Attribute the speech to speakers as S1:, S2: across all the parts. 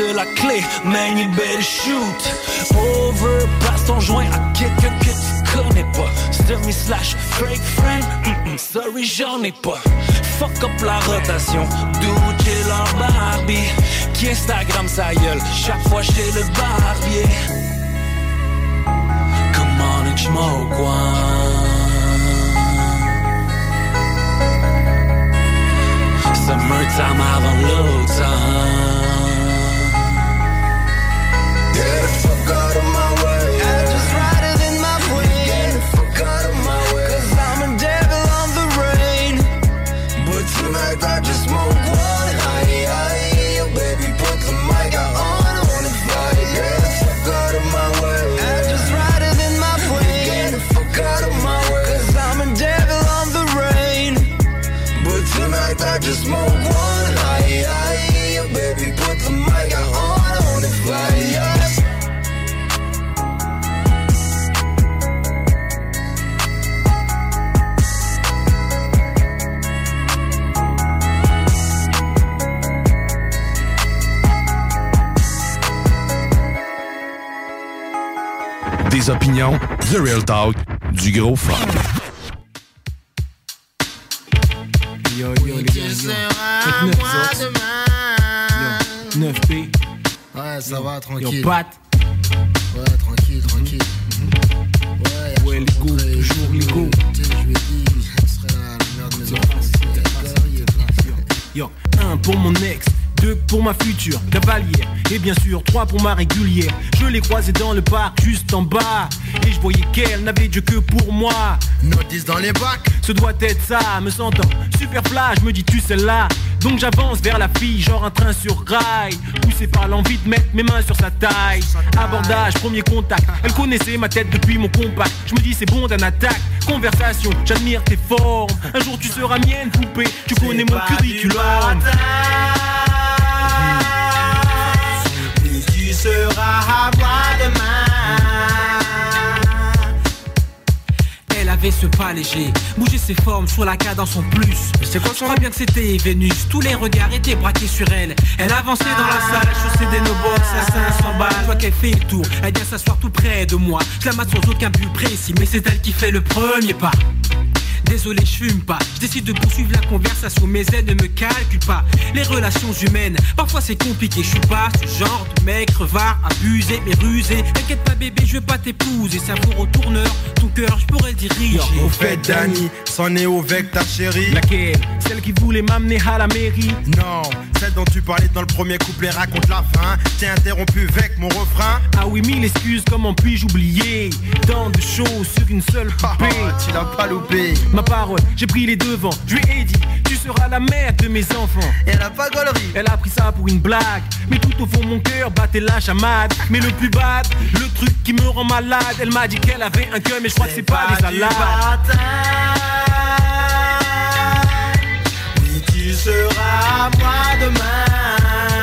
S1: De la clé, man, you better shoot. Over, passe ton joint à quelqu'un que tu connais pas. Semi slash fake friend, mm-mm, sorry, j'en ai pas. Fuck up la rotation, Dude, leur Barbie. Qui Instagram sa gueule, chaque fois chez le barbier. Come on and smoke one. Summertime avant l'automne.
S2: Get the fuck out of my way.
S3: Des opinions, The Real Talk, du gros fun.
S4: Yo, yo, les gars, yo. Faites neuf, vous autres. Yo, 9P.
S5: Ouais, ça va,
S4: Yo,
S5: tranquille.
S4: Pat.
S5: Ouais, tranquille, tranquille. Ouais,
S4: Ouais, les go, toujours les go.
S5: Tu sais, je lui ai dit, ce serait la meilleure de mes enfants.
S4: Yo, un pour mon ex, deux pour ma future cavalière, et bien sûr trois pour ma régulière. Je l'ai croisée dans le parc juste en bas, et je voyais qu'elle n'avait Dieu que pour moi.
S5: Notice dans les bacs,
S4: ce doit être ça, me sentant super flash, je me dis tu sais là. Donc j'avance vers la fille, genre un train sur rail, poussé par l'envie de mettre mes mains sur sa taille. Abordage, premier contact, elle connaissait ma tête depuis mon compact. Je me dis c'est bon d'un attaque, conversation, j'admire tes formes. Un jour tu seras mienne, poupée, tu connais mon curriculum.
S2: Seras à moi demain.
S6: Elle avait ce pas léger, bouger ses formes sur la cadence en plus. C'est quoi Je crois bien que c'était Vénus, tous les regards étaient braqués sur elle. Elle avançait dans la salle, chaussée des no-box à 500 balles. Toi qu'elle fait le tour, elle vient s'asseoir tout près de moi. Je la mate sans aucun but précis, mais c'est elle qui fait le premier pas. Désolé, je fume pas. Je décide de poursuivre la conversation, mais elle ne me calcule pas. Les relations humaines, parfois c'est compliqué. Je suis pas ce genre de mec crevard, abusé, mais rusé. T'inquiète pas, bébé, je vais pas t'épouser. Savoir au tourneur, ton cœur, je pourrais le diriger.
S5: Au fait, Danny, c'en est au avec ta chérie.
S4: Laquelle Celle qui voulait m'amener à la mairie
S5: Non, celle dont tu parlais dans le premier couplet, raconte la fin. T'es interrompu avec mon refrain.
S4: Ah oui, mille excuses, comment puis-je oublier Tant de choses sur une seule poupée.
S5: tu l'as pas loupé.
S4: Ma j'ai pris les devants. Je lui ai dit, tu seras la mère de mes enfants.
S5: Elle a pas gaulerie.
S4: Elle a pris ça pour une blague. Mais tout au fond, mon cœur battait la chamade. Mais le plus bad, le truc qui me rend malade. Elle m'a dit qu'elle avait un cœur, mais je crois que c'est pas des salades.
S2: Oui, tu seras à moi demain.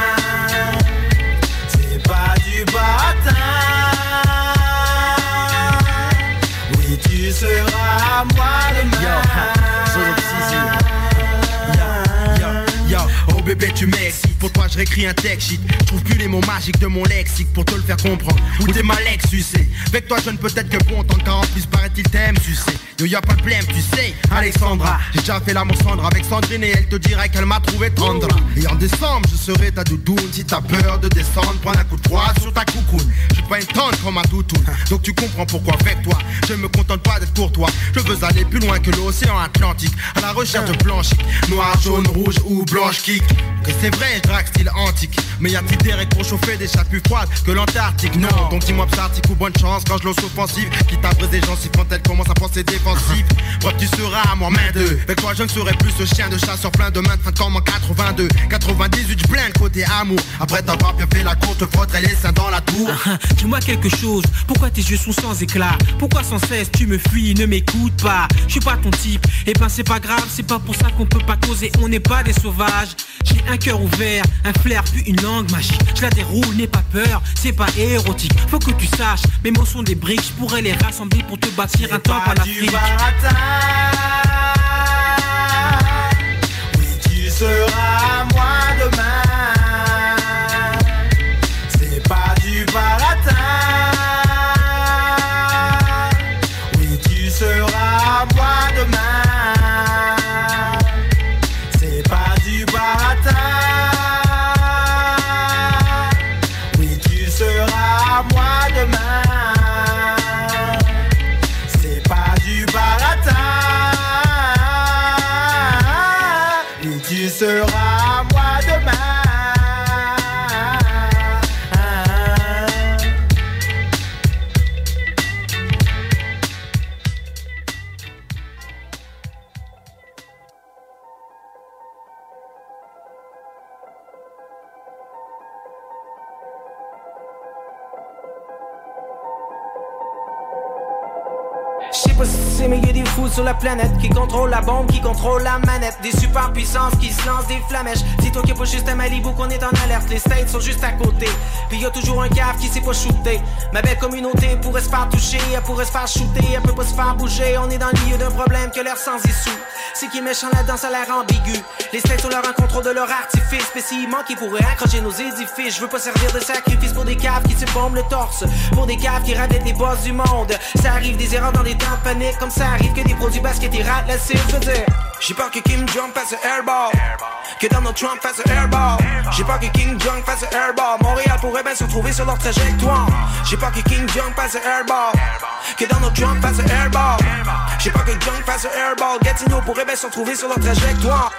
S5: Bébé tu m'excites Pour toi je réécris un texte shit. Je trouve plus les mots magiques de mon lexique Pour te le faire comprendre. Où t'es mal sais. Avec toi je ne peut être que bon Tant car en plus paraît-il t'aime tu sais. Yo y a pas de blême tu sais. Alexandra J'ai déjà fait l'amour Sandra. Avec Sandrine Et elle te dirait qu'elle m'a trouvé tendre. Et en décembre je serai ta doudoune. Si t'as peur de descendre Prends un coup de froid sur ta coucoune. Je suis pas une tendre comme ma doudoune. Donc tu comprends pourquoi avec toi Je me contente pas d'être pour toi. Je veux aller plus loin que l'océan Atlantique. À la recherche de blanchique Noir, jaune, rouge ou blanche kick Que c'est vrai drague style antique. Mais y a-t-il des règles pour chauffer des chats plus froides que l'Antarctique. Non. Donc dis-moi psartique ou bonne chance quand je lance offensive Qui t'abrise des gens si quand elle commence à penser défensif Bref tu seras à moi main d'eux Avec toi je ne serai plus ce chien de chasseur plein de main de comme en 82 98 je plein le côté amour. Après t'avoir bien fait la courte te frotterai les seins dans la tour.
S6: Ah, Dis-moi quelque chose, pourquoi tes yeux sont sans éclat? Pourquoi sans cesse tu me fuis, ne m'écoute pas. Je suis pas ton type, et ben c'est pas grave C'est pas pour ça qu'on peut pas causer, on n'est pas des sauvages. J'ai un cœur ouvert, un flair puis une langue magique Je la déroule, n'aie pas peur, c'est pas érotique. Faut que tu saches, mes mots sont des briques. Je pourrais les rassembler pour te bâtir un temple en Afrique
S7: Tu seras
S8: sur la planète qui contrôlent la bombe, qui contrôlent la manette. Des super puissances qui se lancent des flamèches. Dis-toi qu'il y a pas juste à Malibu qu'on est en alerte. Les States sont juste à côté. Puis y a toujours un cave qui sait pas shooter. Ma belle communauté pourrait se faire toucher, elle pourrait se faire shooter, elle peut pas se faire bouger. On est dans le milieu d'un problème que l'air sans issue. C'est qui est méchant là-dedans, ça a l'air ambigu. Les States ont leur en contrôle de leur artifice. Spécialement qui pourrait accrocher nos édifices. Je veux pas servir de sacrifice pour des caves qui se bombent le torse. Pour des caves qui ravettent les boss du monde. Ça arrive des erreurs dans des temps de panique. Comme ça arrive que des basket cible. Je j'ai peur que Kim Jong fasse un airball. Que Donald Trump fasse un airball. J'ai peur que King Jong fasse un airball. Montréal pourrait bien se retrouver sur leur trajectoire. J'ai peur que King Jong fasse un airball. Que Donald Trump fasse un airball. J'ai peur que Jong fasse un airball. Gatineau pourrait bien se retrouver sur leur trajectoire.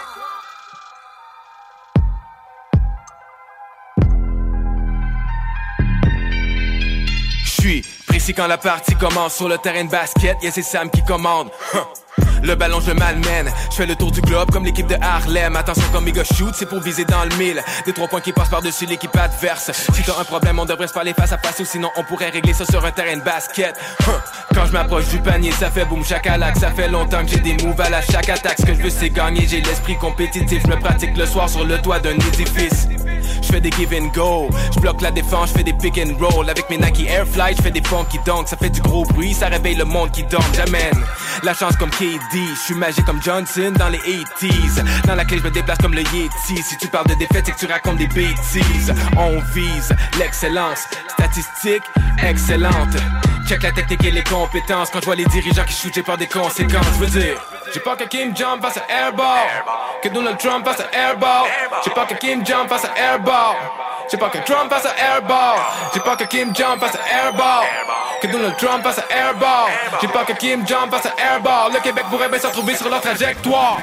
S9: Précis quand la partie commence sur le terrain de basket, yeah c'est Sam qui commande. Le ballon je malmène, je fais le tour du globe comme l'équipe de Harlem. Attention comme Mega Shoot, c'est pour viser dans le mille. Des trois points qui passent par-dessus l'équipe adverse. Si t'as un problème, on devrait se parler face à face ou sinon on pourrait régler ça sur un terrain de basket. Quand je m'approche du panier, ça fait boum chacalac. Ça fait longtemps que j'ai des moves à la chaque attaque. Ce que je veux c'est gagner, j'ai l'esprit compétitif. Je me pratique le soir sur le toit d'un édifice. Je fais des give and go, je bloque la défense, je fais des pick and roll avec mes Nike Airfly, je fais des funky dunks, ça fait du gros bruit, ça réveille le monde qui dort. J'amène la chance comme KD, je suis magique comme Johnson dans les 80s. Dans la clé, je me déplace comme le Yeti. Si tu parles de défaite, c'est que tu racontes des bêtises. On vise l'excellence, statistique excellente. Check la technique et les compétences. Quand je vois les dirigeants qui shootent, j'ai peur des conséquences. Je veux dire, j'ai peur que Kim Jong fasse un airball. Que Donald Trump fasse un airball. J'ai peur que Kim Jong fasse un airball. J'ai peur que Trump fasse un airball. J'ai peur que Kim Jong fasse un airball. Que Donald Trump fasse un airball. J'ai peur que Kim Jong fasse un airball. Le Québec pourrait bien se retrouver sur leur trajectoire.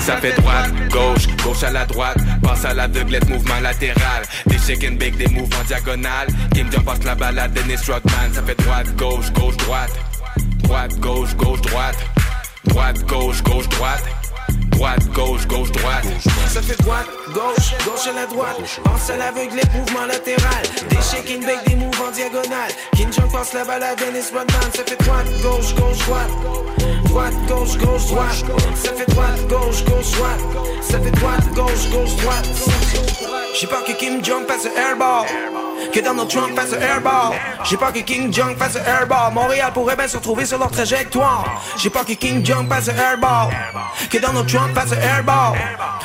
S9: Ça fait droite, gauche, gauche à la droite, passe à l'aveuglette, mouvement latéral. Des shake and bake, des mouvements diagonales. Kim Jong passe la balade, Dennis Rodman. Ça fait droite, gauche, gauche, droite. Droite, gauche, gauche, droite. Droite, gauche, gauche, droite. Droite, gauche, gauche, droite.
S8: Ça fait droite, gauche, gauche à la droite. Pense à l'aveuglette, mouvement latéral. Des shake bake, des moves en diagonale. Kim Jong passe la balle à Dennis Rodman. Ça fait droite, gauche, gauche, droite. Droite, gauche, gauche, droite. Ça fait droite, gauche, gauche, droite. Ça fait droite, gauche, gauche, droite. J'ai peur que Kim Jong fasse un airball. Que Donald Trump fasse airball. J'ai peur que King Jong fasse airball. Montréal pourrait bien se retrouver sur leur trajectoire. J'ai peur que King Jong fasse un airball. Que Donald Trump fasse un airball.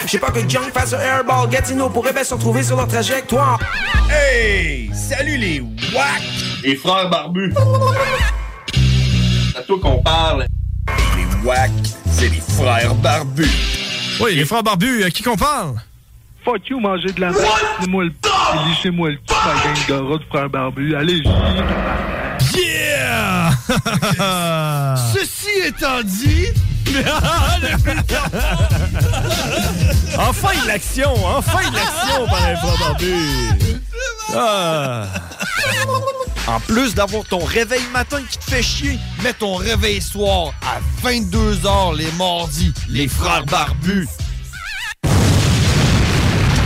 S8: J'ai peur que Jong fasse un airball. Gatineau pourrait bien se retrouver sur leur trajectoire.
S10: Hey! Salut les WAC! Les frères barbus! C'est à toi qu'on parle. Les WAC, c'est les frères barbus.
S3: Oui, les frères barbus, à qui qu'on parle?
S11: Fuck you, manger de la merde. Lissez-moi le Lissez-moi le cul, ma gang de frères barbus. Allez,
S3: Yeah!
S10: Ceci étant dit...
S3: enfin de l'action! Enfin de l'action par barbus! Ah.
S10: En plus d'avoir ton réveil matin qui te fait chier, mets ton réveil soir à 22h les mardis. Les frères barbus.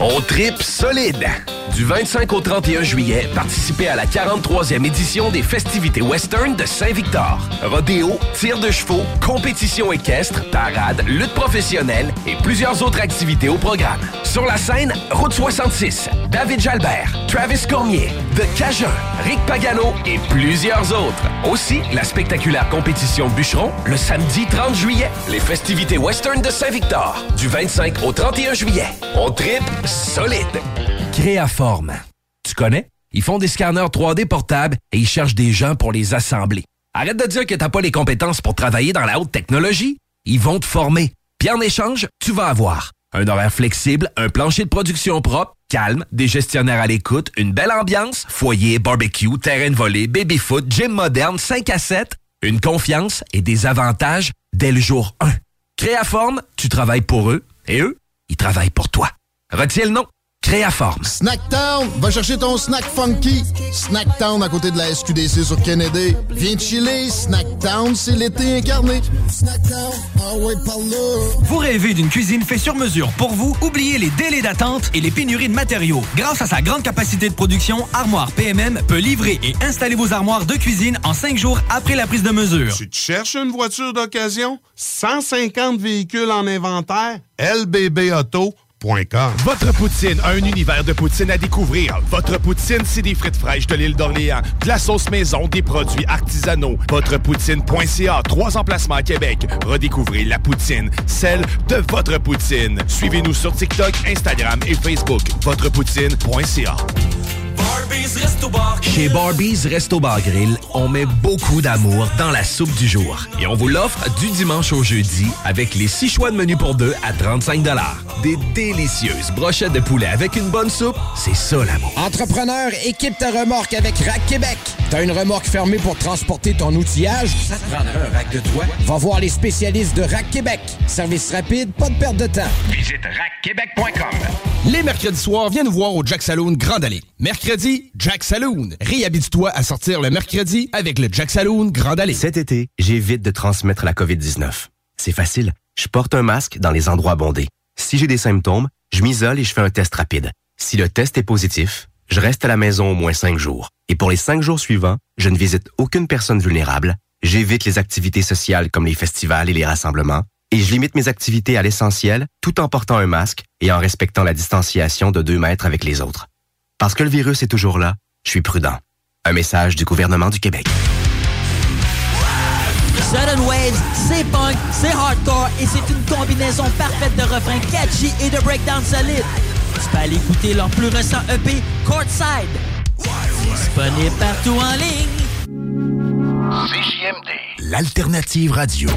S12: On trip solide. Du 25 au 31 juillet, participez à la 43e édition des festivités western de Saint-Victor. Rodéo, tir de chevaux, compétition équestre, parade, lutte professionnelle et plusieurs autres activités au programme. Sur la scène, Route 66, David Jalbert, Travis Cormier, The Cajun, Rick Pagano et plusieurs autres. Aussi, la spectaculaire compétition bûcheron le samedi 30 juillet. Les festivités western de Saint-Victor, du 25 au 31 juillet. On trip solide. Créaforme. Tu connais? Ils font des scanners 3D portables et ils cherchent des gens pour les assembler. Arrête de dire que t'as pas les compétences pour travailler dans la haute technologie. Ils vont te former. Puis en échange, tu vas avoir un horaire flexible, un plancher de production propre, calme, des gestionnaires à l'écoute, une belle ambiance, foyer, barbecue, terrain de volée, baby-foot, gym moderne, 5 à 7, une confiance et des avantages dès le jour 1. Créaforme, tu travailles pour eux et eux, ils travaillent pour toi. Retiens le nom. Créaforme.
S13: Snacktown, va chercher ton snack funky. Snacktown à côté de la SQDC sur Kennedy. Viens chiller, Snacktown, c'est l'été incarné. Snacktown, ah ouais, par là.
S14: Vous rêvez d'une cuisine faite sur mesure pour vous? Oubliez les délais d'attente et les pénuries de matériaux. Grâce à sa grande capacité de production, Armoire PMM peut livrer et installer vos armoires de cuisine en cinq jours après la prise de mesure.
S15: Tu te cherches une voiture d'occasion? 150 véhicules en inventaire? LBB Auto.
S3: Votre poutine, un univers de poutine à découvrir. Votre poutine, c'est des frites fraîches de l'île d'Orléans, de la sauce maison, des produits artisanaux. Votrepoutine.ca, trois emplacements à Québec. Redécouvrez la poutine, celle de votre poutine. Suivez-nous sur TikTok, Instagram et Facebook. Votrepoutine.ca.
S12: Chez Barbies Resto Bar Grill, on met beaucoup d'amour dans la soupe du jour. Et on vous l'offre du dimanche au jeudi avec les six choix de menu pour deux à 35 Des délicieuses brochettes de poulet avec une bonne soupe, c'est ça l'amour.
S16: Entrepreneur, équipe ta remorque avec Rack Québec. T'as une remorque fermée pour transporter ton outillage? Ça te prendra un rack de toi? Va voir les spécialistes de Rack Québec. Service rapide, pas de perte de temps.
S12: Visite rackquebec.com.
S17: Les mercredis soirs, viens nous voir au Jack Saloon Grande Allée. Mercredi, Jack Saloon. Réhabite-toi à sortir le mercredi avec le Jack Saloon Grande Allée.
S18: Cet été, j'évite de transmettre la COVID-19. C'est facile. Je porte un masque dans les endroits bondés. Si j'ai des symptômes, je m'isole et je fais un test rapide. Si le test est positif, je reste à la maison au moins cinq jours. Et pour les cinq jours suivants, je ne visite aucune personne vulnérable, j'évite les activités sociales comme les festivals et les rassemblements, et je limite mes activités à l'essentiel tout en portant un masque et en respectant la distanciation de deux mètres avec les autres. Parce que le virus est toujours là, je suis prudent. Un message du gouvernement du Québec.
S19: Sudden Waves, c'est punk, c'est hardcore et c'est une combinaison parfaite de refrains catchy et de breakdown solide. Tu peux aller écouter leur plus récent EP, Courtside. Disponible partout en ligne.
S20: CJMD, l'alternative radio.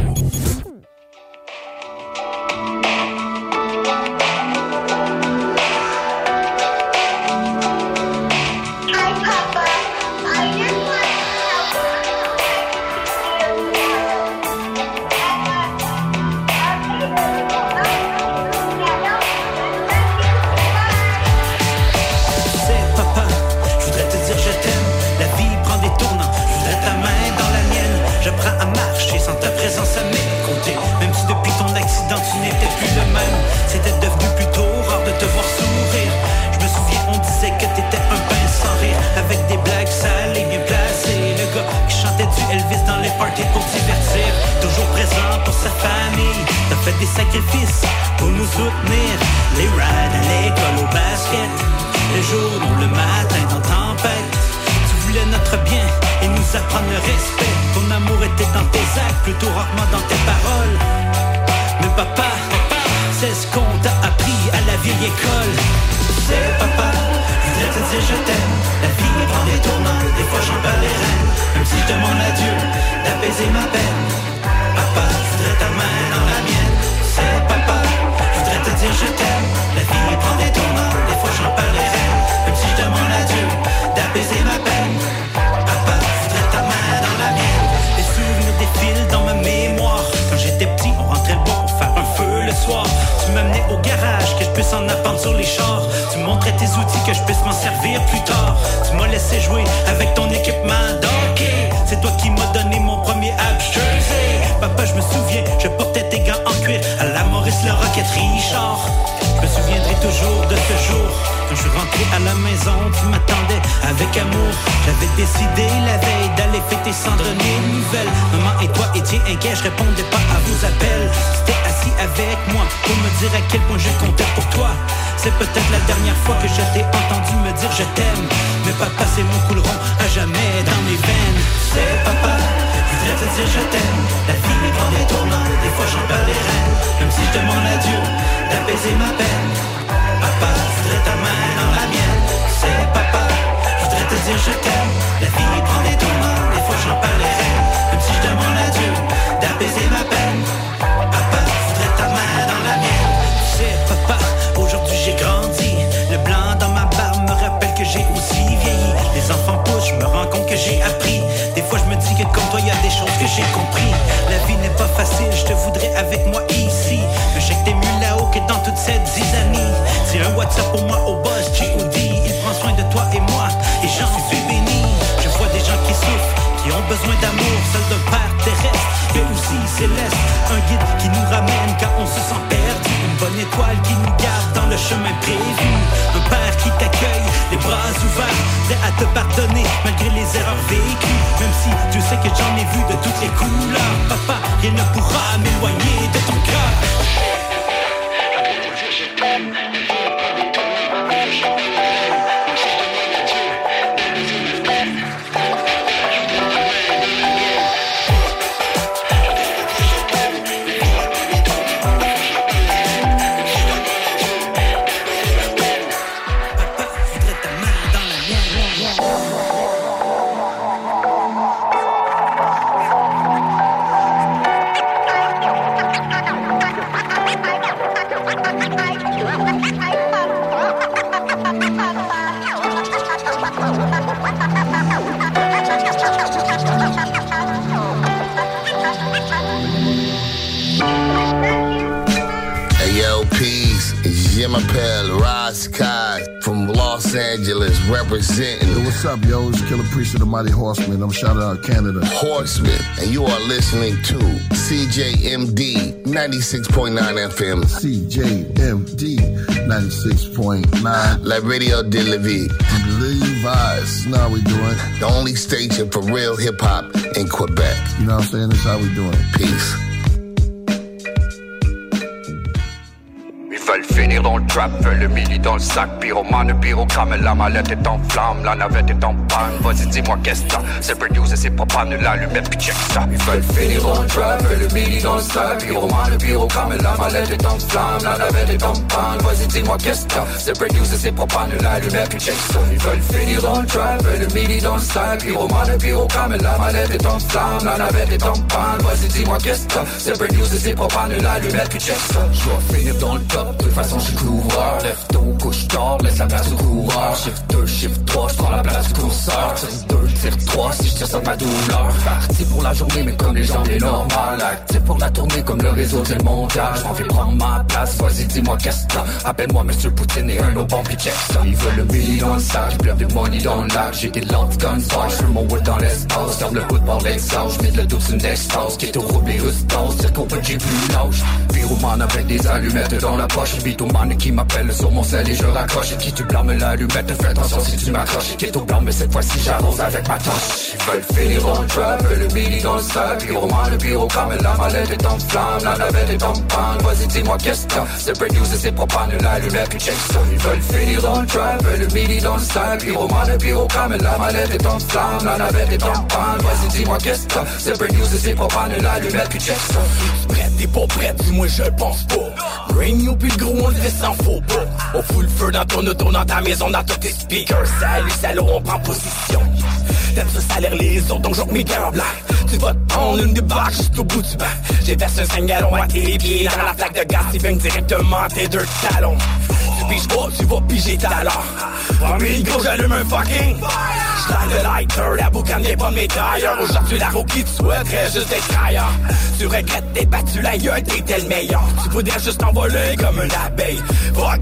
S21: tu n'étais plus le même. C'était devenu plutôt rare de te voir sourire. Je me souviens, on disait que t'étais un pain sans rire, avec des blagues sales et bien placées. Le gars qui
S20: chantait du Elvis dans les parties pour divertir, toujours présent pour sa famille. T'as fait des sacrifices pour nous soutenir. Les rides à l'école au basket, le jour ou le matin dans tempête. Tu voulais notre bien et nous apprendre le respect. Ton amour était dans tes actes, plutôt rarement dans tes paroles. Mais papa, c'est ce qu'on t'a appris à la vieille école. C'est papa, voudrais te dire je t'aime. La vie prend des tournants, des fois j'en perds les rênes. Montrais tes outils, que je puisse m'en servir plus tard. Tu m'as laissé jouer avec ton équipement d'hockey. C'est toi qui m'as donné mon premier jersey. Papa, je me souviens, je portais tes gants en cuir à la Maurice le Rocket Richard. Je me souviendrai toujours de ce jour. Quand je suis rentré à la maison, tu m'attendais avec amour. J'avais décidé la veille d'aller fêter de nouvelles. Maman et toi étiez inquiets, je répondais pas à vos appels. C'était assis avec moi pour me dire à quel point je comptais pour toi. C'est peut-être la dernière fois que je t'ai entendu me dire je t'aime. Mais papa, c'est mon couleron à jamais dans mes veines. C'est papa, je voudrais te dire je t'aime. La vie prend des tournants, des fois j'en perds les rênes. Même si je demande à Dieu d'apaiser ma peine. Je t'aime. La vie prend des tournants, des fois j'en les rênes. Même si je demande à Dieu d'apaiser ma peine. Papa, voudrais ta main dans la mienne. C'est papa, aujourd'hui j'ai grandi. Le blanc dans ma barbe me rappelle que j'ai aussi vieilli. Les enfants poussent, je me rends compte que j'ai appris. Des fois je me dis que comme toi y a des choses que j'ai compris. La vie n'est pas facile, je te voudrais avec moi ici. Mais je sais que t'es mieux là-haut que dans toute cette zizanie. C'est un WhatsApp pour moi au boss G.O.D. Il prend soin de toi et moi, besoin d'amour, seul d'un père terrestre, mais aussi céleste. Un guide qui nous ramène quand on se sent perdu. Une bonne étoile qui nous garde dans le chemin prévu. Un père qui t'accueille, les bras ouverts, prêt à te pardonner malgré les erreurs vécues. Même si Dieu sait que j'en ai vu de toutes les couleurs. Papa, rien ne pourra m'éloigner de ton cœur.
S13: What's up, yo? It's Killer Priest of the Mighty Horseman. I'm shouting out Canada.
S22: Horseman, and you are listening to CJMD 96.9 FM.
S13: CJMD 96.9.
S22: La Radio de la Vie.
S13: Levi's. Now we doing?
S22: The only station for real hip hop in Quebec.
S13: You know what I'm saying? This how we doing.
S22: Peace.
S23: Trap, veulent le milli dans le sac. Pyromane, pyrogramme, la mallette est en flamme. La navette est en panne, vas-y dis-moi qu'est-ce que t'as? C'est produce et c'est propane, l'allumette puis check ça. Ils veulent finir dans le trap, le milli dans le sac. Pyromane, pyrogramme, la mallette est en flamme. La navette est en panne, vas-y dis-moi qu'est-ce que t'as? C'est produce et c'est propane, l'allumette puis check ça. Ils veulent finir dans le trap, le milli dans le sac. Pyromane, pyrogramme, la mallette est en flamme. La navette est en panne, vas-y dis-moi qu'est-ce que t'as? C'est produce et c'est propane, l'allumette puis check ça. Je dois finir dans le top. De toute façon je suis Lève tôt, couche tard, laisse la place au coureur. Shift 2, shift 3, je prends la place du courseur Tire 2, tire 3, si je tire ça de ma douleur. Parti pour la journée mais comme les gens est normal. Actif pour la tournée comme le réseau c'est le montage. J'en vais prendre ma place, vas-y dis-moi qu'est-ce que t'as? Appelle-moi Monsieur Poutine et un au bon check ça. Ils veulent le billet dans le sac, je money dans le lac. J'ai des lance-guns, je fais mon wood dans l'espace Ferme le hood par l'exhaust, je mets le double une extase Qui est au rouble et c'est qu'on peut j'ai plus lâche Pyromane avec des allumettes dans la poche. Bitomane qui m'appelle sur mon sel et je raccroche. Et qui tu blâmes l'allumette Fais attention si tu m'accroches. Qui au blanc mais cette fois-ci j'avance avec ma torche. Ils veulent finir le trap Le midi dans le sac Pyroman, le pyrocam La mallette est en flamme. La navette est en panne. Vas-y dis-moi qu'est-ce que C'est break news et c'est propane L'allumette puis check ça. Ils veulent finir le trap Le midi dans le sac Pyroman, le pyrocam La mallette est en flamme. La navette est en panne. Vas-y dis-moi qu'est-ce que C'est break news et c'est propane L'allumette puis check ça.
S24: Prête, t'es pas prête, dis-moi je pense pas. Bring you puis gros on le fait sans faux pas On fout le feu dans ton auto, dans ta maison, dans tous tes speakers. Salut, salaud, on prend position Ça salaire les donc j'en blanc. Tu vas te prendre une débarque juste au bout du banc. J'ai versé un 5 gallons à tes pieds Dans la flaque de gaz, ils viennent directement tes deux talons. Tu piges pas, tu vas piger talent Premier gros, j'allume un fucking J'traille le lighter, la boucane n'est pas mes tailleurs Aujourd'hui la roue qui te souhaiterait juste être Tu regrettes t'es battu la gueule, t'étais le meilleur. Tu voudrais juste t'envoler comme une abeille.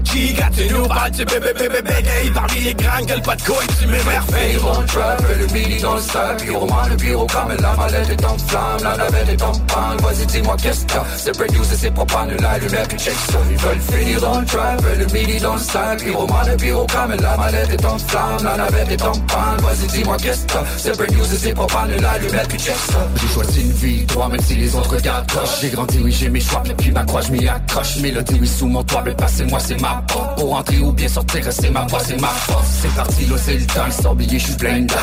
S24: Qui, quand tu nous parles, tu bébé bébé bébé Parmi les grands, gueule pas de couilles, tu m'émerveilles.
S23: Le midi dans le sac. Pyroman, le pyrocam La mallette est en flamme. La navette est en panne. Vas-y dis-moi qu'est-ce que C'est break news et c'est propane. L'allumette puis check ça. Ils veulent finir dans le trap. Le midi dans le sac. Pyroman, le pyrocam La mallette est en flamme. La navette est en panne. Vas-y dis-moi qu'est-ce que C'est break news et c'est propane. L'allumette puis check ça. J'ai choisi une vie Toi même si les autres regardent J'ai grandi oui j'ai mes choix Mais puis ma croix je m'y accroche. Mélodie oui sous mon toit Mais passez-moi c'est ma porte. Pour entrer ou bien sortir c'est ma voix c'est ma force. C'est parti là c'est le temps. Billet je suis plein dedans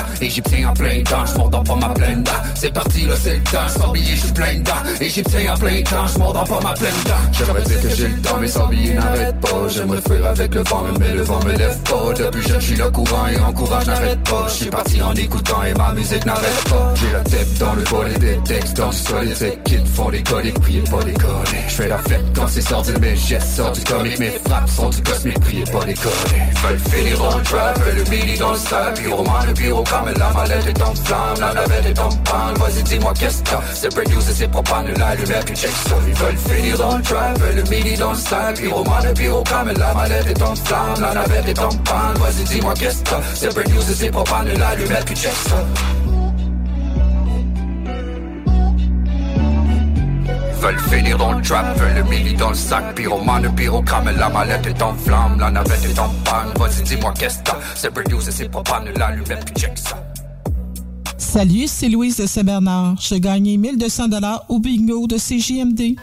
S23: Égyptien en plein temps Je dans pas ma pleine dent. C'est parti là c'est le temps Sans billet je suis plein dedans Égyptien en plein temps Je dans pas ma pleine dent. J'aimerais dire que j'ai le temps Mais sans billet n'arrête pas. J'aimerais fuir avec le vent Mais le vent me lève pas. Depuis jeune je suis le courant Et en courage n'arrête pas. Je suis parti en écoutant Et ma musique n'arrête pas. J'ai la tête dans le volet Des textes dans le solide Ces kids font des coliques Priez pas des coliques Je fais la fête quand c'est sorti Mes gestes sortent du comique. Mes frappes sont du cosmique Priez pas des coliques Veulent finir le trap Le midi dans le sac Pyroman, le pyrocam La mallette est en flamme La navette est en panne. Vas-y dis-moi qu'est-ce que C'est break news et c'est propane L'allumette puis check ça Ils veulent finir dans le trap Le midi dans le sac. Pyroman, le pyrocam La mallette est en flamme La navette est en panne. Vas-y dis-moi qu'est-ce que C'est break news et c'est propane L'allumette puis check ça veulent finir dans le trap, veulent le mili dans le sac, pyromane, pyrocrame, la mallette est en flamme, la navette est en panne, vas-y dis-moi qu'est-ce que c'est news et c'est propane, l'allumette puis check ça.
S25: Salut, c'est Louise de Saint-Bernard. J'ai gagné 1200 dollars au bingo de CJMD.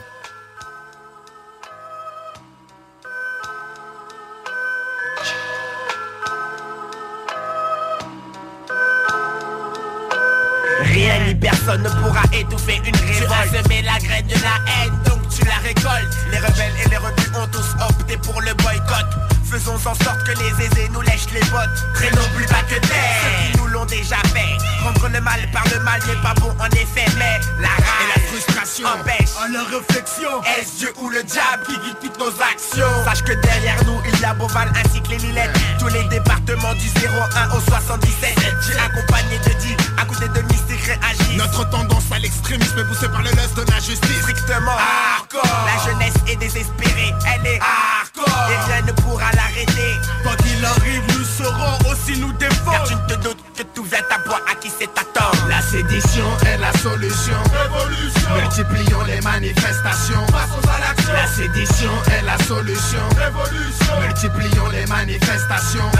S26: Rien ni personne ne pourra étouffer une révolte Tu as semé la graine de la haine, donc tu la récoltes Les rebelles et les rebus ont tous opté pour le boycott Faisons en sorte que les aisés nous lèchent les bottes. Traînons plus bas que terre. Ceux qui nous l'ont déjà fait. Prendre le mal par le mal n'est pas bon en effet Mais la rage et la frustration empêchent
S5: À la réflexion.
S26: Est-ce Dieu ou le diable qui guide toutes nos actions? Sache que derrière nous il y a Beauval ainsi que les Lilettes Tous les départements du 01 au 77 J'ai accompagné de 10 à côté de mystique réagit
S5: Notre tendance à l'extrémisme est poussée par le lust de la justice.
S26: Strictement. Hardcore. La jeunesse est désespérée, elle est hardcore. Et rien ne pourra l'arrêter.
S5: Quoi qu'il arrive, nous saurons aussi nous défendre.
S26: Car tu ne te doutes que tout vient à boire à qui c'est attendre
S5: La sédition est la solution. Révolution. Multiplions les manifestations. Passons à l'action. La sédition est la solution. Révolution. Multiplions les manifestations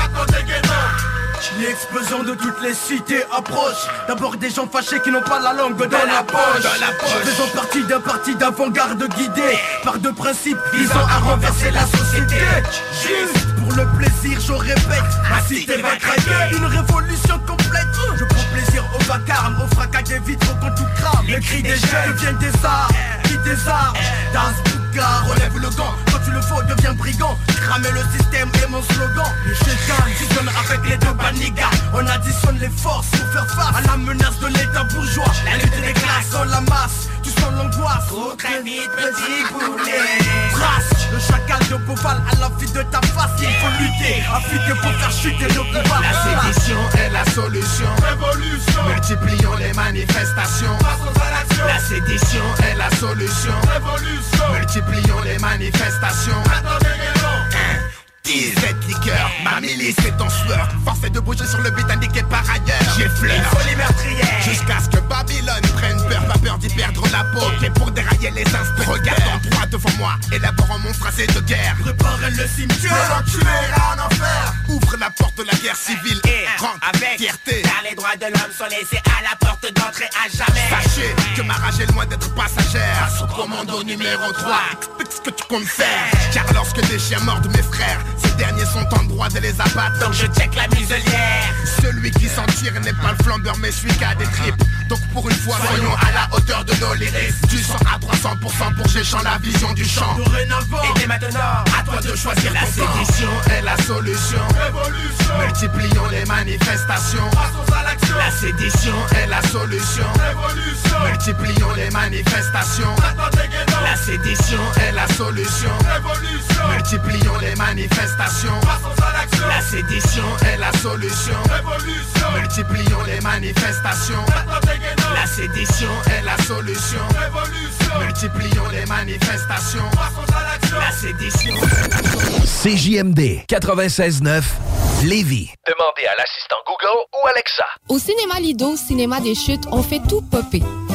S5: L'explosion de toutes les cités approche. D'abord des gens fâchés qui n'ont pas la langue dans, la, poche.
S26: dans la poche.
S5: Faisons partie d'un parti d'avant-garde guidé Par deux principes visant à renverser la société. Juste pour le plaisir, je répète Ma cité va craquer. Une révolution complète. Je prends plaisir au vacarme Au fracas des vitres quand tout crame. Les cris des jeunes. deviennent des arts Qui des arts. Das Bouka, relève le gant Le faut, deviens brigand. Cramer le système est mon slogan. Chétan fusionne avec les deux banigas On additionne les forces pour faire face À la menace de l'état bourgeois. La lutte des classes dans la masse Tu sens l'angoisse.
S26: Trop très vite petit poulet
S5: Trace le chacal de Beauval à la vie de ta face. Il faut lutter, affûter pour faire chuter le pouvoir La sédition est la solution. Révolution. Multiplions les manifestations. La sédition est la solution. Révolution. Multiplions les manifestations Attendez, 17 liqueurs, ma milice est en sueur Force est de bouger sur le but indiqué par ailleurs J'ai fleur,
S26: folie meurtrière
S5: Jusqu'à ce que Babylone prenne peur Pas peur d'y perdre la peau Ok pour dérailler les instants Regarde en droit devant moi Élaborant mon
S26: phrasé de guerre. Prépare le cimetière, l'enculé en enfer. Ouvre la porte de la guerre civile et rentre avec fierté.
S27: Car les droits de l'homme sont laissés à la porte d'entrée à jamais.
S26: Sachez que ma rage est loin d'être passagère. Sur commando numéro 3, explique ce que tu comptes faire. Car lorsque des chiens mordent mes frères, ces derniers sont en droit de les abattre.
S27: Donc je check la muselière.
S26: Celui qui s'en tire n'est pas le flambeur, mais celui qui a des tripes. Donc pour une fois, soyons à la hauteur de nos lyrics. Du 100 à 300% pour Géchant la vision du champ.
S27: Dorénavant, et dès maintenant,
S26: à toi de choisir la sédition est la solution.
S27: Révolution,
S26: multiplions les manifestations.
S27: Passons à l'action.
S26: La sédition est la solution.
S27: Révolution,
S26: multiplions les manifestations. La sédition est la solution.
S27: Révolution,
S26: multiplions les manifestations.
S27: Passons à l'action.
S26: La sédition est la solution.
S27: Révolution,
S26: multiplions les manifestations. La sédition est la solution.
S27: Révolution,
S26: multiplions les manifestations.
S27: Passons à l'action.
S26: La sédition.
S12: CJMD 96.9 Lévis.
S28: Demandez à l'assistant Google ou Alexa.
S29: Cinéma Lido, cinéma des chutes, on fait tout popper.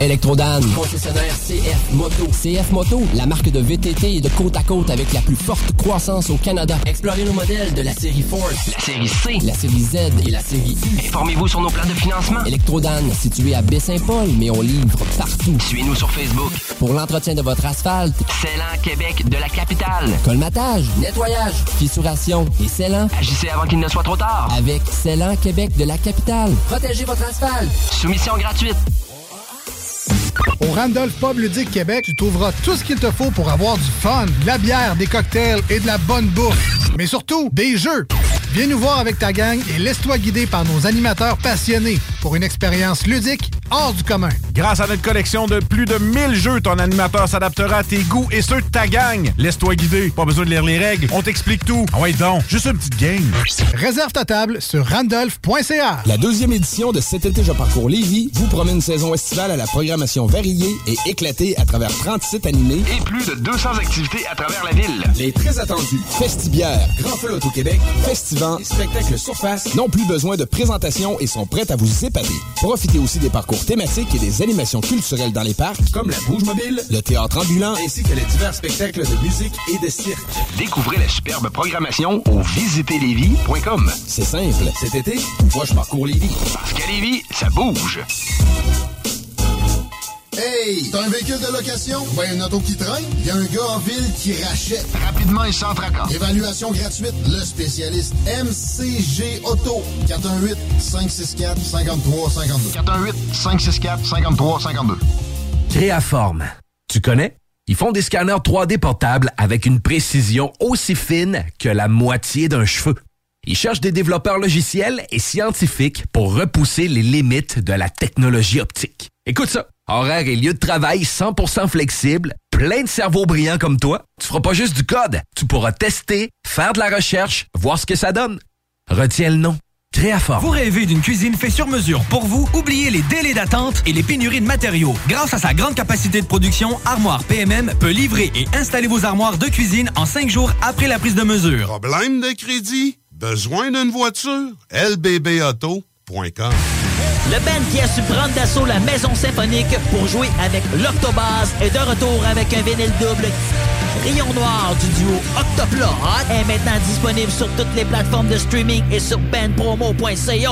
S30: Electrodan, concessionnaire CF Moto. CF Moto, la marque de VTT et de côte à côte avec la plus forte croissance au Canada. Explorez nos modèles de la série Force,
S28: la série C,
S30: la série Z et la série U.
S28: Informez-vous sur nos plans de financement.
S30: Electrodan, situé à Baie-Saint-Paul, mais on livre partout.
S28: Suivez-nous sur Facebook.
S30: Pour l'entretien de votre asphalte,
S28: Célan Québec de la capitale.
S30: Colmatage, nettoyage, fissuration et Célan.
S28: Agissez avant qu'il ne soit trop tard.
S30: Avec Célan Québec de la capitale. Protégez votre asphalte.
S28: Soumission gratuite.
S31: Au Randolph Pub Ludique Québec, tu trouveras tout ce qu'il te faut pour avoir du fun, de la bière, des cocktails et de la bonne bouffe. Mais surtout, des jeux. Viens nous voir avec ta gang et laisse-toi guider par nos animateurs passionnés pour une expérience ludique hors du commun.
S3: Grâce à notre collection de plus de 1000 jeux, ton animateur s'adaptera à tes goûts et ceux de ta gang. Laisse-toi guider. Pas besoin de lire les règles. On t'explique tout. Ah ouais donc, juste une petite game.
S31: Réserve ta table sur randolph.ca.
S17: La deuxième édition de Cet été, je parcours Lévis vous promet une saison estivale à la programmation variée et éclatée à travers 30 sites animés
S28: et plus de 200 activités à travers la ville.
S17: Les très attendus Festibière, Grand Feu au Québec, Festivant et Spectacle Surface n'ont plus besoin de présentation et sont prêts à vous épater. Profitez aussi des parcours thématiques et des animations culturelles dans les parcs, comme la Bouge Mobile, le théâtre ambulant, ainsi que les divers spectacles de musique et de cirque.
S28: Découvrez la superbe programmation au visitezlévis.com.
S17: C'est simple. Cet été, moi je parcours Lévis.
S28: Parce qu'à Lévis, ça bouge.
S13: Hey! T'as un véhicule de location? Ben, une auto qui traîne? Il y a un gars en ville qui rachète.
S28: Rapidement et sans tracas.
S13: Évaluation gratuite. Le spécialiste MCG Auto. 418-564-5352.
S28: 418-564-5352.
S12: Créaforme. Tu connais? Ils font des scanners 3D portables avec une précision aussi fine que la moitié d'un cheveu. Ils cherchent des développeurs logiciels et scientifiques pour repousser les limites de la technologie optique. Écoute ça. Horaire et lieu de travail 100% flexible, plein de cerveaux brillants comme toi. Tu feras pas juste du code. Tu pourras tester, faire de la recherche, voir ce que ça donne. Retiens le nom. Créaforme.
S32: Vous rêvez d'une cuisine faite sur mesure pour vous? Oubliez les délais d'attente et les pénuries de matériaux. Grâce à sa grande capacité de production, Armoire PMM peut livrer et installer vos armoires de cuisine en cinq jours après la prise de mesure.
S15: Problème de crédit? Besoin d'une voiture? lbbauto.com
S19: Le band qui a su prendre d'assaut la maison symphonique pour jouer avec l'Octobase est de retour avec un vinyle double. Rayon Noir du duo Octoplot est maintenant disponible sur toutes les plateformes de streaming et sur bandpromo.ca.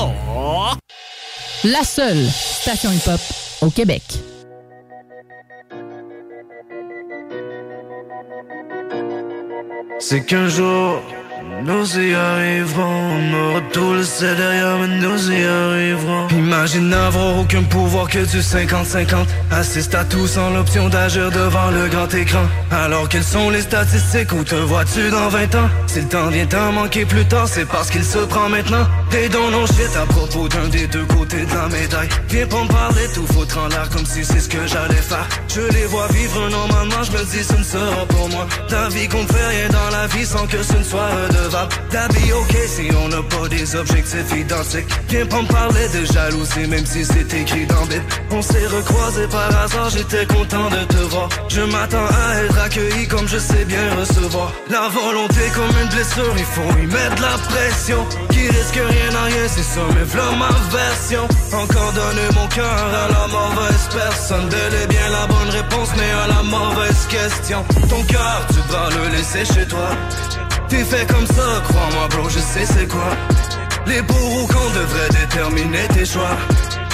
S33: La seule station hip-hop au Québec.
S34: C'est qu'un jour,
S35: nous y arriverons. On aura tout laissé derrière, mais nous y arriverons. Imagine n'avoir aucun pouvoir que du 50-50. Assiste à tout sans l'option d'agir devant le grand écran. Alors quelles sont les statistiques où te vois-tu dans 20 ans? Si le temps vient t'en manquer plus tard, c'est parce qu'il se prend maintenant. T'es dans nos shit à propos d'un des deux côtés de la médaille. Viens pas me parler, tout foutre en l'air comme si c'est ce que j'allais faire. Je les vois vivre normalement, je me dis ce ne sera pour moi. Ta vie qu'on fait rien dans la vie sans que ce ne soit redevable. La vie ok si on n'a pas des objectifs identiques. Viens pas me parler de jalousie même si c'est écrit dans. On s'est recroisés par hasard, j'étais content de te voir. Je m'attends à être accueilli comme je sais bien recevoir. La volonté comme une blessure, il faut y mettre de la pression. Qui risque rien à rien, c'est ça, mais v'là ma version. Encore donner mon cœur à la mauvaise personne. Et bien la bonne réponse, mais à la mauvaise question. Ton cœur, tu dois le laisser chez toi. T'es fait comme ça, crois-moi, bro, je sais c'est quoi. Les bourreaux qu'on devrait déterminer tes choix.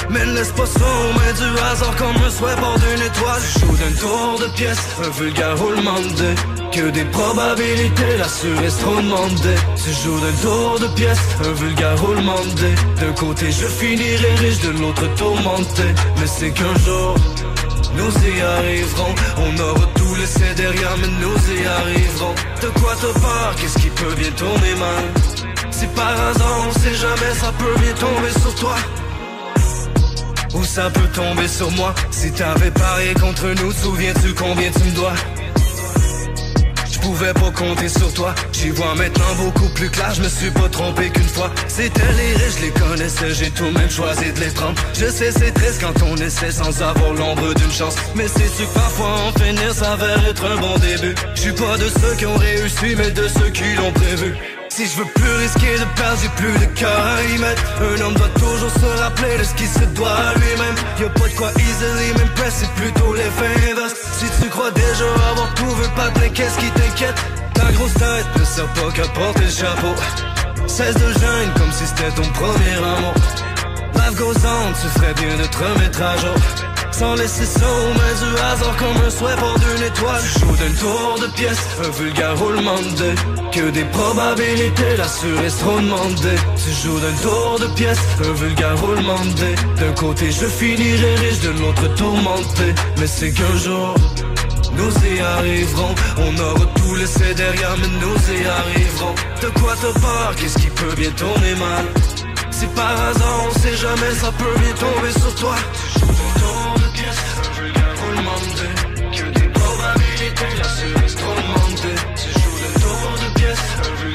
S35: Mais laisse pas ça aux du hasard comme un souhait bord d'une étoile. Joue d'un tour de pièce, un vulgaire roulement de. Que des probabilités, la est trop demandée. Tu joues d'un tour de pièce, un vulgaire roulement de. D'un côté je finirai riche, de l'autre tourmenté. Mais c'est qu'un jour, nous y arriverons. On aura laissé derrière, mais nous y arriverons. De quoi te peur, qu'est-ce qui peut bien tourner mal? Si par hasard on sait jamais, ça peut bien tomber sur toi. Ou ça peut tomber sur moi Si t'avais parié contre nous, souviens-tu combien tu me dois? Pouvais pas compter sur toi. J'y vois maintenant beaucoup plus clair. Je me suis pas trompé qu'une fois. C'était les riches, je les connaissais. J'ai tout de même choisi de les prendre. Je sais c'est triste quand on essaie sans avoir l'ombre d'une chance. Mais c'est sûr que parfois en finir s'avère être un bon début. Je suis pas de ceux qui ont réussi Mais de ceux qui l'ont prévu si je veux plus risquer de perdre, j'ai plus de cœur à y mettre. Un homme doit toujours se rappeler de ce qui se doit à lui-même. Y'a pas de quoi easily m'impress, c'est plutôt l'effet inverse. Si tu crois déjà avoir veux pas qu'est-ce qui t'inquiète? Ta grosse tête ne sert pas qu'à porter chapeau. Cesse de gêne comme si c'était ton premier amour. Life goes on, tu ferais bien de te sans laisser ça aux mains du hasard comme un souhait pour d'une étoile. Joue d'un tour de pièce, un vulgaire roulement de Que des probabilités, la est trop demandée. Tu joues d'un tour de pièce, un vulgaire roulement de. D'un côté je finirai riche, de l'autre tourmenté. Mais c'est qu'un jour nous y arriverons. On aura tout laissé derrière mais nous y arriverons. De quoi te peur, qu'est-ce qui peut bien tourner mal? Si par hasard on sait jamais ça peut bien tomber sur toi que des probabilités, la trop demandée. Le tour de pièce,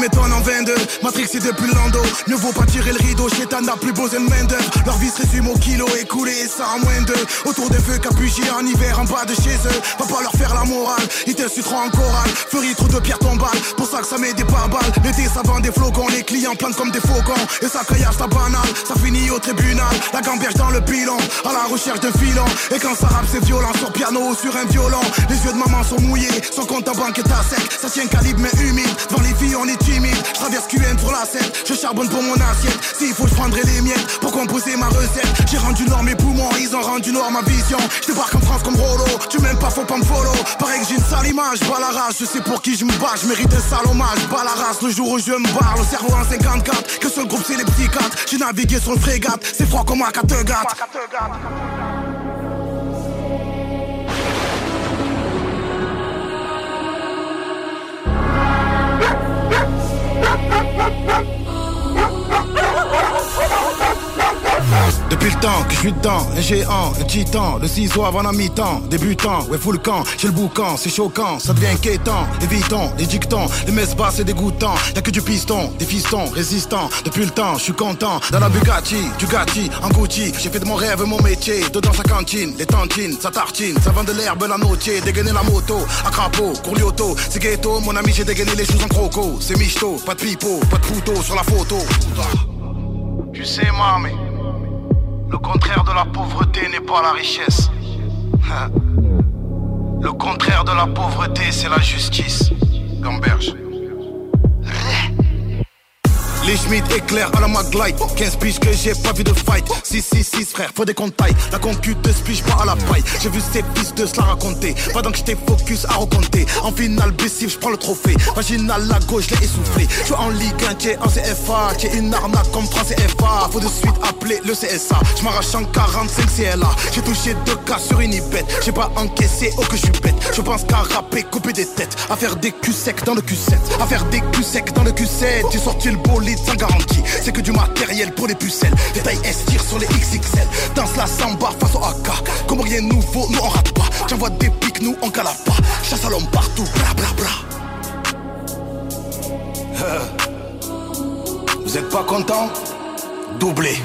S36: M'étonne en 22 Matrixé depuis le lando. Ne vaut pas tirer le rideau Chétan n'a plus besoin de main Leur vie se résume au kilo écoulé ça en moins de Autour des feux capuchés en hiver en bas de chez eux. Va pas leur faire la morale Ils t'insulteront en chorale. Furie trop de pierres tombales Pour ça que ça met des pare-balles L'été ça vend des flocons Les clients plantent comme des faucons. Et ça caillasse ça banal Ça finit au tribunal. La gamberge dans le pilon À la recherche de filon. Et quand ça rappe c'est violent Sur piano ou sur un violon. Les yeux de maman sont mouillés Son compte en banque est à sec. Ça tient calibre mais humide. Devant les filles on est Je traverse QN sur la scène. Je charbonne pour mon assiette. S'il faut je prendrai les miettes Pour composer ma recette. J'ai rendu noir mes poumons Ils ont rendu noir ma vision. Je débarque en France comme Rolo. Tu m'aimes pas faut pas me follow. Pareil que j'ai une sale image Bas la race. Je sais pour qui je me bats. Je mérite un sale hommage. Bas la race le jour où je me barre. Le cerveau en 54 Que seul groupe c'est les psychiatres. J'ai navigué sur le frégate. C'est froid comme un Kattegat Ha ha ha! Depuis le temps que je suis dedans, un géant, un titan, le ciseau avant la mi-temps, débutant, ouais fou le camp, j'ai le boucan, c'est choquant, ça devient inquiétant, évitons, les dictons, les messes basses c'est dégoûtant, y'a que du piston, des fistons, résistants, depuis le temps, je suis content, dans la Bugatti, du Gatti, en Gucci, j'ai fait de mon rêve mon métier, dedans sa cantine, les tantines, sa tartine, ça vend de l'herbe, la notier, dégainer la moto, à crapaud, auto, c'est ghetto, mon ami j'ai dégainé les choses en croco, c'est michto, pas de pipeau, pas de couteau sur la photo. Tu sais, mamie, le contraire de la pauvreté n'est pas la richesse. Le contraire de la pauvreté, c'est la justice. Gamberge. Les Schmidt éclairent à la Maglite 15 piges que j'ai pas vu de fight. 6, 6, 6 frère, faut des taille La concu de spige pas à la paille. J'ai vu ces fils de se la raconter. Pendant que j'étais focus à raconter En finale blessif, j'prends le trophée. Vaginal la gauche, l'ai essoufflé. J'suis en Ligue 1, t'es en CFA T'es une arnaque comme 3 CFA Faut de suite appeler le CSA J'm'arrache en 45 CLA J'ai touché deux cas sur une ibette J'ai pas encaissé, oh que j'suis bête. Je pense qu'à rapper, couper des têtes. À faire des culs secs dans le Q7 À faire des culs secs dans le Q7 J'ai sorti le bolide sans garantie. C'est que du matériel pour les pucelles. Les tailles sur les XXL. Danse la samba face au AK. Comme rien nouveau, nous on rate pas. J'envoie des pics, nous on cala pas. Chasse à l'homme partout, bla. Euh. Vous êtes pas content? Doublé.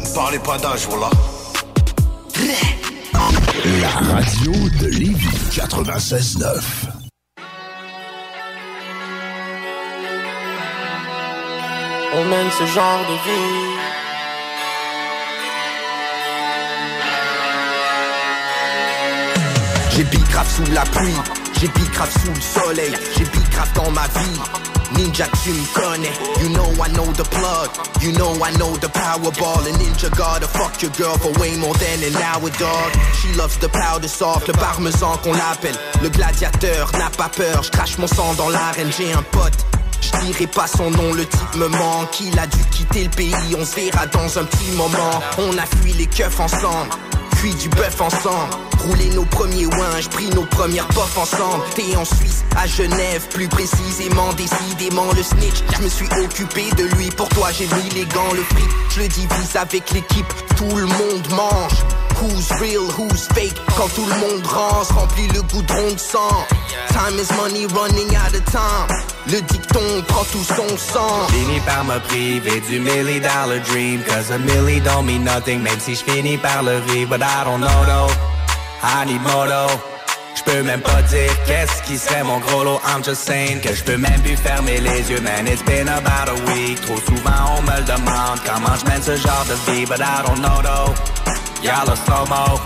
S36: Ne parlez pas d'âge, voilà.
S37: La radio de Lévis 96.9.
S38: on mène ce genre de vie.
S2: J'ai grave sous la pluie, j'ai grave sous le soleil, j'ai grave dans ma vie. Ninja, tu me connais. You know I know the plug. You know I know the powerball. A ninja gotta fuck your girl for way more than an hour, dog. She loves the powder soft, le parmesan qu'on l'appelle. Le gladiateur n'a pas peur. Je crache mon sang dans l'arène, j'ai un pote je dirai pas son nom, le type me manque. Il a dû quitter le pays, on se verra dans un petit moment. On a fui les keufs ensemble, cuit du bœuf ensemble. Roulé nos premiers ouins, pris nos premières poffs ensemble. T'es en Suisse, à Genève, plus précisément, décidément le snitch. Je me suis occupé de lui, pour toi j'ai mis les gants, le fric. Je le divise avec l'équipe, tout le monde mange. Who's real, who's fake? Quand tout le monde rance, remplit le goudron de sang. Time is money running out of time. Le dicton prend tout son sang
S39: Fini par me priver du million dollar dream. Cause a million don't mean nothing Même si je finis par le vivre. But I don't know though. I need more though J'peux même pas dire qu'est-ce qui serait mon gros lot. I'm just saying que j'peux même plus fermer les yeux Man, it's been about a week. Trop souvent on me le demande. Comment j'mène ce genre de vie? But I don't know though. Y'all are slow-mo.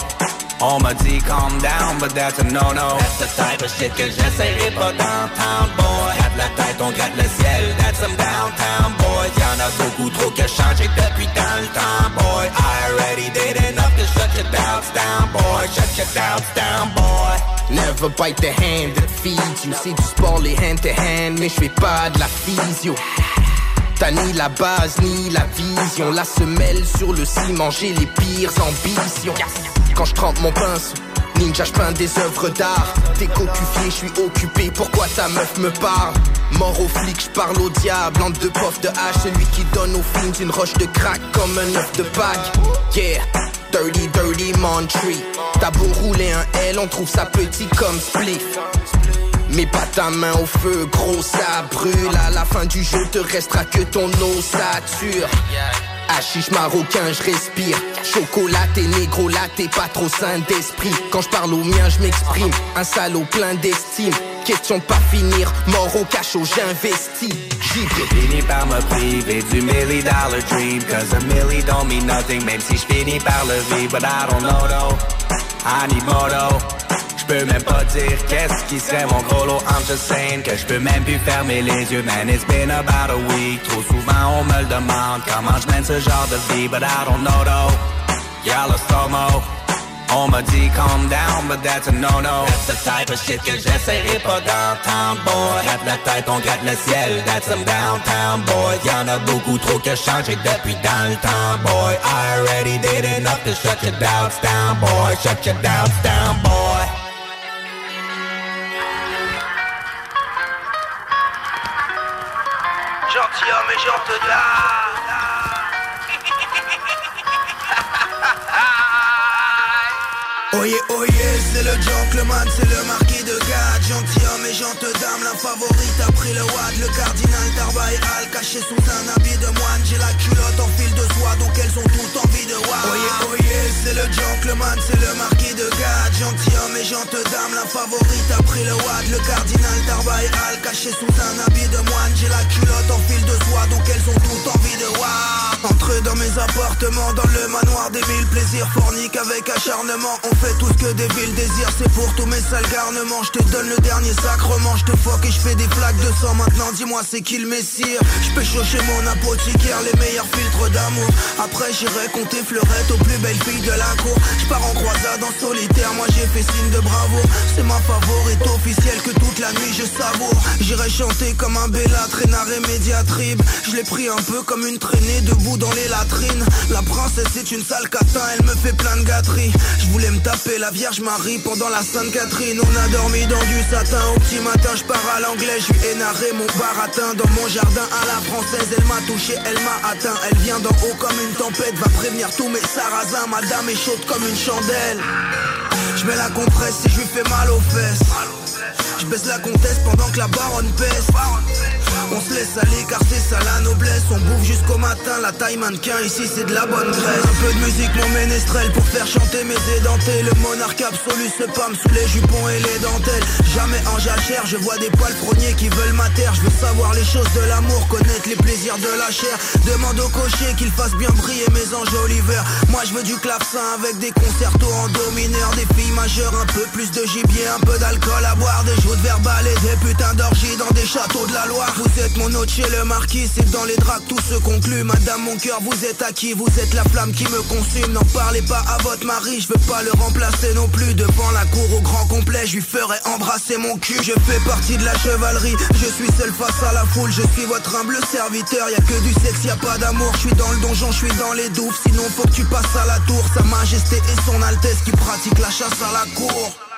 S39: On m'a dit calm down, but that's a no-no. That's the type of shit que j'essayerai pas downtown, boy. Gratte la tête, on gratte le ciel, that's some downtown, boy. Y'en a beaucoup trop que changé depuis dans le temps, boy. I already did enough to shut your doubts down, boy. Shut your doubts down, boy
S2: Never bite the hand that feeds you C'est du sport, les hand-to-hand, mais j'fais pas de la physio T'as ni la base ni la vision La semelle sur le ciment, j'ai les pires ambitions Quand je trempe mon pinceau Ninja, peins des œuvres d'art. T'es cocufié, je suis occupé. Pourquoi ta meuf me parle? Mort au flic, je parle au diable. Entre deux pofs de hache, celui qui donne aux films une roche de crack comme un œuf de Pâques. Yeah, dirty, dirty. T'as beau rouler un L, on trouve ça petit comme spliff. Mais pas ta main au feu, gros ça brûle À la fin du jeu te restera que ton ossature Hachiche marocain, je respire. Chocolaté, négro, laté, pas trop sain d'esprit. Quand je parle au mien, je m'exprime. Un salaud plein d'estime. Question pas finir, mort au cachot, j'investis. J'y
S39: fini par me priver du million dollar dream. Cause a million don't mean nothing Même si je finis par le vivre. But I don't know though. I need more though J'peux même pas dire qu'est-ce qui serait mon gros lot I'm just saying que j'peux même plus fermer les yeux. Man, it's been about a week. Trop souvent on me le demande. Comment j'mène ce genre de vie? But I don't know though. Y'all a slow-mo on m'a dit calm down, but that's a no-no. That's the type of shit que j'essayerai pas downtown, boy. Gratte la tête, on gratte le ciel, that's some downtown, boy. Y'en a beaucoup trop que changé depuis dans le temps, boy. I already did enough to shut your doubts down, boy. Shut your doubts down, boy
S2: Oye, oye, c'est le gentleman, c'est le marquis Gente dame, la favorite a pris le wad. Le cardinal Al, caché sous un habit de moine. J'ai la culotte en fil de soie, donc elles ont toutes envie de wad Oye, oye, c'est le gentleman, c'est le marquis de Gade. Gentilhomme et gente dame, la favorite a pris le wad. Le cardinal Al, caché sous un habit de moine. J'ai la culotte en fil de soie, donc elles ont toutes envie de wad Entrer dans mes appartements, dans le manoir des mille plaisirs. Fornique avec acharnement, on fait tout ce que des villes désirent. C'est pour tous mes sales garnements, je te donne le dernier sacrement Je te fuck et je fais des flaques de sang, maintenant dis-moi c'est qui le messire Je peux chez mon apothicaire, les meilleurs filtres d'amour. Après j'irai compter fleurettes aux plus belles filles de la cour. Je pars en croisade en solitaire, moi j'ai fait signe de bravo. C'est ma favorite officielle que toute la nuit je savoure. J'irai chanter comme un Bella, traînard et médiatribe. Je l'ai pris un peu comme une traînée debout dans les latrines. La princesse c'est une sale catin, elle me fait plein de gâteries. Je voulais me taper la Vierge Marie pendant la Sainte Catherine On a dormi dans du satin, au petit matin je pars à l'anglais Je lui énarré mon baratin dans mon jardin à la française Elle m'a touché, elle m'a atteint, elle vient d'en haut comme une tempête Va prévenir tous mes sarrasins, madame est chaude comme une chandelle. Je mets la compresse et je lui fais mal aux fesses. Je baisse la comtesse pendant que la baronne pèse on se laisse aller car c'est ça la noblesse. On bouffe jusqu'au matin, la taille mannequin Ici c'est de la bonne graisse. Un peu de musique mon ménestrel pour faire chanter mes édentés Le monarque absolu se pâme sous les jupons et les dentelles. Jamais en jachère, je vois des poils frogniers qui veulent ma terre. Je veux savoir les choses de l'amour, connaître les plaisirs de la chair. Demande au cocher qu'il fasse bien briller mes enjoliveurs Moi je veux du clavecin avec des concertos en domineur Des filles majeures, un peu plus de gibier, un peu d'alcool à boire Des joutes verbales et des putains d'orgies dans des châteaux de la Loire êtes mon autre chez le marquis, c'est dans les draps tout se conclut. Madame mon cœur, vous êtes à qui? Vous êtes la flamme qui me consume. N'en parlez pas à votre mari, je veux pas le remplacer non plus. Devant la cour au grand complet, je lui ferai embrasser mon cul. Je fais partie de la chevalerie, je suis seul face à la foule. Je suis votre humble serviteur, y a que du sexe, y a pas d'amour. Je suis dans le donjon, je suis dans les douves. Sinon faut que tu passes à la tour. Sa majesté et son altesse qui pratiquent la chasse à la cour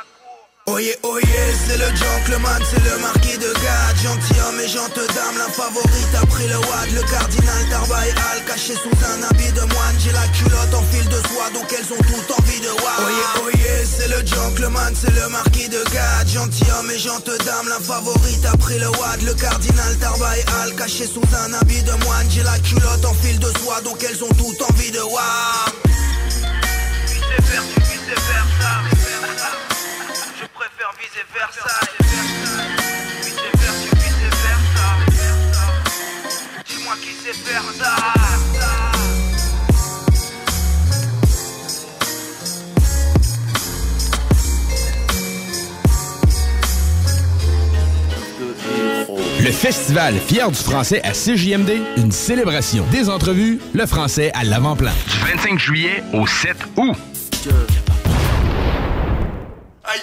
S2: Oye, oye, c'est le gentleman, c'est le marquis de Gade. Gentilhomme et gente dame, la favorite a pris le wad. Le cardinal Darbaï Al, caché sous un habit de moine. J'ai la culotte en fil de soie, donc elles ont tout envie de wad Oye, oye, c'est le gentleman, c'est le marquis de Gade. Gentilhomme et gente dame, la favorite a pris le wad. Le cardinal Darbaï Al, caché sous un habit de moine. J'ai la culotte en fil de soie, donc elles ont tout envie de wad préfère vice versa. Vice versa, vice versa. Dis-moi qui sait faire ça.
S17: Le festival Fier du français à CJMD, une célébration des entrevues, le français à l'avant-plan.
S40: Du 25 juillet au 7 août.
S41: Hey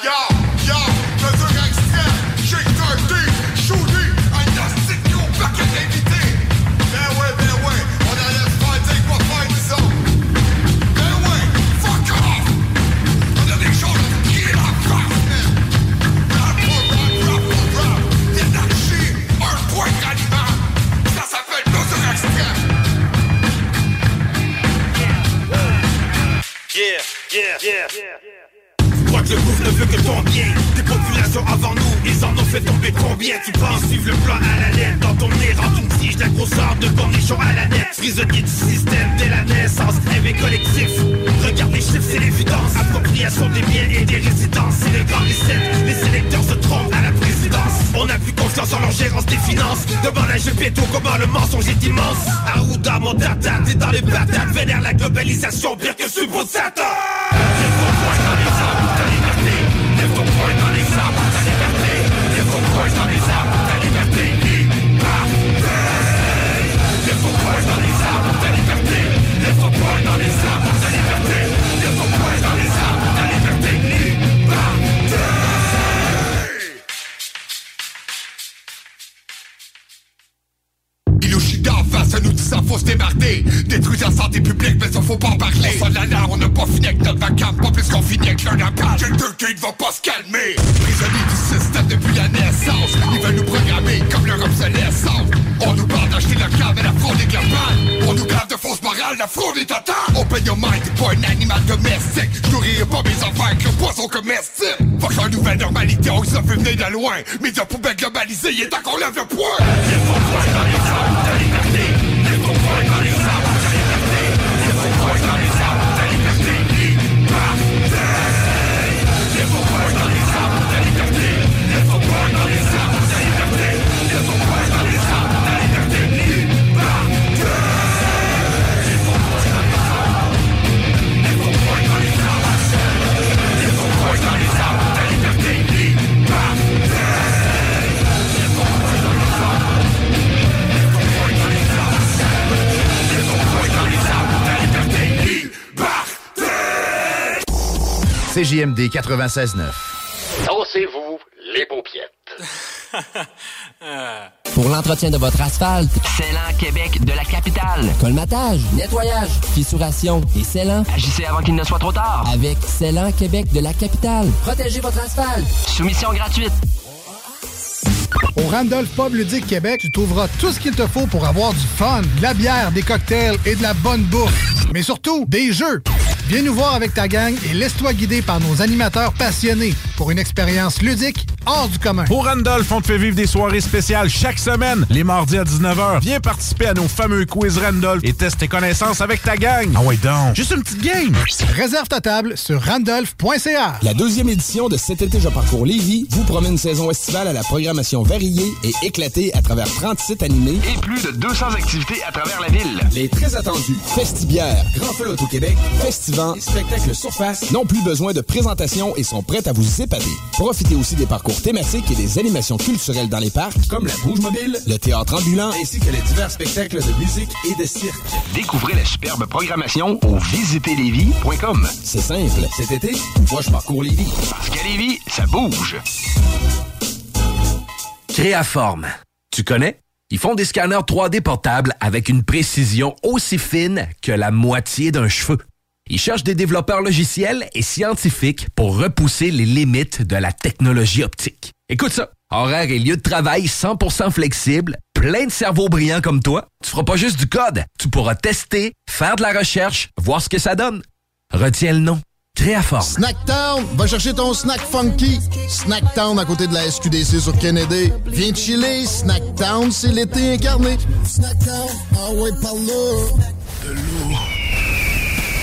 S42: gouffre ne veut que ton bien Des populations avant nous, ils en ont fait tomber combien Tu penses? Suivre le plan à la lettre. Dans ton nez rentre une tige, la grosseur de cornichon à la nette. Prisonnier du système dès la naissance, rêve collectif. Regarde les chiffres, c'est l'évidence. Appropriation des biens et des résidences. C'est les grands recettes, les sélecteurs se trompent à la présidence. On n'a plus confiance en leur des finances. Devant la péto, comment le mensonge est immense? Arruda, mon data, t'es dans les patates Vénère la globalisation, pire que beau Satan
S41: faut se démarrer Détruire la santé publique mais ça faut pas en parler On sonne l'alarme, on n'a pas fini avec notre vacances Pas plus qu'on finit avec leur napalm Quelqu'un qui ne va pas se calmer Prisonniers du système depuis la naissance Ils veulent nous programmer comme leur obsolescence On nous parle d'acheter la cave et la fraude et de la balle On nous grave de fausses morales, la fraude est totale On
S43: open your mind, t'es pas un animal domestique. Je nourrirai pas mes enfants avec le poisson comestible. Fuck la nouvelle normalité, on se fait venir de loin. Média poubelle globalisée, il est temps qu'on lève le dans les de liberté.
S44: CJMD 96.9.
S28: Dansez-vous les paupiètes.
S30: Pour l'entretien de votre asphalte,
S45: Célan Québec de la capitale.
S30: colmatage, nettoyage, fissuration et scellant.
S45: Agissez avant qu'il ne soit trop tard.
S30: Avec Célan Québec de la capitale. Protégez votre asphalte.
S45: Soumission gratuite.
S31: Au Randolph Pub Ludique Québec, tu trouveras tout ce qu'il te faut pour avoir du fun, de la bière, des cocktails et de la bonne bouffe. Mais surtout, des jeux. Viens nous voir avec ta gang et laisse-toi guider par nos animateurs passionnés pour une expérience ludique hors du commun.
S46: Au Randolph, on te fait vivre des soirées spéciales chaque semaine, les mardis à 19h. Viens participer à nos fameux quiz Randolph et teste tes connaissances avec ta gang. Ah ouais donc, juste une petite game.
S31: Réserve ta table sur randolph.ca.
S17: La deuxième édition de Cet été, je parcours Lévis vous promet une saison estivale à la programmation variée et éclatée à travers 30 sites animés
S28: Et plus de 200 activités à travers la ville.
S17: Les très attendus Festibière, Grand Feu au Québec, Festivant et Spectacle Surface n'ont plus besoin de présentation et sont prêts à vous épater. Profitez aussi des parcours thématiques et des animations culturelles dans les parcs, comme la Bouge Mobile, le théâtre ambulant ainsi que les divers spectacles de musique et de cirque.
S28: Découvrez la superbe programmation au visitezlévis.com.
S17: C'est simple, cet été, moi je parcours Lévis.
S28: Parce qu'à Lévis, ça bouge.
S12: Créaforme. Tu connais? Ils font des scanners 3D portables avec une précision aussi fine que la moitié d'un cheveu. Ils cherchent des développeurs logiciels et scientifiques pour repousser les limites de la technologie optique. Écoute ça. Horaire et lieu de travail 100% flexible, plein de cerveaux brillants comme toi. Tu feras pas juste du code. Tu pourras tester, faire de la recherche, voir ce que ça donne. Retiens le nom. Créaforme.
S13: Snacktown, va chercher ton snack funky. Snacktown à côté de la SQDC sur Kennedy. Viens de chiller, Snacktown, c'est l'été incarné. Snacktown, ah ouais, par là.
S37: De l'eau.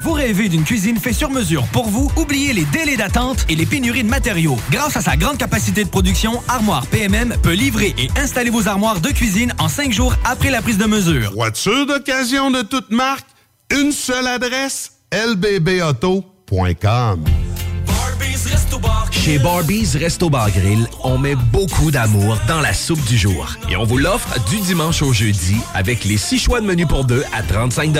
S32: Vous rêvez d'une cuisine faite sur mesure pour vous? Oubliez les délais d'attente et les pénuries de matériaux. Grâce à sa grande capacité de production, Armoire PMM peut livrer et installer vos armoires de cuisine en cinq jours après la prise de mesure.
S15: Voiture d'occasion de toute marque, une seule adresse, lbbauto.com.
S12: Chez Barbies Resto Bar Grill, on met beaucoup d'amour dans la soupe du jour. Et on vous l'offre du dimanche au jeudi avec les six choix de menu pour deux à 35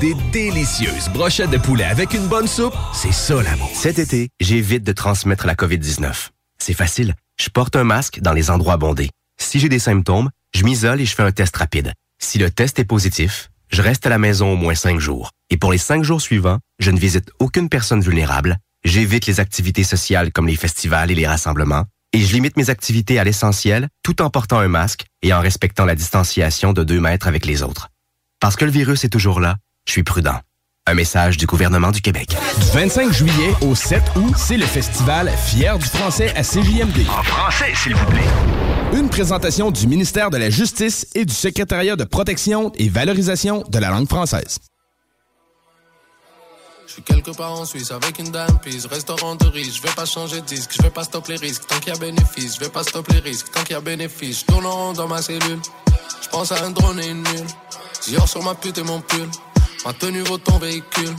S12: Des délicieuses brochettes de poulet avec une bonne soupe, c'est ça l'amour.
S18: Cet été, j'évite de transmettre la COVID-19. C'est facile. Je porte un masque dans les endroits bondés. Si j'ai des symptômes, je m'isole et je fais un test rapide. Si le test est positif, je reste à la maison au moins cinq jours. Et pour les cinq jours suivants, je ne visite aucune personne vulnérable, j'évite les activités sociales comme les festivals et les rassemblements, et je limite mes activités à l'essentiel tout en portant un masque et en respectant la distanciation de deux mètres avec les autres. Parce que le virus est toujours là, je suis prudent. Un message du gouvernement du Québec.
S17: Du 25 juillet au 7 août, c'est le festival Fier du français à CJMD.
S28: En français, s'il vous plaît.
S17: Une présentation du ministère de la Justice et du secrétariat de protection et valorisation de la langue française.
S47: Je suis quelque part en Suisse avec une dame pise, restaurant de riche, je vais pas changer de disque, je vais pas stopper les risques, tant qu'il y a bénéfice, je vais pas stopper les risques, tant qu'il y a bénéfice, je tourne en rond dans ma cellule, je pense à un drone et une nulle, Dior sur ma pute et mon pull, ma tenue vaut ton véhicule,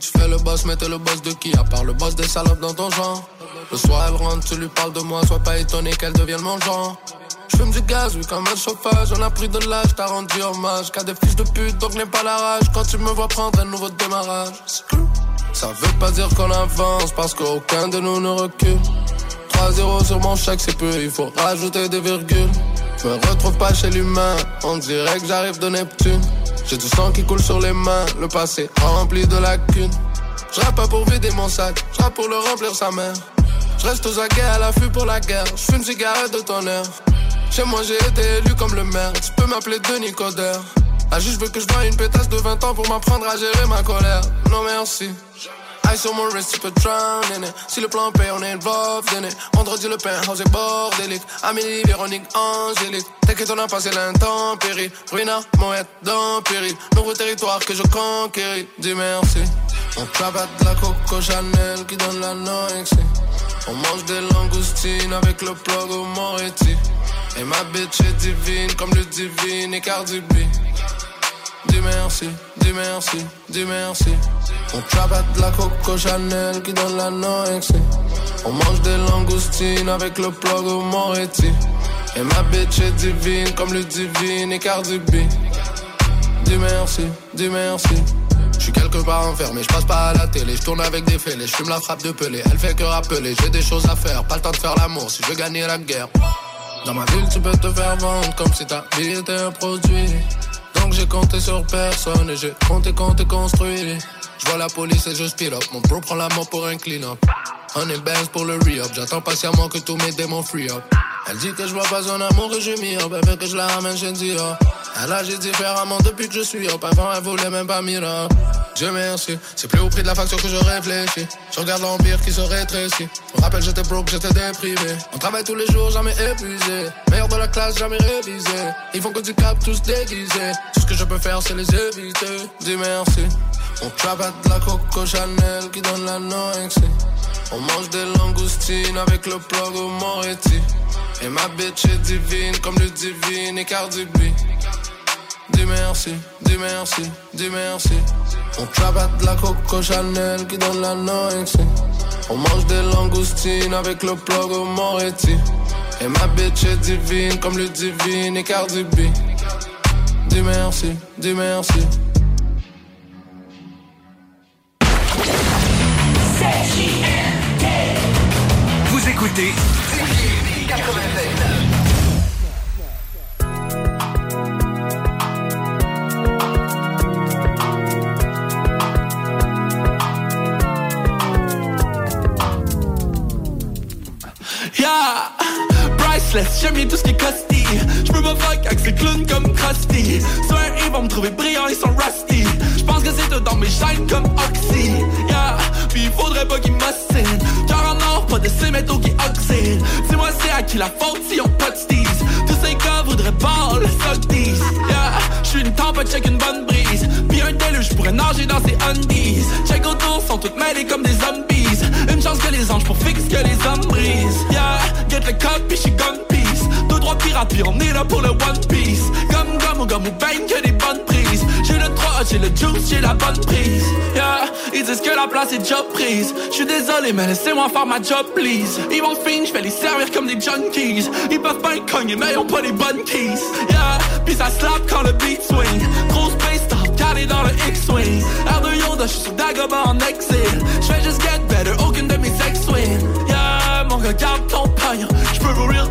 S47: je fais le boss, mais t'es le boss de qui, à part le boss des salopes dans ton genre, le soir elle rentre, tu lui parles de moi, sois pas étonné qu'elle devienne mon genre. Je fume du gaz, oui, comme un chauffage. On a pris de l'âge, t'as rendu hommage. Qu'à des fils de pute, donc n'aie pas la rage. Quand tu me vois prendre un nouveau démarrage. Ça veut pas dire qu'on avance, parce qu'aucun de nous ne recule. Trois zéros sur mon chèque, c'est peu, il faut rajouter des virgules. Me retrouve pas chez l'humain, on dirait que j'arrive de Neptune. J'ai du sang qui coule sur les mains, le passé rempli de lacunes. Je pas pour vider mon sac, je pour le remplir sa mère. Je reste aux aguets à l'affût pour la guerre, je fume une cigarette de tonnerre. Chez moi j'ai été élu comme le maire, tu peux m'appeler Denis Coder. La juge veut que je vois une pétasse de 20 ans pour m'apprendre à gérer ma colère. Non merci. Aïe sur mon wrist, tu peux drown Si le plan paye, on est involved in it. Vendredi, le penthouse est bordélique. Amélie, Véronique, Angélique. T'inquiète, on a passé l'intempérie. Ruina, Moët, dans péril. Nouveau territoire que je conquéris. Dis merci. On de la Coco Chanel qui donne la noixie. On mange des langoustines avec le plug au Moretti. Et ma bitch est divine comme le divine et Cardi B. Dis merci, dis merci, dis merci. On travaille de la Coco Chanel qui donne la noixie. On mange des langoustines avec le plug au Moretti. Et ma bitch est divine comme le divine et Cardi B. Dis merci, dis merci. Je suis quelque part enfermé, je passe pas à la télé, je tourne avec des fêlés, je fume la frappe de pelé, elle fait que rappeler, j'ai des choses à faire, pas le temps de faire l'amour si je veux gagner la guerre. Dans ma ville, tu peux te faire vendre comme si ta vie était un produit. Donc j'ai compté sur personne et j'ai compté, compté, construit. Je vois la police et je speed up, mon bro prend la mort pour un clean up. On est pour le re-up, j'attends patiemment que tous mes démons free up. Elle dit que je vois pas son amour mis up, elle veut que je la ramène chez Dior. Elle agit différemment depuis que je suis up, avant elle voulait même pas mirer. Dieu merci, c'est plus au prix de la facture que je réfléchis. Je regarde l'empire qui se rétrécit. Je me rappelle, j'étais broke, j'étais déprimé. On travaille tous les jours, jamais épuisé. Meilleur de la classe, jamais révisé. Ils font que du cap, tous déguisés. Tout ce que je peux faire, c'est les éviter. Dis merci. On travaille de la Coco Chanel qui donne la noixie. On mange des langoustines avec le plug au Moretti. Et ma bitch est divine comme le divine et Cardi B. Dis merci, dis merci, dis merci. On travaille de la Coco Chanel qui donne la noixie. On mange des langoustines avec le plug au Moretti. Et ma bitch est divine comme le divine et Cardi B. Dis merci, dis merci.
S32: Vous écoutez
S48: Yeah, priceless, j'aime bien tout ce qui est costly J'peux pas fuck avec ces clowns comme Krusty. Soir ils vont me trouver brillant, ils sont rusty. J'pense que c'est tout dans mes chaînes comme Oxy. Yeah, puis il faudrait pas qu'ils m'ossinent Car en or, pas de ces métaux qui oxydent Dis-moi c'est à qui la faute si on pas de steez Tous ces gars voudraient pas le these Yeah, j'suis une tempête, check une bonne brise. Puis un déluge, j'pourrais nager dans ces undies. Check autour, sont toutes mêlées comme des zombies. Une chance que les anges pour fixe que les hommes brisent. Yeah, get the cut, puis gun peace Puis on est là pour le one piece. Comme gomme ou gomme ou bang, que des bonnes prises. J'ai le 3, j'ai le juice, j'ai la bonne prise. Yeah, ils disent que la place est déjà prise. J'suis désolé, mais laissez-moi faire ma job, please. Ils vont fin, j'vais les servir comme des junkies. Ils peuvent pas être cognés, mais ils ont pas les bonnes keys. Yeah, puis ça slap quand le beat swing. Gros space top, calé dans le X-Wing. Air de Yoda, j'suis sur Dagobah en exil. J'fais juste get better, aucune de mes ex-wins Yeah, mon gars, garde ton pognon J'peux vous real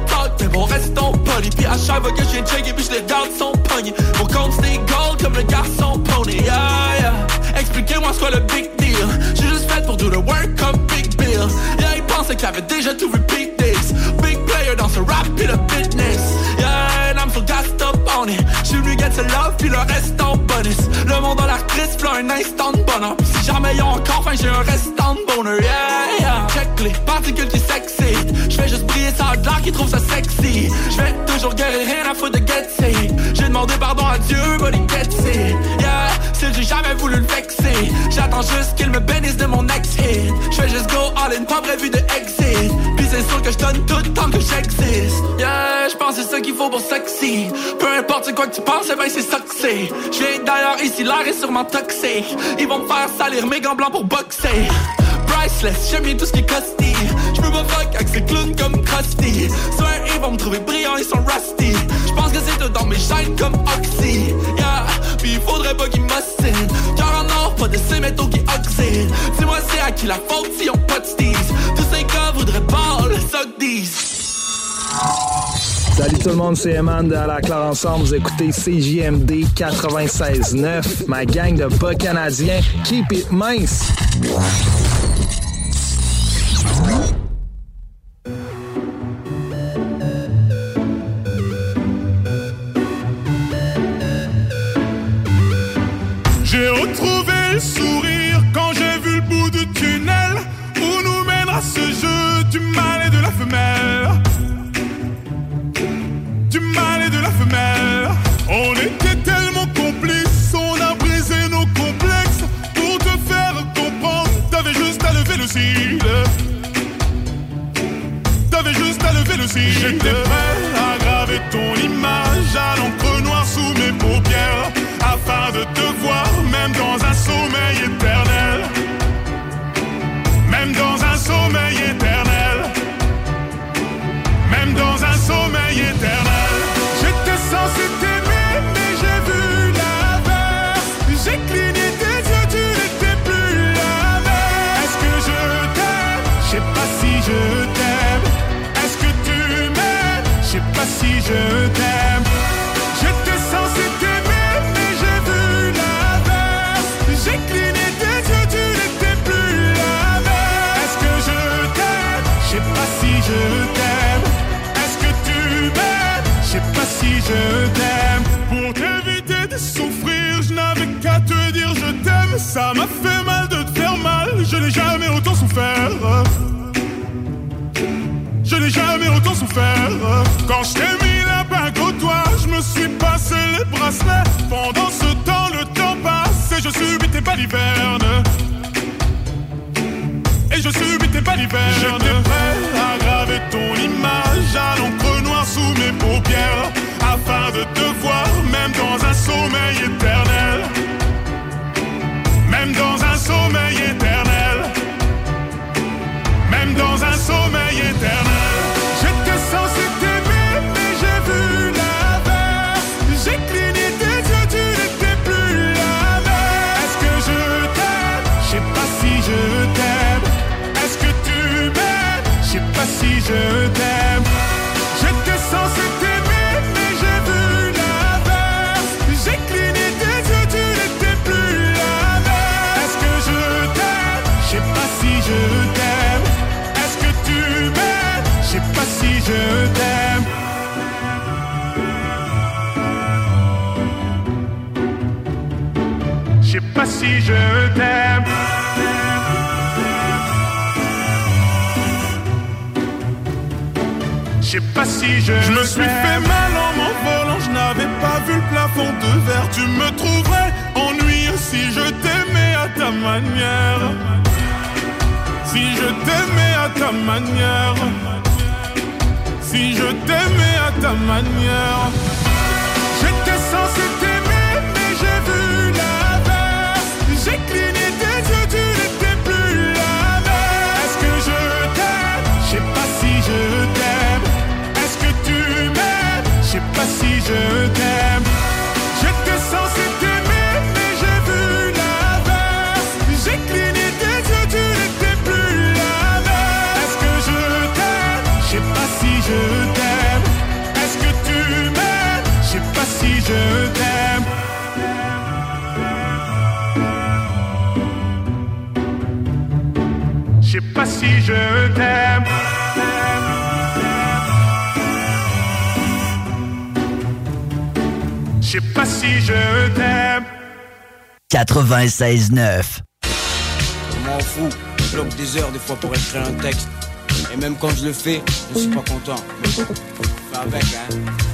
S48: restons polis Puis à chaque fois que j'ai checké, puis j'les garde son pognon. Mon compte c'est gold comme le garçon Yeah, yeah. Expliquez-moi ce qu'est le big deal. J'ai juste fait pour do the work comme Big Bill. Yeah, ils pensaient qu'ils avaient déjà tout repeat this Big player dans ce rap puis le fitness Get ce love puis le reste en bonus. Le monde dans l'artiste, là un instant de bonheur. Si jamais y'a encore faim, j'ai un restant de bonheur Yeah, yeah. Check les particules qui s'excitent. J'fais juste briller ça l'air qui trouve ça sexy. J'vais toujours guérir rien à foutre de get sick J'ai demandé pardon à Dieu, but he gets it Yeah, c'est j'ai jamais voulu le vexer. J'attends juste qu'il me bénisse de mon ex-hit J'fais juste go all in, pas prévu de exit Puis c'est sûr que j'donne tout tant que j'existe. Yeah, j'pense c'est ça qu'il faut pour sexy. Peu importe quoi que tu penses, eh ben c'est ça d'ailleurs ici, l'air est sûrement toxique. Ils vont me faire salir mes gants blancs pour boxer. Priceless, j'aime bien tout ce qui est costly J'peux pas fuck avec ces clowns comme Krusty. Soir ils vont me trouver brillant, ils sont rusty. J'pense que c'est tout dans mes chaînes comme Oxy faudrait pas qu'ils m'ossinent Car en or, pas de ces métaux qui oxydent Dis-moi c'est à qui la faute si on pas de Tous ces gars voudraient pas le 10.
S49: Salut tout le monde, c'est Eman de la Claire Ensemble. Vous écoutez CJMD 96.9. Ma gang de bas canadiens. Keep it mince.
S43: Sourire quand j'ai vu le bout du tunnel où nous mènera ce jeu du mal et de la femelle. Du mal et de la femelle. On était tellement complices, on a brisé nos complexes pour te faire comprendre. T'avais juste à lever le cil. T'avais juste à lever le cil. Éternel. J'étais censé t'aimer, mais j'ai vu l'inverse. J'ai cligné tes yeux, tu n'étais plus la même. Est-ce que je t'aime? Je sais pas si je t'aime. Est-ce que tu m'aimes? Je sais pas si je Je n'ai jamais autant souffert. Quand je t'ai mis la bague au doigt, je me suis passé les bracelets. Pendant ce temps, le temps passe et je subis tes balivernes. Et je subis tes balivernes. J'étais prêt à graver ton image à l'encre noire sous mes paupières. Afin de te voir même dans un sommeil éternel. Même dans un sommeil éternel. Dans un sommeil éternel. J'étais censé t'aimer, mais j'ai vu l'inverse. J'ai cligné tes yeux, tu n'étais plus la même. Est-ce que je t'aime? Je sais pas si je t'aime. Est-ce que tu m'aimes? Je sais pas si je t'aime. Si je t'aime. Je sais pas si je. Je me suis fait mal en m'envolant, je n'avais pas vu le plafond de verre. Tu me trouverais ennuyeux si je t'aimais à ta manière. Si je t'aimais à ta manière. Si je t'aimais à ta manière. J'étais censé t'aimer, je t'aime. Je sais pas si je t'aime.
S50: 96.9.
S51: Je m'en fous, je bloque des heures des fois pour écrire un texte. Et même quand je le fais, je suis pas content. Fais avec, hein.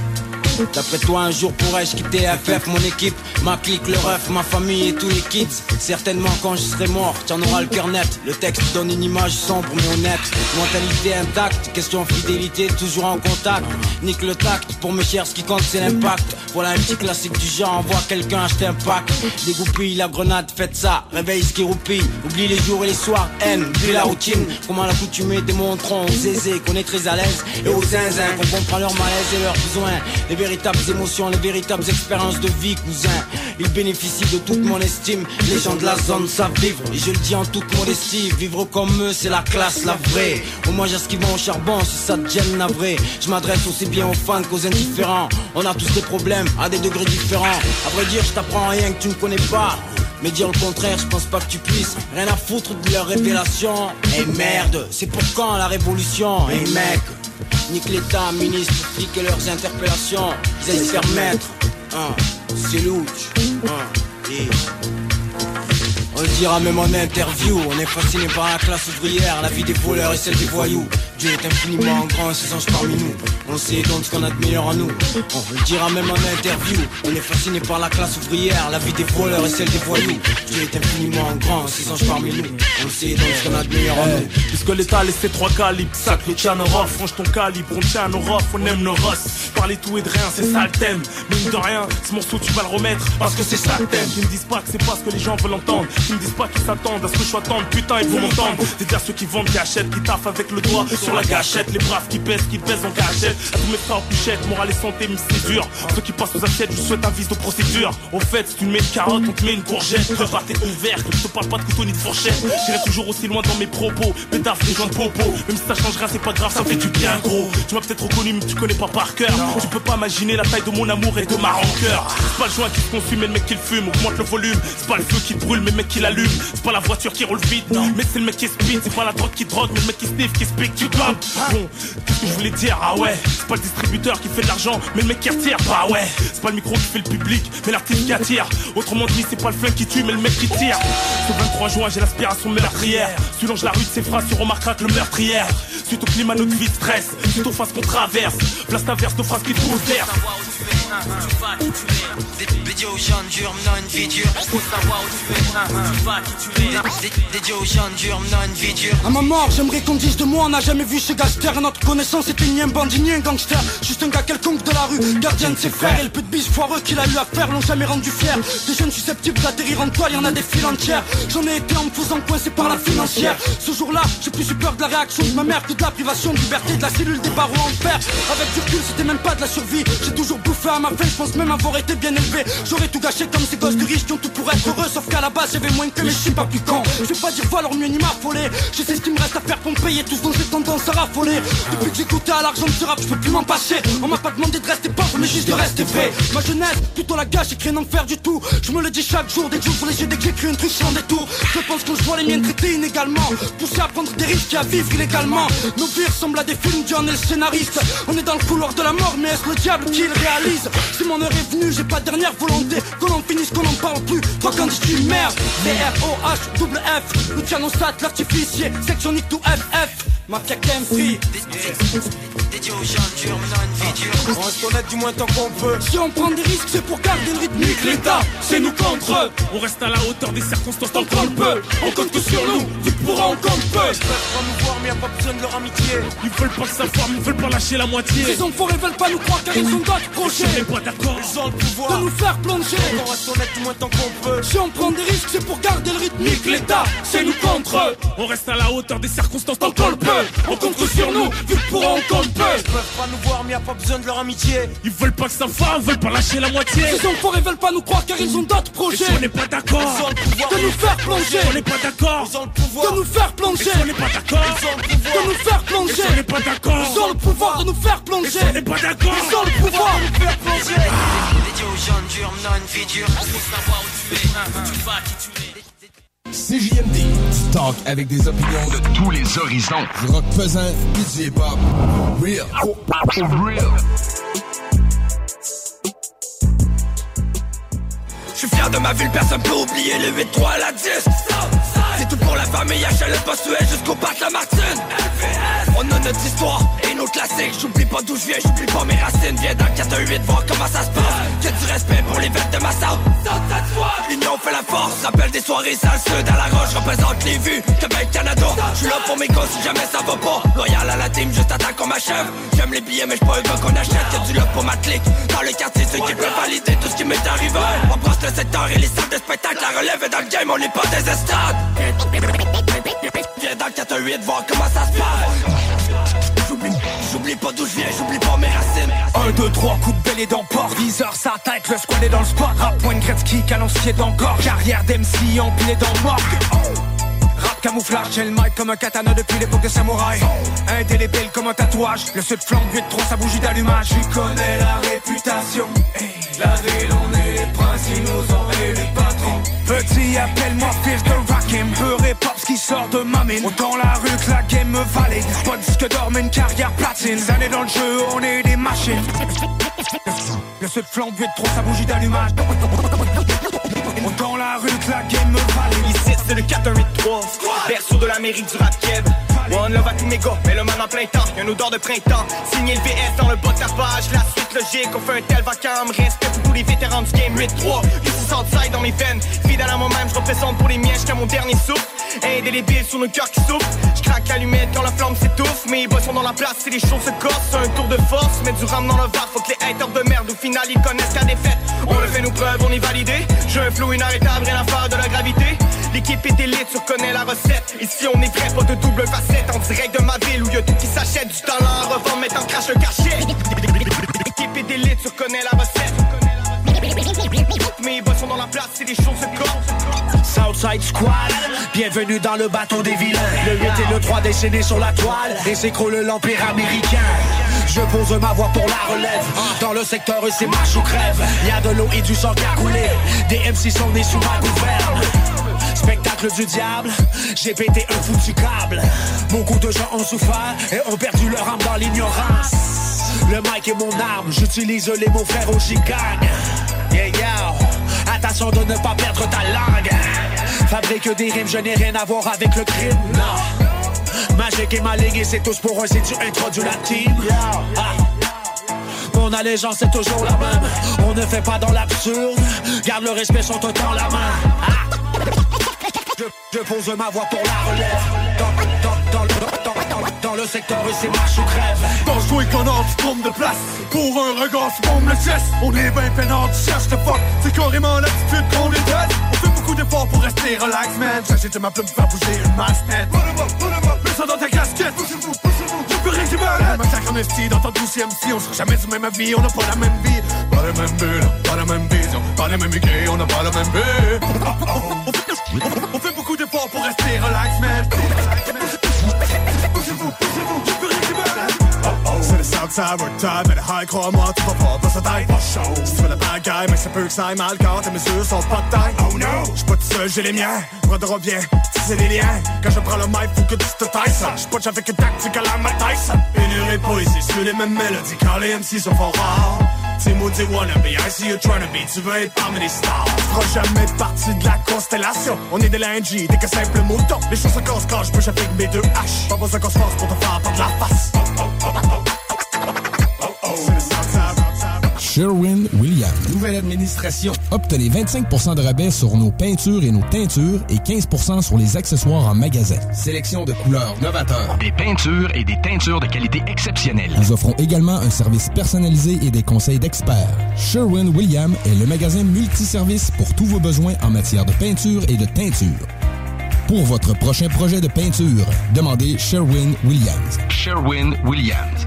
S51: D'après toi, un jour pourrais-je quitter FF, mon équipe, ma clique, le ref, ma famille et tous les kids. Certainement quand je serai mort, t'en auras le cœur net Le texte donne une image sombre mais honnête. Mentalité intacte, question fidélité, toujours en contact. Nique le tact, pour mes chers ce qui compte c'est l'impact. Voilà un petit classique du genre, envoie quelqu'un acheter un pack. Dégoupille la grenade, faites ça, réveille ce qui roupille. Oublie les jours et les soirs, haine, oublie la routine. Comment l'accoutumée démontrons aux aisés qu'on est très à l'aise. Et aux zinzins qu'on comprend leur malaise et leurs besoins
S43: véritables émotions, les véritables expériences de vie, cousin. Ils bénéficient de toute mon estime. Les gens de la zone savent vivre, et je le dis en toute modestie. Vivre comme eux, c'est la classe, la vraie. Au moins, j'ai ce vont au charbon, si ça te gêne, navré. Je m'adresse aussi bien aux fans qu'aux indifférents. On a tous des problèmes, à des degrés différents. À vrai dire, je t'apprends rien que tu ne connais pas. Mais dire le contraire, je pense pas que tu puisses Rien à foutre de leurs révélations Et merde, c'est pour quand la révolution? Et mec, nique l'état, ministre, flics et leurs interpellations. Ils aillent se faire mettre hein, C'est louche. Hein, et... On le dira même en interview, on est fasciné par la classe ouvrière, la vie des voleurs et celle des voyous. Dieu est infiniment grand, ses anges parmi nous. On sait donc ce qu'on a de meilleur en nous. On le dira même en interview, on est fasciné par la classe ouvrière, la vie des voleurs et celle des voyous. Dieu est infiniment grand, ses anges parmi nous. On sait donc ce qu'on a de meilleur en nous.
S52: Puisque l'État laisse ses trois calibres, sac le tien rough, franche ton calibre, on tient nos on aime nos ross. Parler tout et de rien, c'est ça le thème. Mine de rien, ce morceau tu vas le remettre parce que c'est ça le thème. Ils me disent pas que c'est pas ce que les gens veulent entendre. Ils me disent pas qu'ils s'attendent à ce que je sois tendre, putain, ils vont m'entendre. C'est dire ceux qui vendent, qui achètent, qui taffent avec le doigt sur la gâchette. Les braves qui pèsent, qui pèsent en cachette. À tous mes frères puchettes, morale et santé, mais c'est dur. Ceux qui passent aux assiettes, je souhaite un vice de procédure. Au fait, si tu me mets une carotte, on te met une courgette. Prépare tes ouvert, je te parle pas de couteau ni de fourchette. J'irai toujours aussi loin dans mes propos. Pétard, gens de popo. Même si ça change rien, c'est pas grave, ça fait du bien gros. Tu m'as peut-être reconnu, mais tu connais pas par cœur. Tu peux pas imaginer la taille de mon amour et de ma rancœur. C'est pas le joint qui se consume, mais le mec qui le fume. Augmente le volume. C'est pas le feu qui brûle, mais le mec qui C'est pas la voiture qui roule vite, mais c'est le mec qui speed. C'est pas la drogue qui drogue, mais le mec qui sniff, qui speak, tu donnes. Bon, qu'est-ce que je voulais dire? Ah ouais, c'est pas le distributeur qui fait de l'argent, mais le mec qui attire. Bah ouais, c'est pas le micro qui fait le public, mais l'artiste qui attire. Autrement dit, c'est pas le flingue qui tue, mais le mec qui tire. Ce 23 juin, j'ai l'aspiration meurtrière. Suivant la rue de ses phrases, tu remarqueras que le meurtrière. Suite au climat, notre vie stress. Suite aux phases qu'on traverse. Place t'inverse de phrases qui te.
S53: Dédié aux gens durs, menant une vie dure. Faut savoir où tu es, tu vas qui tu es. Dédié aux durs, menant une vie dure.
S54: À ma mort, j'aimerais qu'on dise de moi, on n'a jamais vu ce gangster. Notre connaissance était ni un bandit ni un gangster. Juste un gars quelconque de la rue, gardien de ses frères. Et le peu de bis foireux qu'il a eu à faire l'ont jamais rendu fier. Des jeunes susceptibles d'atterrir en toile, y en a des files entières. J'en ai été en me faisant coincer par la financière. Ce jour-là, j'ai plus eu peur de la réaction de ma mère que de la privation de liberté de la cellule des barreaux en fer. Avec du recul, c'était même pas de la survie. J'ai toujours bouffé à ma faim, je pense même avoir été bien élevé. J'aurais tout gâché comme ces gosses de riches qui ont tout pour être heureux. Sauf qu'à la base, j'avais moins que mais je suis pas plus con. Je vais pas dire voilà mieux ni m'affoler. Je sais ce qu'il me reste à faire pour me payer tout ce dont j'ai tendance à raffoler. Depuis que goûté à l'argent ce rap, je peux plus m'en passer. On m'a pas demandé de rester pauvre, mais juste de rester vrai. Ma jeunesse, plutôt la gâche, j'ai créé un enfer du tout. Je me le dis chaque jour, dès que j'ouvre les yeux, dès que j'écris un truc sans détour. Je pense que je vois les miens traités inégalement. Poussés à prendre des risques et à vivre illégalement. Nos vies ressemblent à des films, John est le scénariste. On est dans le couloir de la mort, mais est-ce le diable qui le réalise? Si mon heure est venue, j'ai pas de dernière volonté. Qu'on en finisse, qu'on en parle plus. Toi quand je dis merde, C-R-O-H, double F. Le tianostat, l'artificier, section Nick to FF. Mafia Game Free.
S53: Dédié aux gens durs, menant une vie dure.
S54: On reste honnête du moins tant qu'on peut. Si on prend des risques, c'est pour garder le rythmique. L'État, c'est nous contre eux.
S52: On reste à la hauteur des circonstances tant qu'on le peut.
S54: On compte que sur nous, vu que pour on compte peu.
S43: Ils peuvent nous voir, mais y a pas besoin de leur amitié.
S52: Ils veulent pas le savoir, mais ils veulent pas lâcher la moitié.
S54: Ces enfoirés veulent pas nous croire car ils ont d'autres projets.
S52: On n'est pas d'accord.
S43: Ils ont le pouvoir
S54: De nous faire
S43: On reste honnête moins tant qu'on peut.
S54: Si on prend des risques, c'est pour garder le rythmique. L'État, c'est nous contre eux.
S52: On reste à la hauteur des circonstances tant qu'on le peut.
S54: On compte que sur nous, vu que pour on compte peu.
S43: Ils peuvent pas nous voir, mais y a pas besoin de leur amitié.
S52: Ils veulent pas le savoir, ils veulent pas lâcher la moitié.
S54: Ces enfoirés veulent pas nous croire car ils ont d'autres projets.
S52: on n'est pas d'accord.
S43: Ils ont le pouvoir
S54: De nous faire plonger.
S52: On n'est pas d'accord.
S43: Ils ont le pouvoir
S54: De nous faire plonger.
S52: on n'est pas d'accord.
S43: Ils ont le pouvoir
S54: De nous faire plonger.
S52: on n'est pas d'accord.
S54: Ils ont le pouvoir de nous faire plonger.
S52: on n'est pas d'accord.
S54: Ils ont le pouvoir de nous faire plonger.
S53: Aux. Faut savoir où tu es, tu vas qui tu es.
S17: CJMD, talk avec des opinions de tous les horizons. Du rock pesant, du hip-hop. Real. real.
S55: Je suis fier de ma ville, personne peut oublier le 8-3 à la 10 C'est tout pour la famille, HLM Postuel jusqu'au parc La Martine On a notre histoire et nos classiques. J'oublie pas d'où je viens, j'oublie pas mes racines. Viens dans le 418 voir comment ça se passe. Y'a du respect pour les vettes de ma salle. L'union fait la force, rappelle des soirées sales. Sud à la roche, représente les vues Québec, Canada. Je suis là pour mes gosses si jamais ça va pas. Loyal à la team, juste attends qu'on m'achève. J'aime les billets mais j'suis pas un gars qu'on achète. Y'a du love pour ma clique. Dans le quartier, ceux qui peuvent valider tout ce qui m'est arrivé. On brasse le secteur et les salles de spectacle. La relève est dans le game, on n'est pas des estrades Viens dans le 418 voir comment ça se passe J'oublie
S56: pas d'où je viens, j'oublie pas mes racines. 1, 2, 3, coup de belé dans le port. Viseur sa tête, le squad est dans le spot. Rap point Gretzky, canon scié dans le corps. Carrière d'MC, empilé dans le morgue. Rap camouflage, j'ai le mic comme un katana depuis l'époque de samouraï. Indélébile comme un tatouage. Le sud flambe 8-3, sa bougie d'allumage. J'y connais la réputation. La ville, on est les princes, ils nous ont les patrons Petit, appelle-moi fils de Rakim. Peur et qui sort de ma mine. Autant la rue que la game me valide Pas de disque d'or, une carrière platine. Des années dans le jeu, on est des machines. Le sud flambe 8-3, sa bougie d'allumage. Autant la rue que la game me
S57: Ici c'est le 4-1-8-3 Berceau de l'Amérique du rap keb. One love à tous mes gars, mais le man en plein temps. Y'a une odeur de printemps, signé le VS dans le bas de la page. La suite logique, on fait un tel vacarme. Respect pour tous les vétérans du game 8-3 Ici Southside dans mes veines. Fidèle à moi-même, je représente pour les miens jusqu'à mon dernier souffle. Indélébile sur nos cœurs qui souffrent. Je craque l'allumette quand la flamme s'étouffe. Mes boys sont dans la place, c'est les choses se corsent. Un tour de force, mettre du rame dans le var Faut que les haters de merde au final ils connaissent la défaite. On le fait nos preuves, on est validé J'ai un flow inarrêtable, rien à faire de la gravité L'équipe est élite, tu reconnais la recette Ici on est vrai, pas de double facette En direct de ma ville où y'a tout qui s'achète Du talent à revendre, mettre en crash le cachet L'équipe est élite, tu reconnais la recette Mes boss sont dans la place, c'est des choses se corsent
S56: Southside Squad, bienvenue dans le bateau des vilains. Le 8 et le 3 déchaînés sur la toile, et s'écroule l'empire américain. Je pose ma voix pour la relève. Dans le secteur, c'est marche ou crève. Y a de l'eau et du sang qui a coulé. Des MC sont nés sous ma gouverne. Spectacle du diable, j'ai pété un foutu câble. Beaucoup de gens ont souffert et ont perdu leur âme dans l'ignorance. Le mic est mon arme, j'utilise les mots frères au chicagne. Yeah, yeah. Attention de ne pas perdre ta langue. Fabrique des rimes, je n'ai rien à voir avec le crime, non. Magique et maligne, c'est tous pour un, si tu introduis la team. Ah. Mon allégeance est toujours la même. On ne fait pas dans l'absurde. Garde le respect, sont autant la main. Ah. Je, je pose ma voix pour la relève. Dans, dans, dans, le- dans, dans, dans secteur, c'est marche ou crève.
S58: Pense-toi qu'on a du trompe de place Pour un regard, tu bombes le chest On est ben peinard, tu cherches de fuck. C'est carrément l'attitude qu'on déteste On fait beaucoup d'efforts pour rester relax, man. J'agite ma plume faire bouger une masse, man. Mets ça dans ta casquette. Poussez-vous, poussez-vous rien qui dans ton douce MC On sera jamais du même avis, on n'a pas la même vie. Pas la même bulle, pas la même vision. Pas les mêmes idées, on n'a pas la même vie On fait- beaucoup d'efforts pour rester relax, man Poussez-vous, poussez-vous Y'a plus rien qui m'arrête c'est le Southside, time, mais le high, crois-moi, tu vas pas passer ta tête. Pas chaud. Tu la bagaille, mais ça peut que ça aille mal quand tes mesures sont pas de taille. Oh no! J'suis pas tout seul, j'ai les miens. Bras de revient, c'est des liens. Quand je prends le mic, faut que tu te tailles. J'suis pas avec une tactique à la Mike Tyson. Une poésie sur les mêmes mélodies quand les MC sont fort rares. T'es maudit wannabe, I see you trying to be, tu veux être parmi les stars. Jamais partie de la constellation. On est des lingis, des que simples moutons. Les choses se cassent quand je bouge avec mes deux haches. Pas besoin qu'on se force pour te faire perdre la face. Southside.
S17: Sherwin-Williams. Nouvelle administration. Obtenez 25% de rabais sur nos peintures et nos teintures et 15% sur les accessoires en magasin. Sélection de couleurs novateurs.
S40: Des peintures et des teintures de qualité exceptionnelle.
S17: Nous offrons également un service personnalisé et des conseils d'experts. Sherwin-Williams est le magasin multiservice pour tous vos besoins en matière de peinture et de teinture. Pour votre prochain projet de peinture, demandez Sherwin-Williams.
S40: Sherwin-Williams.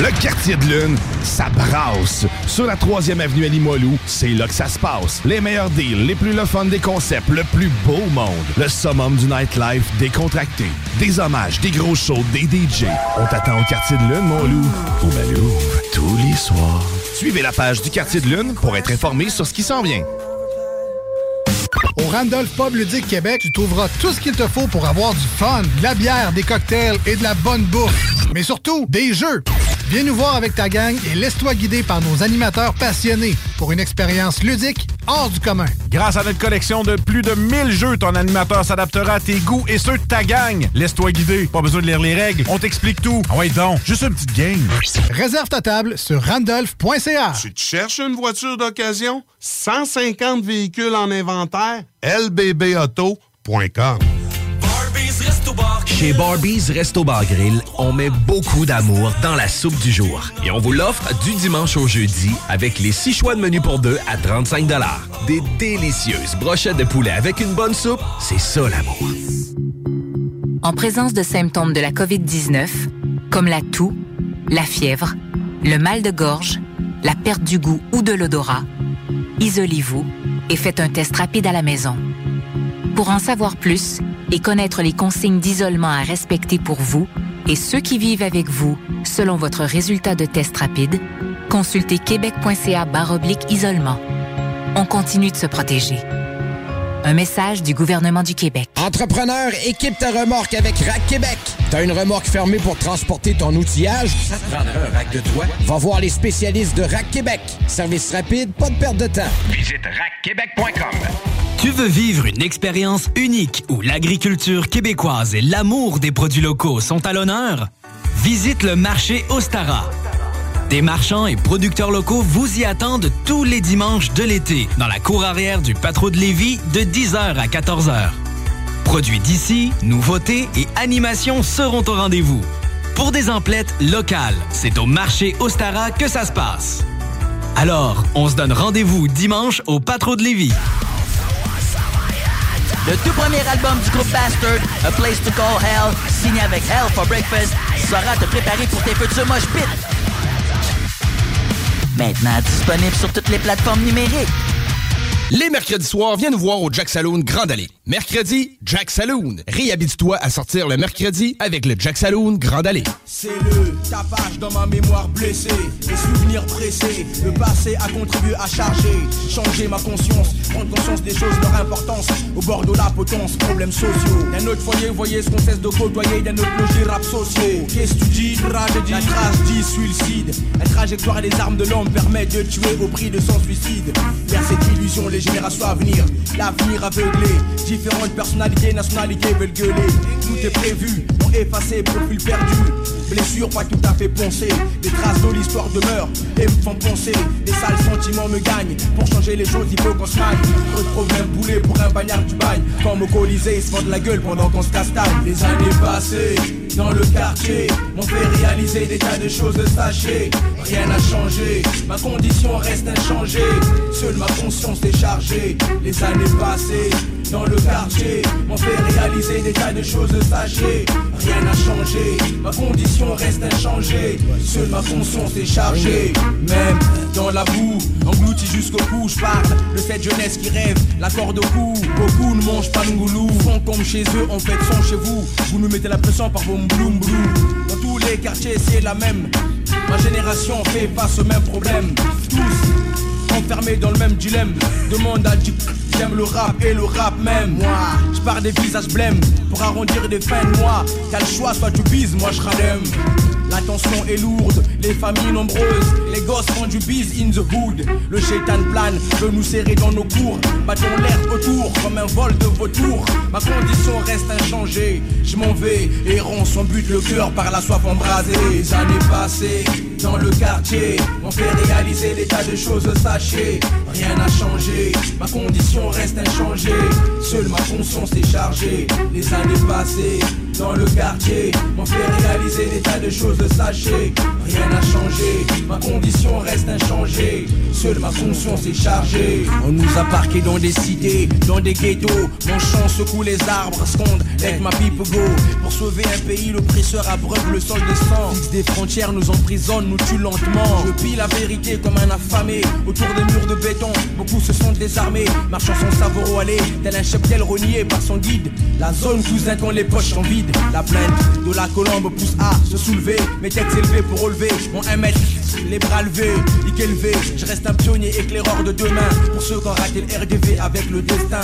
S3: Le quartier de lune, ça brasse. Sur la 3e avenue à c'est là que ça se passe. Les meilleurs deals, les plus le des concepts, le plus beau monde. Le summum du nightlife décontracté. Des hommages, des gros shows, des DJ. On t'attend au quartier de lune, mon loup. Au Malou, tous les soirs. Suivez la page du quartier de lune pour être informé sur ce qui s'en vient.
S31: Au Randolph Pub Ludique Québec, tu trouveras tout ce qu'il te faut pour avoir du fun, de la bière, des cocktails et de la bonne bouffe. Mais surtout, des jeux. Viens nous voir avec ta gang et laisse-toi guider par nos animateurs passionnés pour une expérience ludique hors du commun.
S3: Grâce à notre collection de plus de 1000 jeux, ton animateur s'adaptera à tes goûts et ceux de ta gang. Laisse-toi guider. Pas besoin de lire les règles. On t'explique tout. Ah ouais, donc. Juste une petite game.
S31: Réserve ta table sur randolph.ca.
S15: Tu te cherches une voiture d'occasion? 150 véhicules en inventaire? lbbauto.com
S12: Chez Barbies Resto Bar Grill, on met beaucoup d'amour dans la soupe du jour. Et on vous l'offre du dimanche au jeudi avec les six choix de menu pour deux à 35 Des délicieuses brochettes de poulet avec une bonne soupe, c'est ça l'amour.
S59: En présence de symptômes de la COVID-19, comme la toux, la fièvre, le mal de gorge, la perte du goût ou de l'odorat, isolez-vous et faites un test rapide à la maison. Pour en savoir plus et connaître les consignes d'isolement à respecter pour vous et ceux qui vivent avec vous selon votre résultat de test rapide, consultez québec.ca isolement. On continue de se protéger. Un message du gouvernement du Québec.
S17: Entrepreneur, équipe ta remorque avec Rack Québec. T'as une remorque fermée pour transporter ton outillage? Ça te prendra un rack de toi? Va voir les spécialistes de Rack Québec. Service rapide, pas de perte de temps.
S60: Visite rackquebec.com.
S32: Tu veux vivre une expérience unique où l'agriculture québécoise et l'amour des produits locaux sont à l'honneur? Visite le marché Ostara. Des marchands et producteurs locaux vous y attendent tous les dimanches de l'été dans la cour arrière du Patro de Lévis de 10h à 14h. Produits d'ici, nouveautés et animations seront au rendez-vous. Pour des emplettes locales, c'est au marché Ostara que ça se passe. Alors, on se donne rendez-vous dimanche au Patro de Lévis.
S61: Le tout premier album du groupe Bastard, A Place to Call Hell, signé avec Hell for Breakfast, sera te préparer pour tes futurs moches pits. Maintenant disponible sur toutes les plateformes numériques.
S17: Les mercredis soirs, viens nous voir au Jack Saloon Grand Allée. Mercredi, Jack Saloon. Réhabite-toi à sortir le mercredi avec le Jack Saloon Grand Allée.
S62: C'est le tapage dans ma mémoire blessée, les souvenirs pressés, le passé a contribué à charger, changer ma conscience, prendre conscience des choses, leur importance, au bord de la potence, problèmes sociaux. D'un autre foyer, voyez ce qu'on cesse de côtoyer, d'un autre logis rap sociaux. Qu'est-ce que tu dis, tragédie, la trace dit suicide. La trajectoire et les armes de l'homme permettent de tuer au prix de son suicide. Vers cette illusion, les générations à venir, l'avenir aveuglé, différentes personnalités, nationalités veulent gueuler. Tout est prévu, ont effacé, profil perdu. Blessure pas tout à fait poncée, des traces de l'histoire demeurent et me font penser. Des sales sentiments me gagnent, pour changer les choses il faut qu'on se magne. De problèmes boulés pour un bagnard du bail. Comme au Colisée, ils se font de la gueule pendant qu'on se castagne. Les années passées, dans le quartier, m'ont fait réaliser des tas de choses sachées. Rien n'a changé, ma condition reste inchangée. Seule ma conscience est chargée. Les années passées, dans le quartier, m'ont fait réaliser des tas de choses sachées. Rien n'a changé, ma condition reste inchangée. Seule ma conscience est chargée. Même dans la boue, englouti jusqu'au cou, je parle de jeunesse qui rêve, la corde au cou. Beaucoup ne mangent pas le ngoulou, font comme chez eux, en fait sont chez vous. Vous nous mettez la pression par vos Dans tous les quartiers, c'est la même. Ma génération fait face au même problème. Tous enfermés dans le même dilemme. Demande à Dieu. J'aime le rap et le rap même. Moi, je pars des visages blêmes pour arrondir des fins de mois. T'as le choix, soit tu bises, moi je ralème. La tension est lourde, les familles nombreuses, les gosses font du biz in the hood. Le shaitan plane, veut nous serrer dans nos cours. Battons l'air autour comme un vol de vautour. Ma condition reste inchangée, je m'en vais, errant son but, le cœur par la soif embrasée. Les années passées, dans le quartier, on fait réaliser tas de choses sachées. Rien n'a changé, ma condition reste inchangée. Seule ma conscience est chargée. Les années passées, dans le quartier, on fait réaliser des tas de choses sachées. Rien n'a changé, ma condition reste inchangée. Seule ma conscience est chargée. On nous a parqués dans des cités, dans des ghettos. Mon chant secoue les arbres, sconde avec ma pipe go. Pour sauver un pays, l'oppresseur abreuve le sol de sang. Des frontières, nous emprisonne, nous tue lentement. Je pille la vérité comme un affamé. Autour des murs de béton, beaucoup se sont désarmés. Marchant son savoir au aller, tel un cheptel renié par son guide. La zone cousin quand les poches sont La plainte de la colombe pousse à se soulever. Mes têtes élevées pour relever mon 1 mètre. Les bras levés, nique élevé. Je reste un pionnier éclaireur de demain. Pour ceux qui ont raté le RDV avec le destin.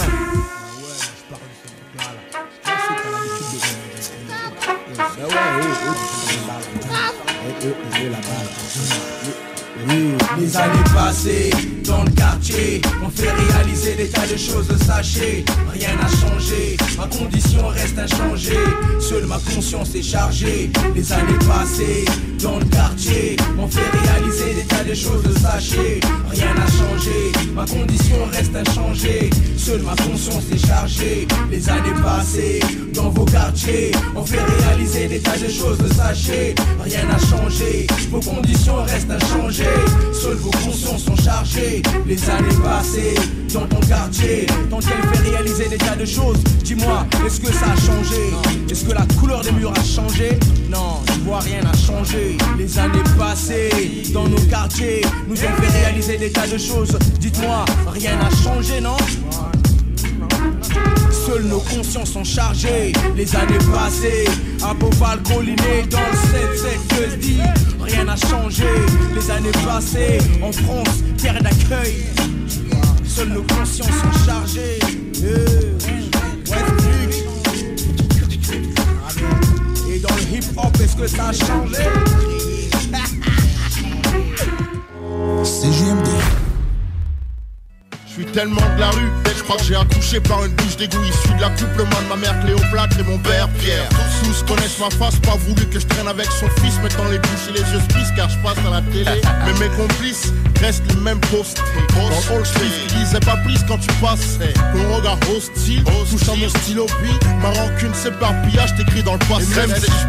S62: Les années passées dans le quartier On fait réaliser des tas de choses sachées Rien n'a changé, ma condition reste inchangée. Seule ma conscience est chargée. Les années passées dans le quartier On fait réaliser des tas de choses sachées Rien n'a changé, ma condition reste inchangée. Seule ma conscience est chargée. Les années passées dans vos quartiers On fait réaliser des tas de choses sachées Rien n'a changé, vos conditions restent inchangées Seules vos consciences sont chargées Les années passées dans ton quartier, dans lequel fait réaliser des tas de choses. Dis-moi, est-ce que ça a changé? Est-ce que la couleur des murs a changé? Non, je vois rien a changé. Les années passées, dans nos quartiers, nous ont fait réaliser des tas de choses. Dites-moi, rien n'a changé, non? Seules nos consciences sont chargées, les années passées, à Beauval colliné dans le 7-7 que je dis, rien n'a changé, les années passées, en France, terre d'accueil, seules nos consciences sont chargées. West Et dans le hip hop, est-ce que ça a changé?
S5: CJMD.
S63: Je suis tellement de la rue, je crois que j'ai accouché par une douche d'égout issue de l'accouplement de ma mère Cléopâtre et mon père Pierre. Tous connaissent ma face, pas voulu que je traîne avec son fils, mettant les bouches et les yeux spis car je passe à la télé. Mais mes complices restent les mêmes postés. Dans le hall street, ils disaient pas plus quand tu passais. Ton regard hostile, touchant mon stylo, puis ma rancune s'éparpilla, je t'écris dans le passé. Même si je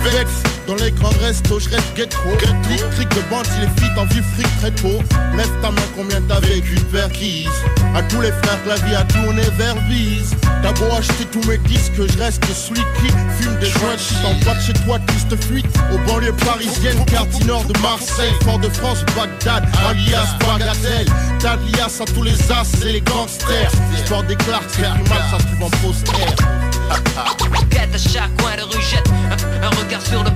S63: dans les grands restos, je reste ghetto. Clic, clic de bande, si les filles t'en vivent fric très tôt. Lève ta main, combien t'as vécu de. À tous les frères la vie a tourné vers bise. T'as beau acheter tous mes disques, je reste celui qui fume des joints. Si t'en bas de chez toi, triste fuite. Aux banlieues parisiennes, quartier nord de Marseille, Fort-de-France, Bagdad, alias Bagatelle. T'as lias à tous les as et les gangsters. Histoire des clarks, c'est plus mal, ça se trouve en poster.
S19: À chaque coin de rue jette un, regard sur le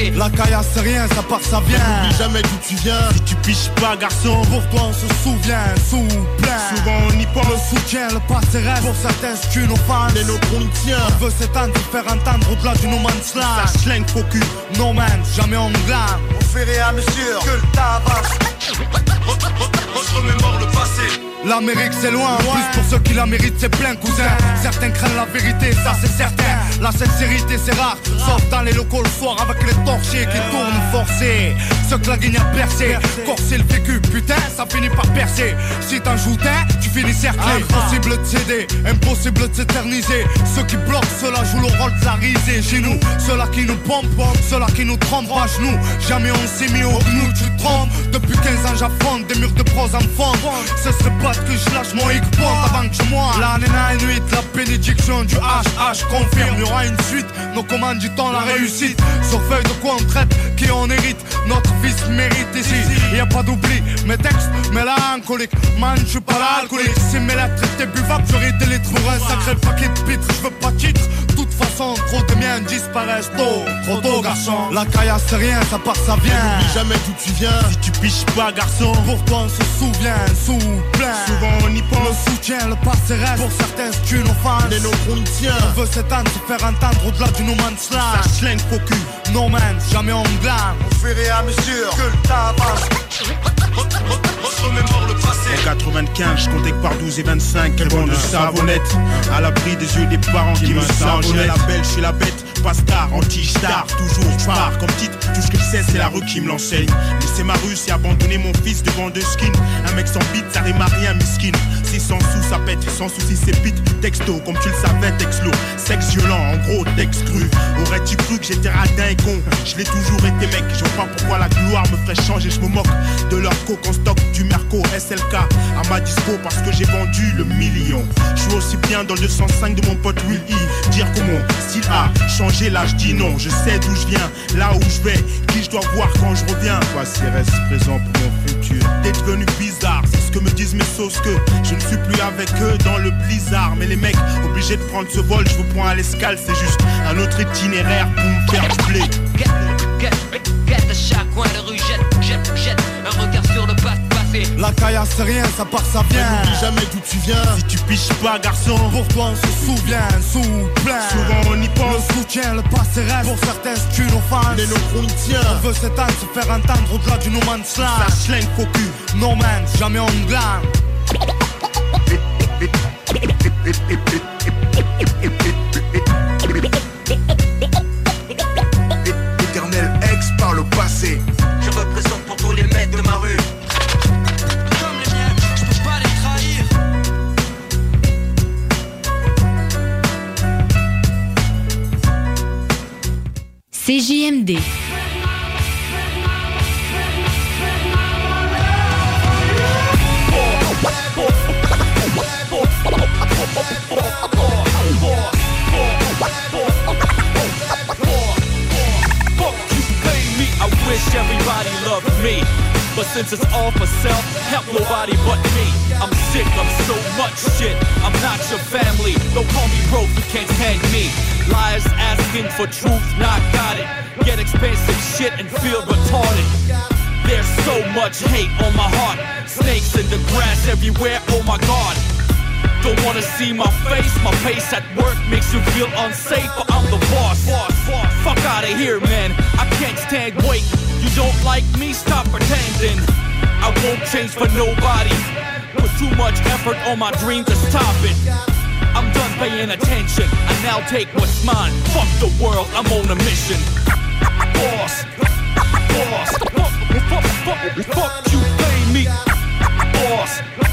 S19: passé.
S63: La caillasse c'est rien, ça part, ça vient. N'oublie jamais d'où tu viens. Si tu piches pas, garçon, pour toi on se souvient, sous plein. Souvent on y pense. Le soutien, le passé reste. Pour certains, c'est une offense. Mais nos tient. On veut s'étendre, faire entendre au-delà du no man's land. Ça schlingue, faux cul. No man, jamais on glane. Au fur et à mesure que le avance. Remémore le passé. L'Amérique c'est loin, plus pour ceux qui la méritent c'est plein cousin. Certains craignent la vérité, ça c'est certain. La sincérité c'est rare, sauf dans les locaux le soir avec les torchés qui tournent forcés. Ceux que la guigne a percé, corser le vécu, putain ça finit par percer. Si t'en joues un, tu finis cerclé. Impossible de céder, impossible de s'éterniser. Ceux qui bloquent, ceux-là jouent le rôle de la risée. Chez nous, ceux-là qui nous pompent, ceux-là qui nous trompent. À genoux Jamais on s'est mis au genou, tu trompes Depuis 15 ans j'affronte des murs de prose en fond. Ce serait pas que je lâche mon hic avant que je moire La nena et nuit, la bénédiction du HH confirme. Y aura une suite, nos commandes du temps, la réussite. Sur feuille de quoi on traite, qui on hérite. Notre fils mérite ici, y a pas d'oubli Mes textes, mélancoliques, man je suis pas l'alcoolique. Si mes lettres étaient buvables, j'aurais des litres pour un sacré paquet de pitres. Je veux pas de titre, de toute façon trop de miens disparaissent. Tôt Trop tôt garçon, la caillasse c'est rien, ça part ça vient. N'oublie jamais d'où tu viens, si tu piches pas garçon. Pour toi on se souvient, sous plein Souvent on y pense, le soutien, le passé reste. Pour certains c'est une offense, mais nos tient. On veut s'étendre, se faire entendre au-delà du no man's land. Ça schlingue faux cul, no man, jamais on glane. Au fur et à mesure que le temps avance. Remémore le passé.
S64: En 95, je comptais que par 12 et 25 Quel bon de savonnette À l'abri des yeux des parents qui, me savonnaient. La belle, je suis la bête pas star, anti-star, toujours je comme titre, tout ce que je sais c'est la rue qui me l'enseigne. Laisser ma rue, c'est abandonner mon fils devant deux skins. Un mec sans bite, ça rime à rien, miskin Si sans sous, ça pète, sans souci c'est pite Texto, comme tu le savais, texlo. Sexe violent, en gros, texte cru. Aurais-tu cru que j'étais radin et con? Je l'ai toujours été mec, je vois pas pourquoi la gloire me ferait changer. Je me moque de leur coke en stock du Merco SLK à ma disco parce que j'ai vendu le million. Je suis aussi bien dans le 205 de mon pote Will E. Dire comment, style A, changer là, je dis non, je sais d'où je viens, là où je vais, qui je dois voir quand je reviens? Passé reste présent pour mon futur. T'es devenu bizarre, c'est ce que me disent mes sauces que je ne suis plus avec eux dans le blizzard. Mais les mecs, obligés de prendre ce vol, je vous prends à l'escale, c'est juste un autre itinéraire pour me faire du blé.
S19: À chaque coin de rue, jette, jette, jette un regard sur le passé.
S63: La caillasse c'est rien, ça part, ça vient. N'oublie jamais d'où tu viens. Si tu piches pas, garçon, pour toi on se souvient, sous plein. Souvent on y pense. Le soutien, le passé reste. Pour certains c'est une offense. Mais nos tient. On veut s'étendre, se faire entendre au-delà du no man's land. Ça schlingue cul. No man, jamais on glane.
S65: Éternel ex par le passé.
S19: Je représente pour tous les maîtres de ma rue. Comme les miens, je peux pas les trahir.
S59: CJMD.
S52: Wish everybody loved me. But since it's all for self, help nobody but me. I'm sick of so much shit. I'm not your family. Don't call me broke, you can't stand me. Liars asking for truth, not got it. Get expensive shit and feel retarded. There's so much hate on my heart. Snakes in the grass everywhere, oh my god. Don't wanna see my face, my pace at work makes you feel unsafe, but I'm the boss. boss, boss. Fuck out of here, man. I can't stand wait. You don't like me, stop pretending. I won't change for nobody. Put too much effort on my dream to stop it. I'm done paying attention. I now take what's mine. Fuck the world, I'm on a mission. Boss, boss, fuck, fuck, fuck, fuck you, pay me. Boss, boss,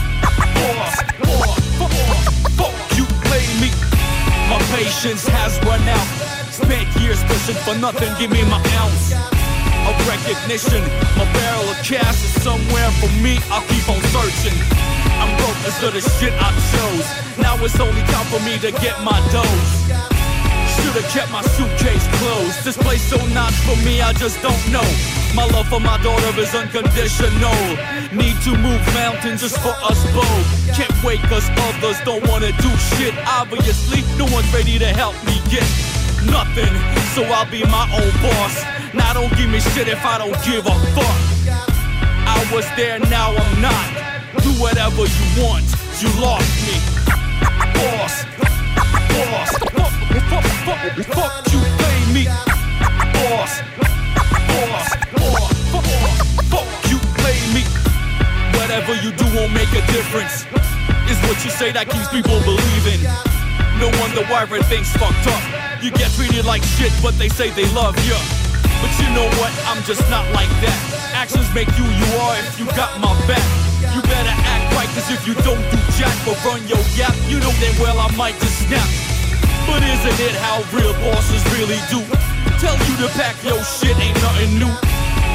S52: patience has run out. Spent years pushing for nothing, give me my ounce of recognition. My barrel of cash is somewhere for me, I'll keep on searching. I'm broke as to the shit I chose. Now it's only time for me to get my dose. Should've kept my suitcase closed. This place so not for me, I just don't know. My love for my daughter is unconditional. Need to move mountains just for us both. Can't wait cause others don't wanna do shit. Obviously, no one's ready to help me get nothing. So I'll be my own boss. Now don't give me shit if I don't give a fuck. I was there, now I'm not. Do whatever you want, you lost me. Boss, boss, fuck, fuck, fuck, you, pay me. Boss, boss, boss, fuck, you, pay me. Whatever you do won't make a difference. Is what you say that keeps people believing. No wonder why everything's fucked up. You get treated like shit, but they say they love you. But you know what? I'm just not like that. Actions make you you are if you got my back. You better act right, cause if you don't do jack or run your gap, you know damn well I might just snap. But isn't it how real bosses really do? Tell you to pack your shit ain't nothing new.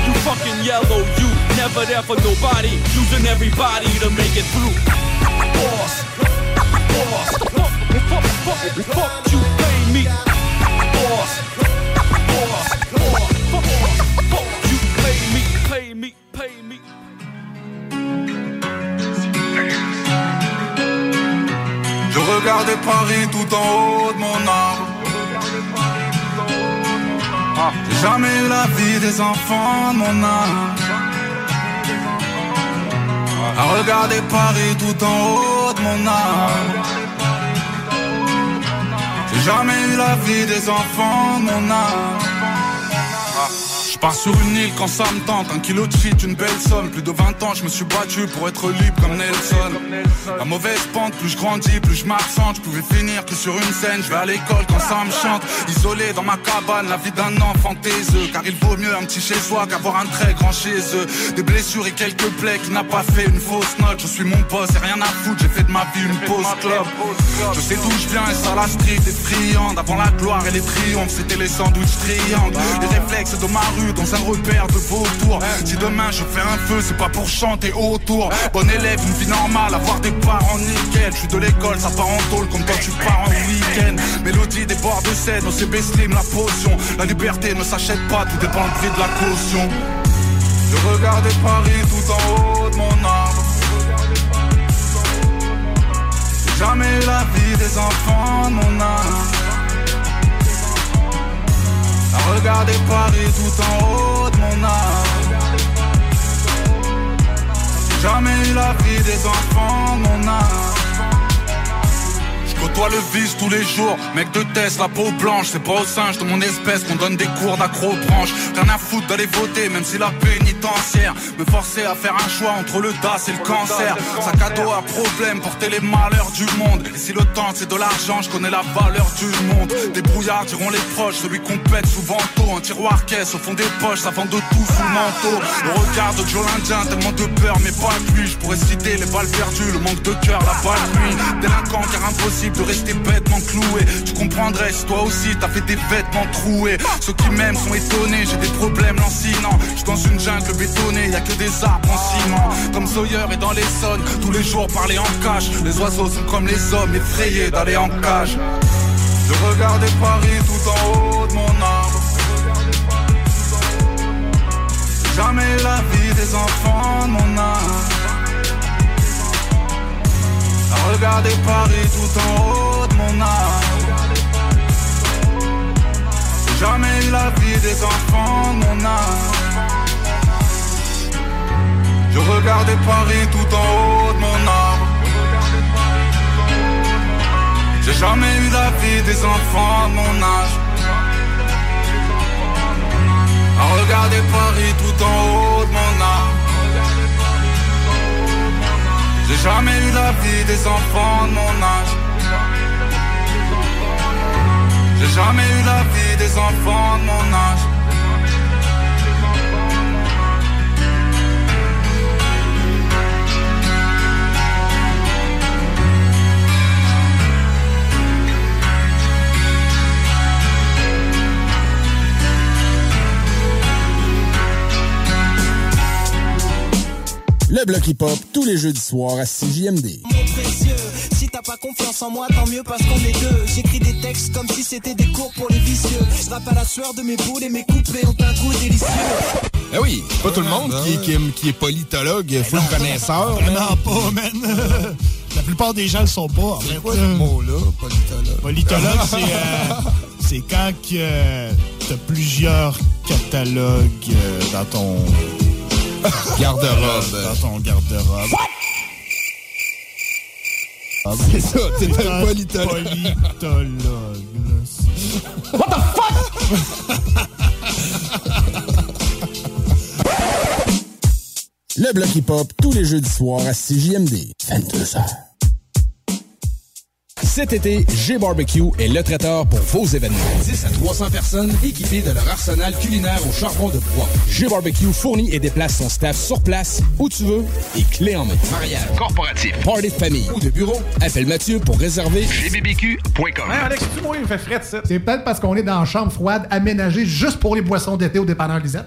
S52: You fucking yellow, you never there for nobody, using everybody to make it through. Boss, boss, fuck, fuck, fuck, fuck you, pay me.
S66: Regardais Paris tout en haut de mon arbre. J'ai jamais eu la vie des enfants de mon âge. À regarder Paris tout en haut de mon arbre. J'ai jamais eu la vie des enfants de mon âge. Pars sur une île quand ça me tente, un kilo de shit, une belle somme. Plus de 20 ans, je me suis battu pour être libre comme Nelson. La mauvaise pente, plus je grandis, plus je m'absente. Je pouvais finir que sur une scène, je vais à l'école quand ça me chante. Isolé dans ma cabane, la vie d'un enfant taiseux. Car il vaut mieux un petit chez soi qu'avoir un très grand chez eux. Des blessures et quelques plaies qui n'a pas fait une fausse note. Je suis mon boss et rien à foutre, j'ai fait de ma vie une pause club. Je sais d'où je viens et ça la street est friande. Avant la gloire et les triomphes, c'était les sandwichs triangles. Les réflexes de ma rue dans un repère de vautours. Si demain je fais un feu, c'est pas pour chanter autour. Bon élève, une vie normale, avoir des parents nickel. Je suis de l'école, ça part en tôle comme quand tu pars en week-end. Mélodie des bords de scène, au CB Slim, la potion. La liberté ne s'achète pas, tout dépend le prix de la caution. Je regardais Paris tout en haut de mon arbre. Jamais la vie des enfants de mon âge. À regarder Paris tout en haut de mon. J'ai jamais eu la vie des enfants de mon âge. Côtoie le vice tous les jours, mec de test, la peau blanche, c'est pas au singe de mon espèce qu'on donne des cours d'accro-branche. Rien à foutre d'aller voter, même si la pénitentiaire me forçait à faire un choix entre le DAS et le cancer. Sac à dos à problème, porter les malheurs du monde. Et si le temps c'est de l'argent, je connais la valeur du monde. Des brouillards diront les proches, celui qu'on pète souvent tôt. Un tiroir caisse au fond des poches, ça vend de tout sous le manteau. Le regard de Joe l'Indien, tellement de peur, mais pas de lui. Je pourrais citer les balles perdues, le manque de cœur, la balle nuit. Délinquant car impossible de rester bêtement cloué. Tu comprendrais si toi aussi t'as fait des vêtements troués. Ceux qui m'aiment sont étonnés, j'ai des problèmes lancinants. Je dans une jungle bétonnée, y a que des arbres en ciment. Comme Sawyer et dans les sonnes, tous les jours parler en cache. Les oiseaux sont comme les hommes, effrayés d'aller en cage. Je regardais Paris tout en haut de mon arbre. Jamais la vie des enfants de mon âge. Regardez Paris tout en haut de mon âge. Jamais eu la vie des enfants de mon âge. Je regardais Paris tout en haut de mon arbre. J'ai jamais eu la vie des enfants de mon âge. À regarder Paris tout en haut de mon arbre. J'ai jamais eu la vie des enfants de mon âge. J'ai jamais eu la vie des enfants de mon âge.
S17: Le bloc hip-hop, tous les jeudis soirs à 6JMD.
S67: Mon précieux, si t'as pas confiance en moi, tant mieux parce qu'on est deux. J'écris des textes comme si c'était des cours pour les vicieux. Je rappe à la sueur de mes boules et mes couplets ont un goût délicieux.
S68: Ah oui, pas tout le monde qui, est- qui est- qui est politologue, full connaisseur.
S63: Vraiment pas, man. La plupart des gens le sont pas. fait.
S68: quoi ce mot-là, politologue?
S63: Politologue, c'est euh, c'est quand que euh, t'as plusieurs catalogues euh, dans ton
S68: Garde-robe.
S63: Dans ton garde-robe.
S68: C'est ça, t'es un politologue.
S63: Politologue.
S68: What the
S17: Le bloc hip-hop, tous les jeudis soirs à 6JMD. 22h. Cet été, G-Barbecue est le traiteur pour vos événements. 10 à 300 personnes équipées de leur arsenal culinaire au charbon de bois. G-Barbecue fournit et déplace son staff sur place, où tu veux, et clé en main. Mariage, corporatif, party de famille ou de bureau, appelle Mathieu pour réserver gbbq.com.
S69: Alex, tu moi, il me fait frais de ça.
S31: C'est peut-être parce qu'on est dans une chambre froide aménagée juste pour les boissons d'été au dépanneur Lisette.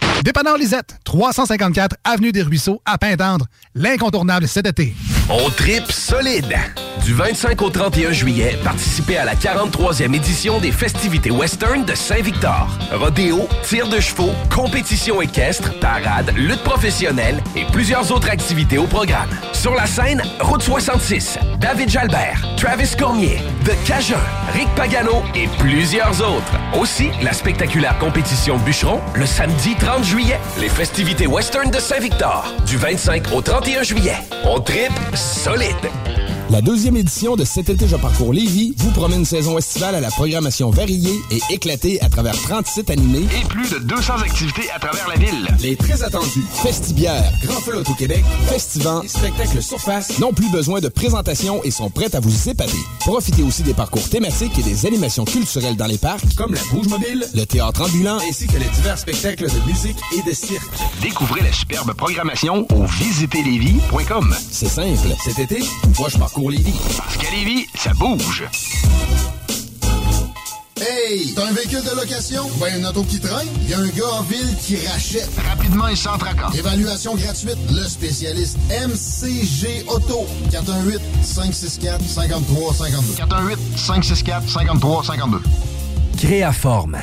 S31: Dépanneur Lisette, 354 Avenue des Ruisseaux, à Pintendre. L'incontournable cet été.
S12: On tripe solide. Du 25 au 31 juillet, participez à la 43e édition des festivités western de Saint-Victor. Rodéo, tir de chevaux, compétition équestre, parade, lutte professionnelle et plusieurs autres activités au programme. Sur la scène, Route 66, David Jalbert, Travis Cormier, The Cajun, Rick Pagano et plusieurs autres. Aussi, la spectaculaire compétition bûcheron le samedi 30 juillet. Les festivités western de Saint-Victor, du 25 au 31 juillet. On tripe solide.
S17: La deuxième édition de Cet été, je parcours Lévis vous promet une saison estivale à la programmation variée et éclatée à travers 30 sites animés
S12: Et plus de 200 activités à travers la ville.
S17: Les très attendus Festibière, Grand Feu au Québec, Festivant et Spectacle Surface n'ont plus besoin de présentation et sont prêts à vous épater. Profitez aussi des parcours thématiques et des animations culturelles dans les parcs, comme la Bouge Mobile, le théâtre ambulant, ainsi que les divers spectacles de musique et de cirque.
S12: Découvrez la superbe programmation au visiterlévis.com.
S17: C'est simple. Cet été, moi je parcours Lévis.
S12: Parce qu'à Lévis, ça bouge.
S43: Hey, t'as un véhicule de location? Ben, une auto qui traîne? Y a un gars en ville qui rachète.
S12: Rapidement et sans tracas.
S43: Évaluation gratuite. Le spécialiste MCG Auto. 418-564-5352.
S12: 418-564-5352.
S70: Créaforme.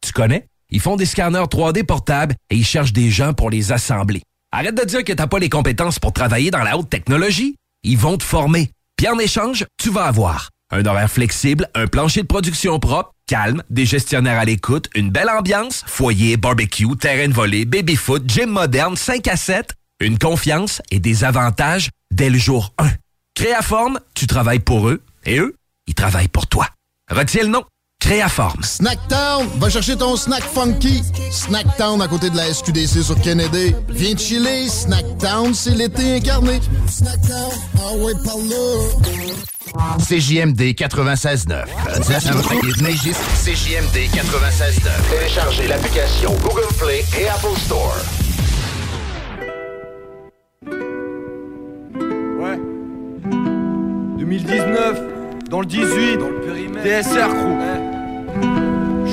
S70: Tu connais? Ils font des scanners 3D portables et ils cherchent des gens pour les assembler. Arrête de dire que t'as pas les compétences pour travailler dans la haute technologie. Ils vont te former. Puis en échange, tu vas avoir un horaire flexible, un plancher de production propre, calme, des gestionnaires à l'écoute, une belle ambiance, foyer, barbecue, terrain de volée, baby-foot, gym moderne, 5 à 7, une confiance et des avantages dès le jour 1. Créaforme, tu travailles pour eux et eux, ils travaillent pour toi. Retiens le nom. Créaforme.
S63: Snacktown, va chercher ton snack funky. Snacktown à côté de la SQDC sur Kennedy. Viens chiller, Snacktown, c'est l'été incarné. Snacktown, ah ouais, par là.
S12: CJMD 96.9. CJMD 96.9. Téléchargez l'application Google Play et Apple Store.
S71: Ouais. 2019, dans le 18, dans le périmètre. DSR crew.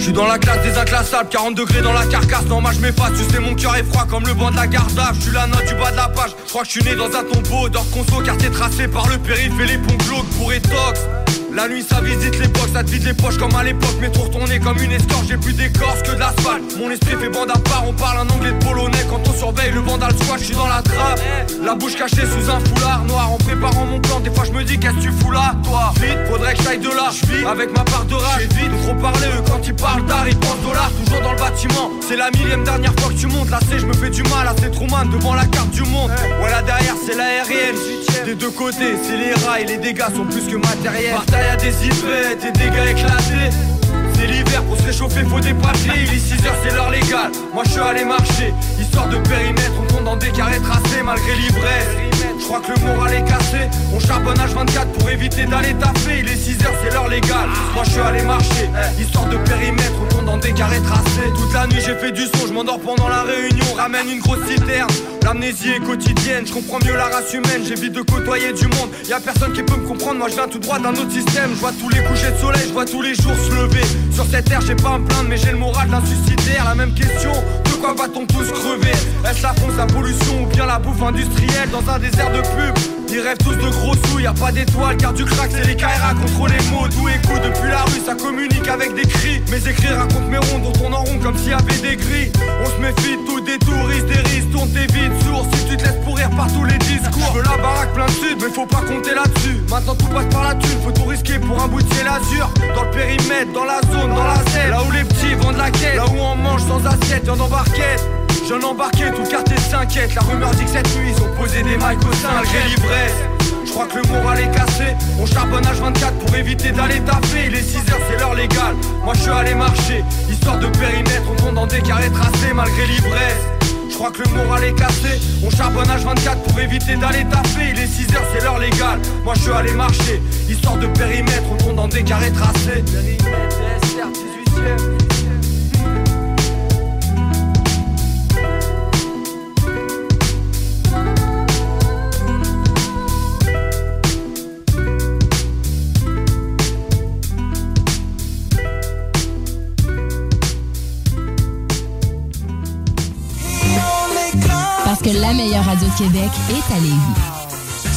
S71: Je suis dans la classe des inclassables, 40 degrés dans la carcasse, non moi je m'efface, tu sais mon cœur est froid comme le banc de la garde Je la note du bas de la page, je crois que je suis né dans un tombeau. D'or conso quartier tracé par le périph' et les ponts glauques pour étox la nuit ça visite les box, ça te vide les poches comme à l'époque. Métro retourné comme une escorche, j'ai plus d'écorce que de l'asphalte. Mon esprit fait bande à part, on parle un anglais de polonais. Quand on surveille le vandal squat, je suis dans la trappe. La bouche cachée sous un foulard noir. En préparant mon plan, des fois je me dis qu'est-ce que tu fous là Toi, vite, faudrait que j'aille de là. Je avec ma part de rage, vite, trop parler eux quand ils parlent d'art Ils pensent dollars, toujours dans le bâtiment. C'est la millième dernière fois que tu montes. Là c'est je me fais du mal, là c'est Truman devant la carte du monde. Ouais là derrière c'est l'aérienne Des deux côtés, c'est les rails, les dégâts sont plus que matériels Y'a des hypettes et des gars éclatés. C'est l'hiver pour se réchauffer faut des Il est 6h c'est l'heure légale. Moi je suis allé marcher. Histoire de périmètre On compte dans des carrés tracés malgré l'ivresse Je crois que le moral est cassé. On charbonne H24 pour éviter d'aller taffer. Il est 6h c'est l'heure légale. Moi je suis allé marcher. Histoire de périmètre On dans des carrés tracés. Toute la nuit j'ai fait du son. Je m'endors pendant la réunion. Ramène une grosse citerne. L'amnésie est quotidienne, je comprends mieux la race humaine, j'évite de côtoyer du monde. Y a personne qui peut me comprendre, moi je viens tout droit d'un autre système. Je vois tous les couchers de soleil, je vois tous les jours se lever. Sur cette terre, j'ai pas à me plaindre, mais j'ai le moral d'un suicidaire. La même question, de quoi va-t-on tous crever? Est-ce la fonce, la pollution ou bien la bouffe industrielle? Dans un désert ils rêvent tous de gros sous, y a pas d'étoiles car du crack c'est les KRA contre les mots. Tout écoute depuis la rue, ça communique avec des cris. Mes écrits racontent mes ronds dont on en rond comme s'il y avait des gris. On se méfie de tout, des touristes, des risques, tourne tes vides sourds Si tu te laisses pourrir par tous les discours. Je la baraque plein de sud, mais faut pas compter là-dessus. Maintenant tout passe par la thune, faut tout risquer pour un bout de ciel azur Dans le périmètre, dans la zone, dans la zone Là où les petits vendent la quête, là où on mange sans assiette, y'en embarquette Jeune embarqué, tout quartier s'inquiète. La rumeur dit que cette nuit, ils ont posé des mics au sein, malgré l'ivresse. Je crois que le moral est cassé. On charbonne H24 pour éviter d'aller taper. Il est 6 heures, c'est l'heure légale. Moi, je suis allé marcher. Histoire de périmètre, on tombe dans des carrés tracés malgré l'ivresse. Je crois que le moral est cassé. On charbonne H24 pour éviter d'aller taper. Il est 6 heures, c'est l'heure légale. Moi, je suis allé marcher. Histoire de périmètre, on tombe dans des carrés tracés.
S72: Parce que la meilleure radio de Québec est à Lévis.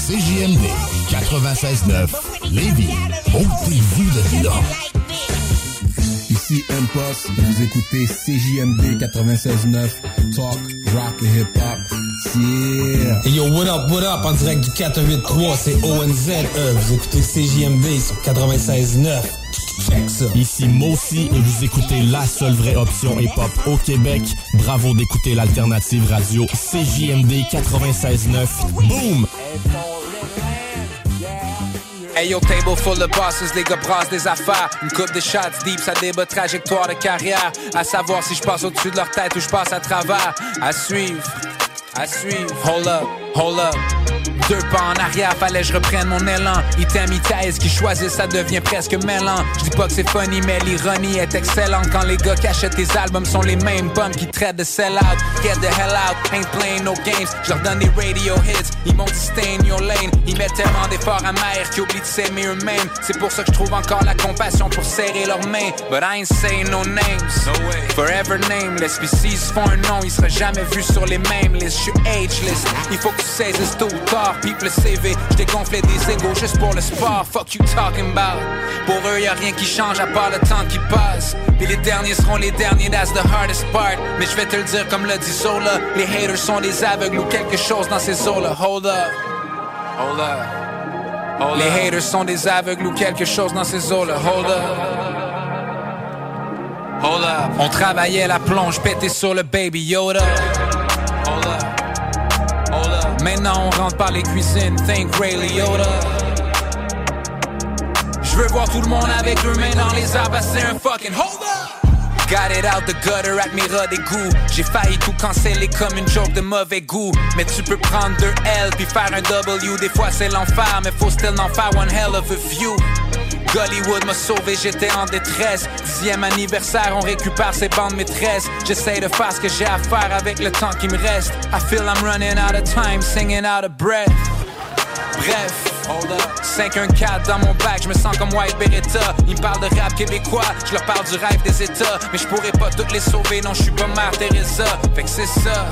S17: CJMD 96.9 Lévis. Ôtez-vous de là.
S73: Ici Impost, vous écoutez CJMD 96.9 Talk, Rock et Hip Hop. Yeah!
S74: Hey yo, what up, what up? En direct du 483, c'est ONZE. Vous écoutez CJMD sur 96.9.
S75: Ici Mossy et vous écoutez la seule vraie option hip-hop au Québec. Bravo d'écouter l'alternative radio CJMD 96.9. Boom!
S76: Hey yo, table full of bosses, les gars brassent des affaires. Une coupe de shots deep, ça débat trajectoire de carrière. À savoir si je passe au-dessus de leur tête ou je passe à travers. À suivre, à suivre. Hold up, hold up. Deux pas en arrière, fallait que je reprenne mon élan. Item, thèse qui choisit, ça devient presque mêlant. Je dis pas que c'est funny, mais l'ironie est excellente. Quand les gars qui achètent tes albums sont les mêmes bums qui traitent de sell out. Get the hell out, ain't playing no games. Je leur donne des radio hits, ils m'ont dit stay in your lane. Ils mettent tellement d'efforts amers qu'ils oublient de s'aimer eux-mêmes. C'est pour ça que je trouve encore la compassion pour serrer leurs mains. But I ain't saying no names. Forever nameless. Puis s'ils se font un nom, ils seraient jamais vus sur les mêmes listes. Je suis ageless. Il faut que tu saisisses ou tard. Pipe le CV, j't'ai gonflé des égaux juste pour le sport. Fuck you talking about. Pour eux, y a rien qui change à part le temps qui passe. Et les derniers seront les derniers, that's the hardest part. Mais je vais te le dire comme le dit Sola. Les haters sont des aveugles ou quelque chose dans ces eaux-là. Hold up. Hold up. Hold les haters sont des aveugles ou quelque chose dans ces eaux-là. Hold up. Hold up. On travaillait la plonge, pété sur le baby Yoda. Hold up. Maintenant on rentre par les cuisines, think Ray Liotta. Je veux voir tout le monde avec deux mains dans les arbres, c'est un fucking hold up. Got it out the gutter mes rats d'égout. J'ai failli tout canceller comme une joke de mauvais goût. Mais tu peux prendre deux L puis faire un W. Des fois c'est l'enfer, mais faut still en faire one hell of a view. Gollywood m'a sauvé, j'étais en détresse. Dixième anniversaire, on récupère ses bandes maîtresses. J'essaye de faire ce que j'ai à faire avec le temps qui me reste. I feel I'm running out of time, singing out of breath. Bref, hold up. 514 dans mon bac, je me sens comme White Beretta. Ils me parlent de rap québécois, je leur parle du rêve des États. Mais je pourrais pas toutes les sauver, non, je suis pas Mère Teresa. Fait que c'est ça.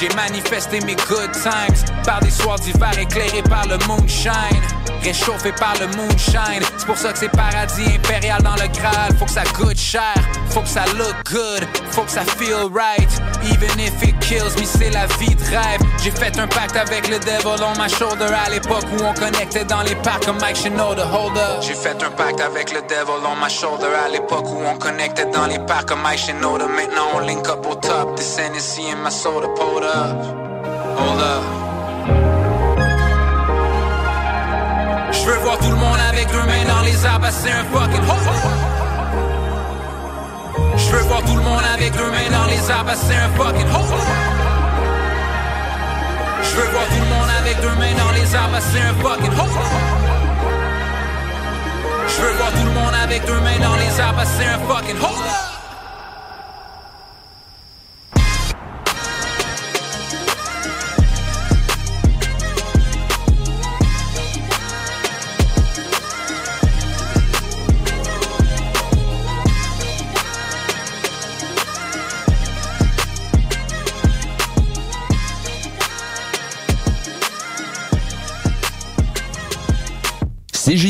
S76: J'ai manifesté mes good times par des soirs d'hiver éclairés par le moonshine, réchauffé par le moonshine. C'est pour ça que c'est paradis impérial dans le Graal. Faut que ça coûte cher, faut que ça look good, faut que ça feel right. Even if it kills me, c'est la vie de rêve. J'ai fait un pacte avec le devil on my shoulder à l'époque où on connectait dans les parcs comme Mike Shinoda. Hold up. J'ai fait un pacte avec le devil on my shoulder à l'époque où on connectait dans les parcs comme Mike Shinoda. Maintenant on link up au top. This Hennessy in my soda, Je veux voir tout le monde avec deux mains dans les arbres, c'est un fucking hold. Je veux voir tout le monde avec deux mains dans les arbres, c'est un fucking hold. Je veux voir tout le monde avec deux mains dans les arbres, c'est un fucking hold. Je veux voir tout le monde avec deux mains dans les arbres, c'est un fucking hold up.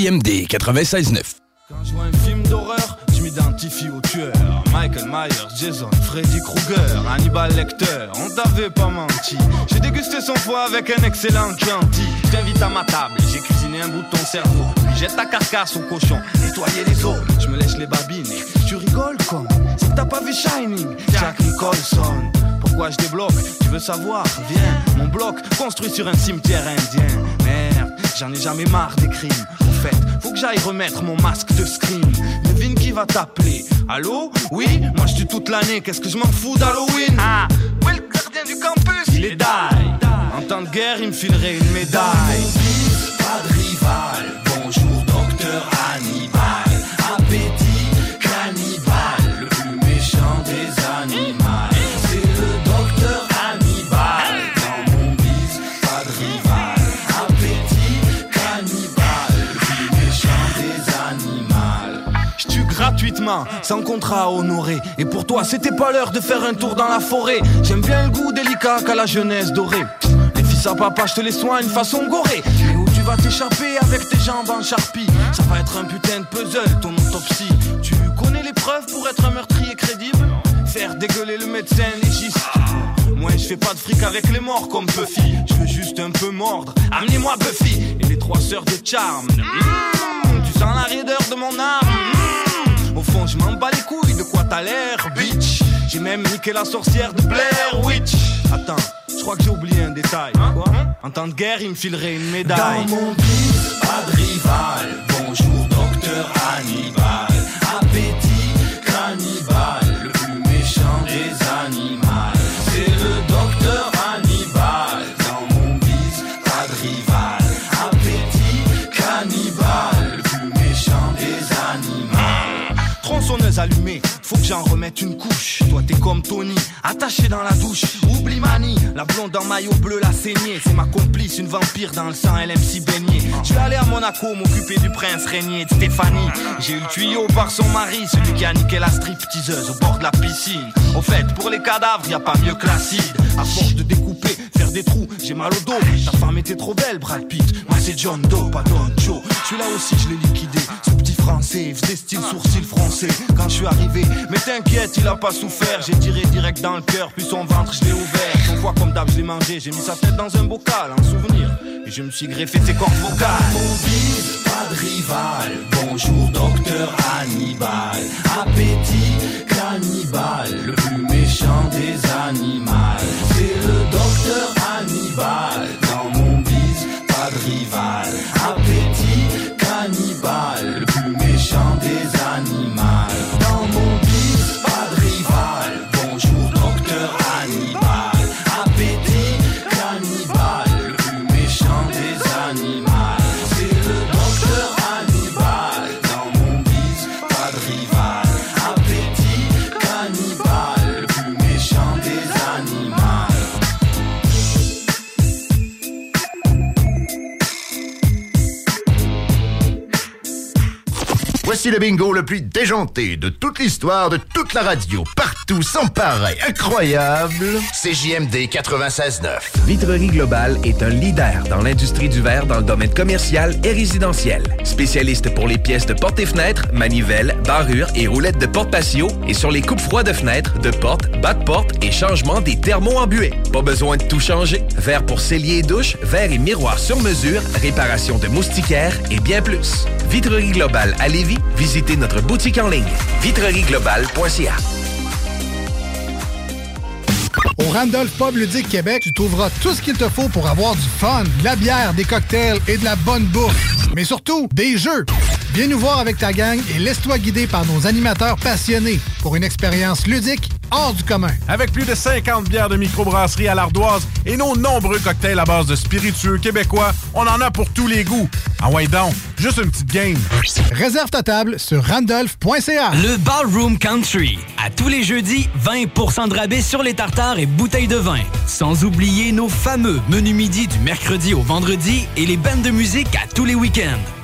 S17: CJMD 96.9.
S35: Quand je vois un film d'horreur, je m'identifie au tueur. Michael Myers, Jason, Freddy Krueger, Hannibal Lecter, on t'avait pas menti. J'ai dégusté son foie avec un excellent Chianti. Je t'invite à ma table, j'ai cuisiné un bout de ton cerveau. Puis jette ta carcasse au cochon, nettoyer les os. Je me lèche les babines tu rigoles comme si t'as pas vu Shining. Jack Nicholson. Pourquoi je débloque? Tu veux savoir? Viens, mon bloc construit sur un cimetière indien. Merde, j'en ai jamais marre des crimes. En fait, faut que j'aille remettre mon masque de scream. Devine qui va t'appeler Allô? Oui, moi je tue toute l'année, qu'est-ce que je m'en fous d'Halloween? Ah, est le gardien du campus? Il est die. En temps de guerre, il me filerait une médaille. Pas de rival, bonjour docteur Hannibal. Sans contrat à honorer. Et pour toi, c'était pas l'heure de faire un tour dans la forêt. J'aime bien le goût délicat qu'a la jeunesse dorée. Les fils à papa, je te les soigne façon gorée. Et où tu vas t'échapper avec tes jambes en charpie? Ça va être un putain de puzzle, ton autopsie. Tu connais les preuves pour être un meurtrier crédible? Faire dégueuler le médecin légiste. Moi, je fais pas de fric avec les morts comme Buffy. Je veux juste un peu mordre. Amenez-moi Buffy et les trois sœurs de Charme. Mmh, tu sens la raideur de mon âme. Mmh, fond, je m'en bats les couilles de quoi t'as l'air, bitch? J'ai même niqué la sorcière de Blair Witch. Attends, je crois que j'ai oublié un détail. Quoi? En temps de guerre, il me filerait une médaille. Dans mon bise, pas de rival. Bonjour, docteur Hannibal. Faut que j'en remette une couche. Toi t'es comme Tony, attaché dans la douche. Oublie Mani, la blonde en maillot bleu, la saignée. C'est ma complice, une vampire dans le sang, elle aime s'y baigner. Je vais aller à Monaco m'occuper du prince régnier de Stéphanie. J'ai eu le tuyau par son mari, celui qui a niqué la stripteaseuse au bord de la piscine. Au fait, pour les cadavres, y a pas mieux que l'acide. À force de découper, faire des trous, j'ai mal au dos. Ta femme était trop belle, Brad Pitt. Moi c'est John Doe, pas Don Joe. Celui-là aussi, je l'ai liquidé. Ce petit français, il faisait style sourcil français. Quand je suis arrivé, mais t'inquiète, il a pas souffert. J'ai tiré direct dans le cœur, puis son ventre, je l'ai ouvert. Son voix comme d'hab, je l'ai mangé. J'ai mis sa tête dans un bocal, en souvenir. Et je me suis greffé ses cordes vocales. Mon bise, pas de rival. Bonjour, docteur Hannibal. Appétit cannibale, le plus méchant des animaux.
S40: Voici le bingo le plus déjanté de toute l'histoire de toute la radio. Partout, sans pareil, incroyable.
S12: CJMD 96.9. Vitrerie Globale est un leader dans l'industrie du verre dans le domaine commercial et résidentiel. Spécialiste pour les pièces de portes et fenêtres, manivelles, barrures et roulettes de porte patio et sur les coupes froides de fenêtres, de portes, bas de porte et changement des thermos en. Pas besoin de tout changer. Verre pour cellier et douche, verre et miroir sur mesure, réparation de moustiquaires et bien plus. Vitrerie Globale à Lévis, visitez notre boutique en ligne vitrerieglobale.ca.
S31: Au Randolph Pub Ludique Québec, tu trouveras tout ce qu'il te faut pour avoir du fun, de la bière, des cocktails et de la bonne bouffe. Mais surtout, des jeux. Viens nous voir avec ta gang et laisse-toi guider par nos animateurs passionnés pour une expérience ludique hors du commun.
S69: Avec plus de 50 bières de microbrasserie à l'ardoise et nos nombreux cocktails à base de spiritueux québécois, on en a pour tous les goûts. Ah ouais donc, juste une petite game.
S31: Réserve ta table sur randolph.ca.
S14: Le Ballroom Country. À tous les jeudis, 20% de rabais sur les tartares et bouteilles de vin. Sans oublier nos fameux menus midi du mercredi au vendredi et les bandes de musique à tous les week-ends.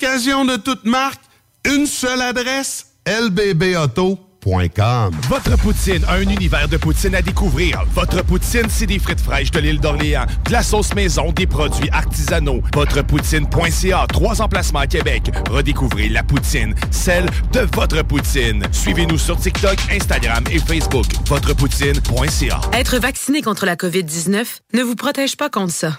S68: D'occasion de toute marque, une seule adresse, lbbauto.com.
S77: Votre poutine, un univers de poutine à découvrir. Votre poutine, c'est des frites fraîches de l'île d'Orléans, de la sauce maison, des produits artisanaux. Votrepoutine.ca, trois emplacements à Québec. Redécouvrez la poutine, celle de votre poutine. Suivez-nous sur TikTok, Instagram et Facebook. Votrepoutine.ca.
S78: Être vacciné contre la COVID-19 ne vous protège pas contre ça.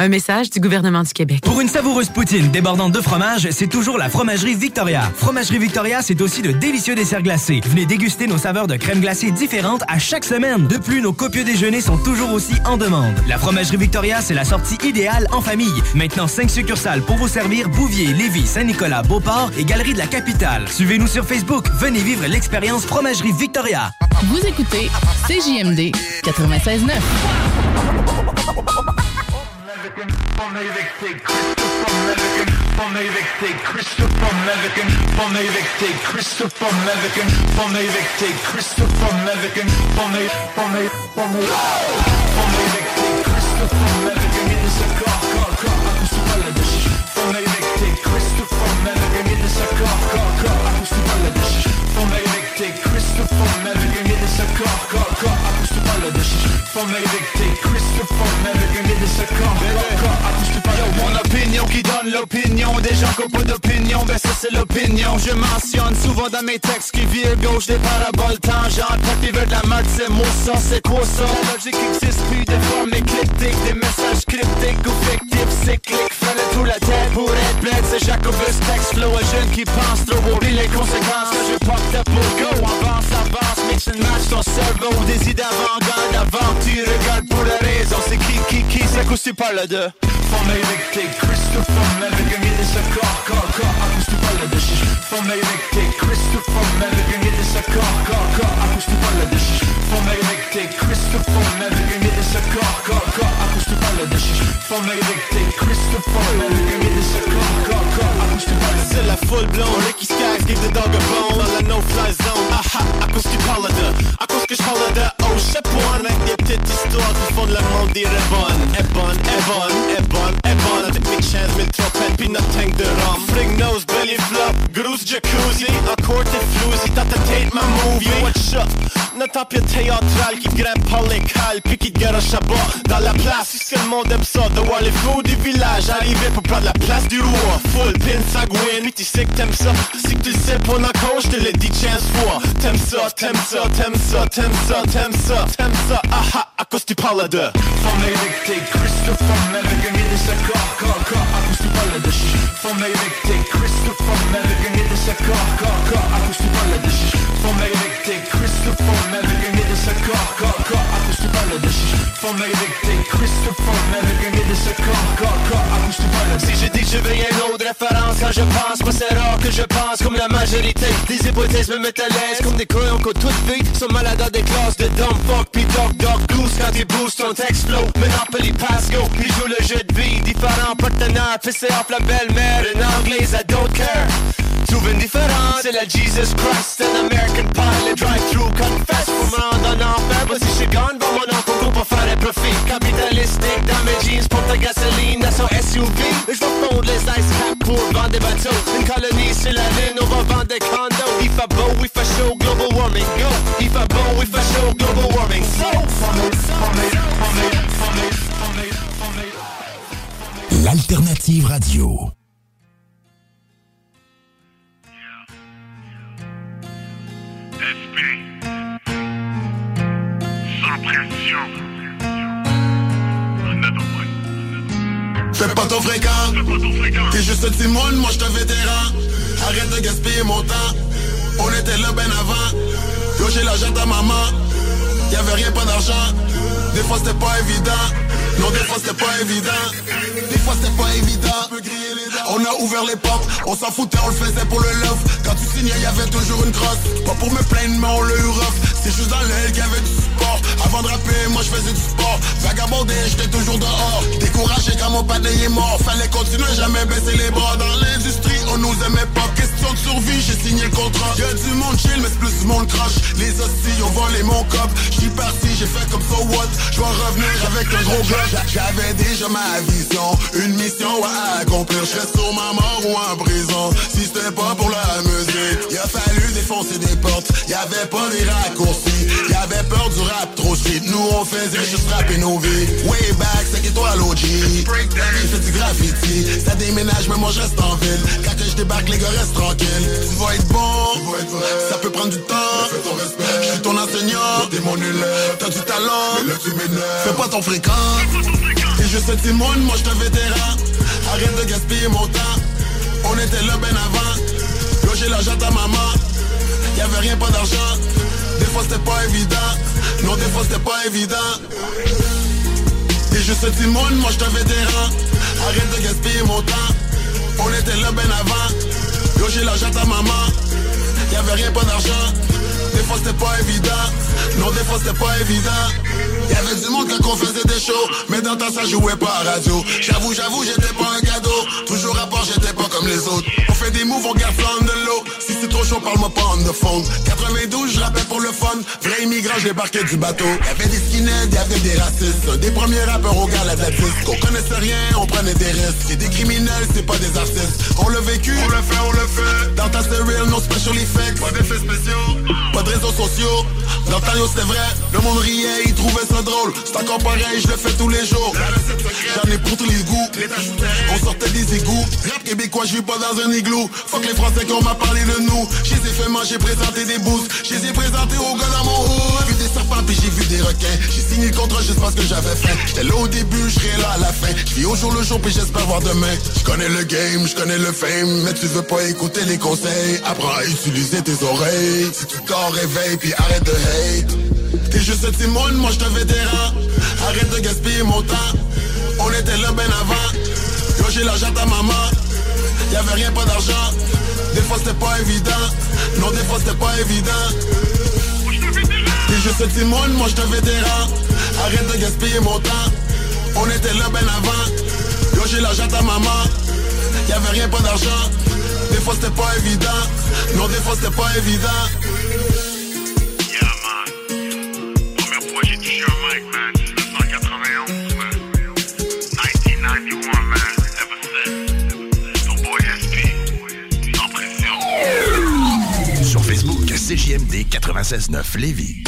S78: Un message du gouvernement du Québec.
S14: Pour une savoureuse poutine débordante de fromage, c'est toujours la Fromagerie Victoria. Fromagerie Victoria, c'est aussi de délicieux desserts glacés. Venez déguster nos saveurs de crème glacée différentes à chaque semaine. De plus, nos copieux déjeuners sont toujours aussi en demande. La Fromagerie Victoria, c'est la sortie idéale en famille. Maintenant, 5 succursales pour vous servir Bouvier, Lévis, Saint-Nicolas, Beauport et Galerie de la Capitale. Suivez-nous sur Facebook. Venez vivre l'expérience Fromagerie Victoria.
S72: Vous écoutez CJMD 96.9.
S65: American
S79: Fonevictic, Christopher American Fonevictic, Christopher American Fonevictic, Christopher American Christopher American Fone Fone Fone Christopher American in the cigar, car, car, I used to well Christopher American in the cigar, car, car, I used to well in this. Fonevictic, Christopher American in the cigar.
S65: Mon opinion qui donne l'opinion des gens qui ont pas d'opinion, ben ça c'est l'opinion. Je mentionne souvent dans mes textes qui virent gauche des paraboles tangentes. Quand ils veulent de la mode, c'est moi ça, c'est quoi ça? La logique existe plus des formes éclectiques, des messages cryptiques ou fictifs, cycliques. Fallait tout la tête pour être bête, c'est Jacobus Text Flow, un jeune qui pense trop, oublie les conséquences que je porte pour go. Avance, avance, mix and ton cerveau, des idées avant-garde, avant tu regardes pour la raison. C'est qui, qui, qui, c'est quoi tu parles de?
S79: Forme électrique, Christopher Melvin, est ce corps, corps, de chiche. Forme électrique, Christopher Melvin, est ce corps, corps. Forme électrique, Christopher corps, corps. Forme électrique, Christopher corps, corps,
S65: C'est la full blown, Ricky Skaggs give the dog a bone Dans la no-fly zone, aha, à cause tu parles de À cause que de, pas Avec des petites histoires qui font monde, le monde dirait bonne Est bonne, est bonne, est bonne, est bonne Avec mes notre tank de rhum Frig nose, belly flop, grosse jacuzzi. Encore t'es dans ta tête ma movie notre empire théâtral Qui grimpe par les cales, puis qui te garoche à bas Dans la place, puisque le monde aime ça De voir les flots du village. Arriver pour prendre la place du roi. Full pin sanguine, puis tu sais que t'aimes ça Si que tu le sais pas encore, je te l'ai dit 15 fois T'aimes ça, t'aimes ça, t'aimes ça, t'aimes ça, t'aimes ça, t'aimes ça Ah ah, à cause tu parles de
S79: mig riktigt Christopher Men vi kan ge det så kar, kar, kar Akustik baller det Får mig riktigt Christopher Men vi kan ge det så kar, kar, kar Akustik baller det Får mig riktigt Christopher kar, kar, kar Akustik baller det Får mig riktigt Christopher kar Akustik baller
S65: Si je dis que je veux une autre référence quand je pense Moi c'est rare que je pense comme la majorité Des hypothèses me mettent à l'aise. Comme des crayons qu'on toutes filles Sont malades dans des classes de dumb fuck Puis dog dog blues quand ils boostent ton flow Monopoly Pasco Puis joue le jeu de vie Différents partenaires Pisser off la belle-mère Une anglaise I don't care C'est la Jesus Christ Un American pie Le drive-thru confess rendre en enfer Moi si je gagne Bon mon oncle pour faire un profit Capitalistique dans jeans Pour ta gasoline dans son SUV Je vais fondre les ice caps pour vendre des bateaux Une colonie sur la lune On va vendre des condos Il fait beau, il fait chaud Global warming Go Il fait beau, il fait chaud Global warming So
S75: L'alternative radio.
S79: Esprit. Sans pression.
S80: Fais pas ton fréquent, t'es juste un petit moi je te vétéran. Arrête de gaspiller mon temps, on était là ben avant. Loger l'argent à maman, y'avait rien, pas d'argent. Des fois c'était pas évident, des fois c'était pas évident. Des fois c'était pas évident. On a ouvert les portes, on s'en foutait, on le faisait pour le love. Quand tu signais, y'avait toujours une crosse. Pas pour me plaindre, mais on l'a eu rough. C'est juste dans l'aile qu'il y avait du support. Avant de rapper, moi je faisais du sport. Vagabondé, j'étais toujours dehors. Découragé quand mon pâté est mort. Fallait continuer, jamais baisser les bras. Dans l'industrie, on nous aimait pas. Question de survie, j'ai signé le contrat. Y'a du monde chill, mais c'est plus monde crash. Les hosties ont volé mon cop. J'suis parti, j'ai fait comme so what. J'dois revenir avec un gros bloc. J'avais déjà ma vision, une mission à accomplir. J'serais sur ma mort ou en prison. Si c'était pas pour la musique, il a fallu défoncer des portes. Y avait pas des raccourcis. Y avait peur du rap trop shit. Nous on faisait juste rapper nos vies. Way back, c'est étoiles OG. J'ai fait du graffiti. Ça déménage, mais moi je reste en ville. Quand que je débarque, les gars restent tranquilles. Tu vas être bon, ça peut prendre du temps. Je suis ton enseignant, t'es mon élève. T'as du talent. Fais pas ton fréquent. T'es juste un petit monde, moi je te vétéran. Arrête de gaspiller mon temps. On était là ben avant. Loger l'argent à maman. Y'avait rien, pas d'argent. Des fois c'était pas évident. Non, des fois c'était pas évident. Juste un petit monde, moi je te vétéran. Arrête de gaspiller mon temps. On était là ben avant. Loger l'argent à maman. Y'avait rien, pas d'argent. Des fois c'était pas évident. Non, des fois c'était pas évident. Y'avait du monde quand on faisait des shows. Mais dans temps ça jouait pas à radio. J'avoue, j'avoue, j'étais pas un cadeau. Toujours à part, j'étais pas comme les autres. On fait des moves, on garde flamme de l'eau. C'est trop chaud, parle-moi pas on the phone. 92, je rappelle pour le fun. Vrai immigrant, j'ai débarqué du bateau. Y'avait des skinheads, y'avait des racistes. Des premiers rappeurs au gars, la disque. On connaissait rien, on prenait des risques. C'est des criminels, c'est pas des artistes. On l'a vécu, on le fait, on le fait. Dans ta c'est real, no special effects. Pas d'effets spéciaux, pas de réseaux sociaux. Dans ta c'était vrai, le monde riait, il trouvait ça drôle. C'est encore pareil, je le fais tous les jours. J'en ai pour tous les goûts. On sortait des égouts. Rap québécois, je vis pas dans un igloo. Fuck les Français qu'on m'a parlé de nous. Je les ai fait manger, présenté des boosts. Je les ai présentés aux gars dans mon. J'ai vu des serpents puis j'ai vu des requins. J'ai signé le contrat juste parce que j'avais faim. J'étais là au début, je serai là à la fin. Je au jour le jour puis j'espère voir demain. Je connais le game, je connais le fame. Mais tu veux pas écouter les conseils. Apprends à utiliser tes oreilles. Si tu t'en réveilles puis arrête de hate. T'es juste un moi je te vétéran. Arrête de gaspiller mon temps. On était là ben avant. Loger l'argent à maman. Y'avait rien, pas d'argent. Des fois c'était pas évident. Non, des fois c'était pas évident. T'es juste un petit monde, moi je te vétéran. Arrête de gaspiller mon temps. On était là ben avant. Loger l'argent à maman. Y'avait rien, pas d'argent. Des fois c'était pas évident. Non, des fois c'était pas évident.
S79: Première fois j'ai touché un mic, man,
S40: CJMD 96.9 Lévis.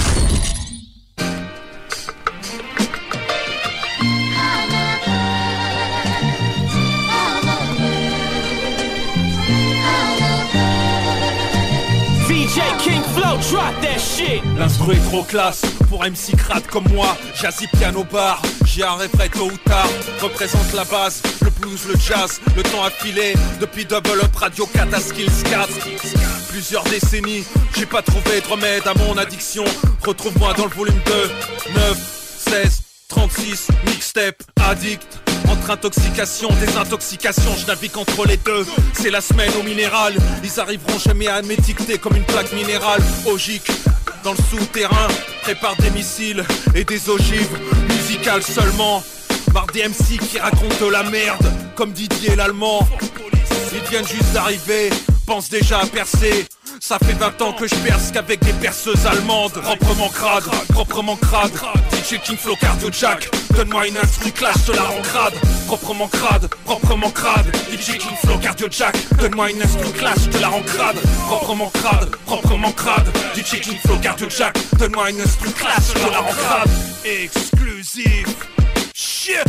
S81: DJ King Flow, drop that shit.
S52: L'instru est trop classe pour MC crade comme moi. Jazzy piano bar, j'y arriverai tôt ou tard. Représente la base, le blues, le jazz, le temps a filé depuis Double Up Radio 4 à Skills 4. Plusieurs décennies, j'ai pas trouvé de remède à mon addiction. Retrouve-moi dans le volume 2, 9, 16, 36, mixtape, addict. Entre intoxication, désintoxication, je navigue entre les deux. C'est la semaine au minéral. Ils arriveront jamais à m'étiqueter comme une plaque minérale. Ogique, dans le souterrain, prépare des missiles et des ogives. Musicales seulement. Marre des MC qui racontent de la merde, comme Didier l'Allemand. Ils viennent juste d'arriver, pensent déjà à percer. Ça fait 20 ans que je perce qu'avec des perceuses allemandes. Proprement crade, proprement crade. DJ King Flow Cardio Jack. Donne-moi une instru clash, je la rends crade. Proprement crade, proprement crade. DJ King Flow Cardio Jack. Donne-moi une instru clash, je la rends crade. Proprement crade, proprement crade. DJ King Flow Cardio Jack. Donne-moi une instru clash, je la rends crade. Exclusif Shit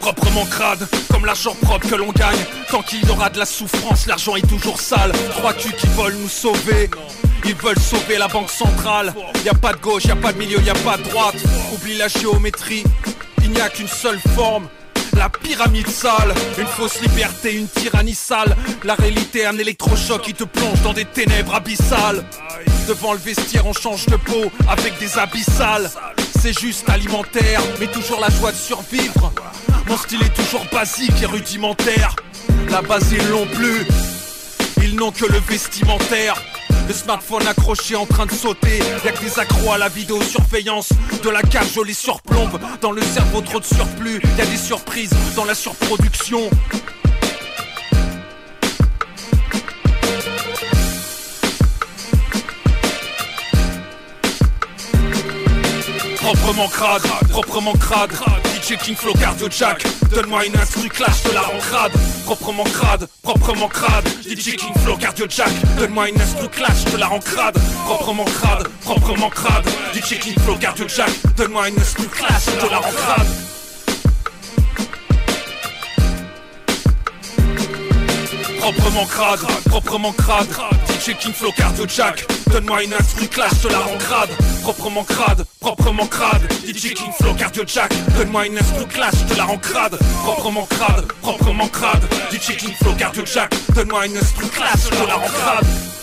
S52: proprement crade, comme l'argent propre que l'on gagne. Tant qu'il y aura de la souffrance, l'argent est toujours sale. Crois-tu qu'ils veulent nous sauver? Ils veulent sauver la banque centrale. Y a pas de gauche, y a pas de milieu, y a pas de droite. Oublie la géométrie, il n'y a qu'une seule forme. La pyramide sale, une fausse liberté, une tyrannie sale. La réalité, un électrochoc qui te plonge dans des ténèbres abyssales. Devant le vestiaire, on change de peau avec des abyssales. C'est juste alimentaire, mais toujours la joie de survivre. Mon style est toujours basique et rudimentaire. La base ils l'ont plus, ils n'ont que le vestimentaire. Le smartphone accroché en train de sauter Y'a que des accros à la vidéosurveillance De la cage je les surplombe Dans le cerveau trop de surplus Y'a des surprises dans la surproduction Proprement crade, proprement crade. DJ King Flow Cardio Jack Donne-moi une instru clash, de la crade Proprement crade, proprement crade. DJ King Flow Cardio Jack Donne-moi une instru clash, de la crade Proprement crade, proprement crade. DJ King Flow Cardio Jack Donne-moi une instru clash, de la crade Proprement crade, proprement crade DJ King Flow Cardio Jack. Donne-moi une instru clash, je la rends crade. Proprement crade, proprement crade. DJ King Flow Cardio Jack. Donne-moi une instru clash, je la rends crade. Proprement crade, proprement crade. DJ King Flow Cardio Jack. Donne-moi une instru clash, je la rends crade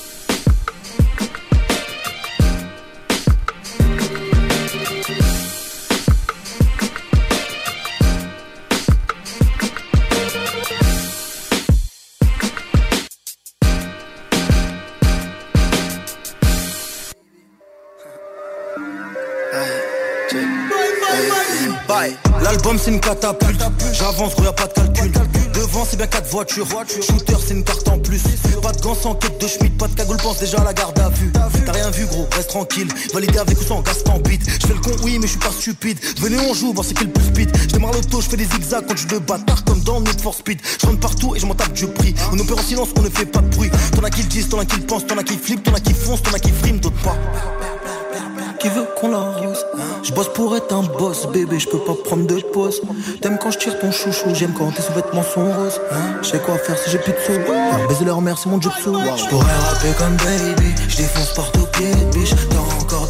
S35: Bye. L'album c'est une catapulte. J'avance gros y'a pas de calcul. Devant c'est bien quatre voitures. Shooter c'est une carte en plus. Pas de gants sans quête de Schmidt Pas de cagoule pense déjà à la garde à vue. T'as rien vu gros reste tranquille. Validé avec ou sans gaz en bite. Je fais le con oui mais je suis pas stupide. Venez on joue voir c'est qui le plus speed. Je démarre l'auto je fais des zigzags quand je de bâtard comme dans Need for Speed. Je rentre partout et je m'en tape du prix. On opère en silence on ne fait pas de bruit. T'en as qui le disent, t'en as qui le pensent T'en as qui flippent, t'en as qui foncent, t'en as qui friment d'autres pas. Qui veut qu'on Je bosse pour être un boss, bébé, je peux pas prendre de pause. T'aimes quand je tire ton chouchou, j'aime quand tes sous-vêtements sont roses. Je sais quoi faire si j'ai plus de sous. Baiser leur mère, c'est mon sous. Je pourrais rapper comme baby, je défonce partout pied, biche.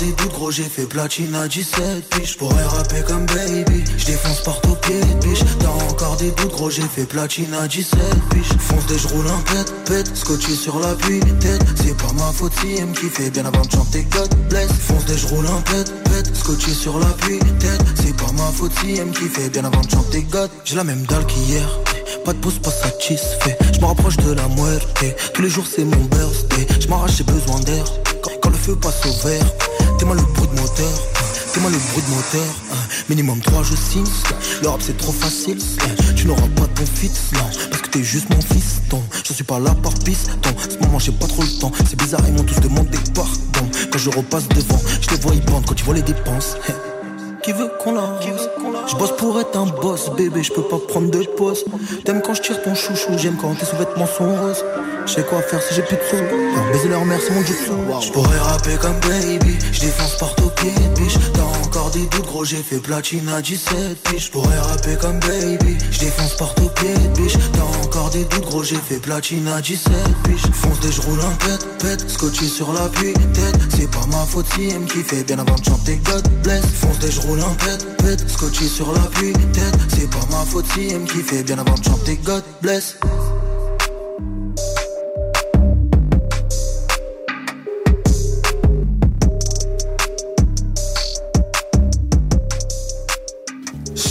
S35: Des gros, j'ai fait platine à 17 piges. Je pourrais rapper comme baby, je défonce partout pied, biche. T'as encore des doutes, gros, j'ai fait platine à 17 piges. Fonce des, je roule un pète, pète, scotché sur la pluie, tête. C'est pas ma faute si elle me kiffait bien avant de chanter God bless. Fonce des, je roule un pète, pète, scotché sur la pluie, tête. C'est pas ma faute si elle me kiffait bien avant de chanter God. J'ai la même dalle qu'hier. Pas de pause, pas satisfait. Je me rapproche de la muerte. Tous les jours c'est mon birthday. Je m'arrache, j'ai besoin d'air. Quand, le feu passe au vert, t'es mal le bruit de moteur. T'es mal le bruit de moteur. hein. Minimum 3 je signe. L'Europe c'est trop facile. hein. Tu n'auras pas ton fit, non. Parce que t'es juste mon fiston. Je suis pas là par piston. Ce moment j'ai pas trop le temps. C'est bizarre, ils m'ont tous demandé pardon. Quand je repasse devant, je les vois ils bandent quand tu vois les dépenses. hein. qui veut qu'on la Je bosse pour être un boss, bébé, je peux pas prendre de pause. T'aimes quand je tire ton chouchou, j'aime quand tes sous-vêtements sont roses. Je sais quoi faire si j'ai plus de sous. Leur baiser leur mère, c'est mon jutsu. Je pourrais rapper comme baby, je défonce partout pied biche. T'as encore des doutes, gros, j'ai fait platine à 17 piges. Je pourrais rapper comme baby, je défonce partout pied biche. T'as encore des doutes, gros, j'ai fait platine à 17 piges. Fonce des je roule un pète, pète, scotché sur la pluie, tête. C'est pas ma faute si elle me kiffait bien avant de chanter God bless. Fonce des je roule un pète, pète, scotché sur la pluie, tête. C'est pas ma faute si elle me kiffait bien avant de chanter God bless.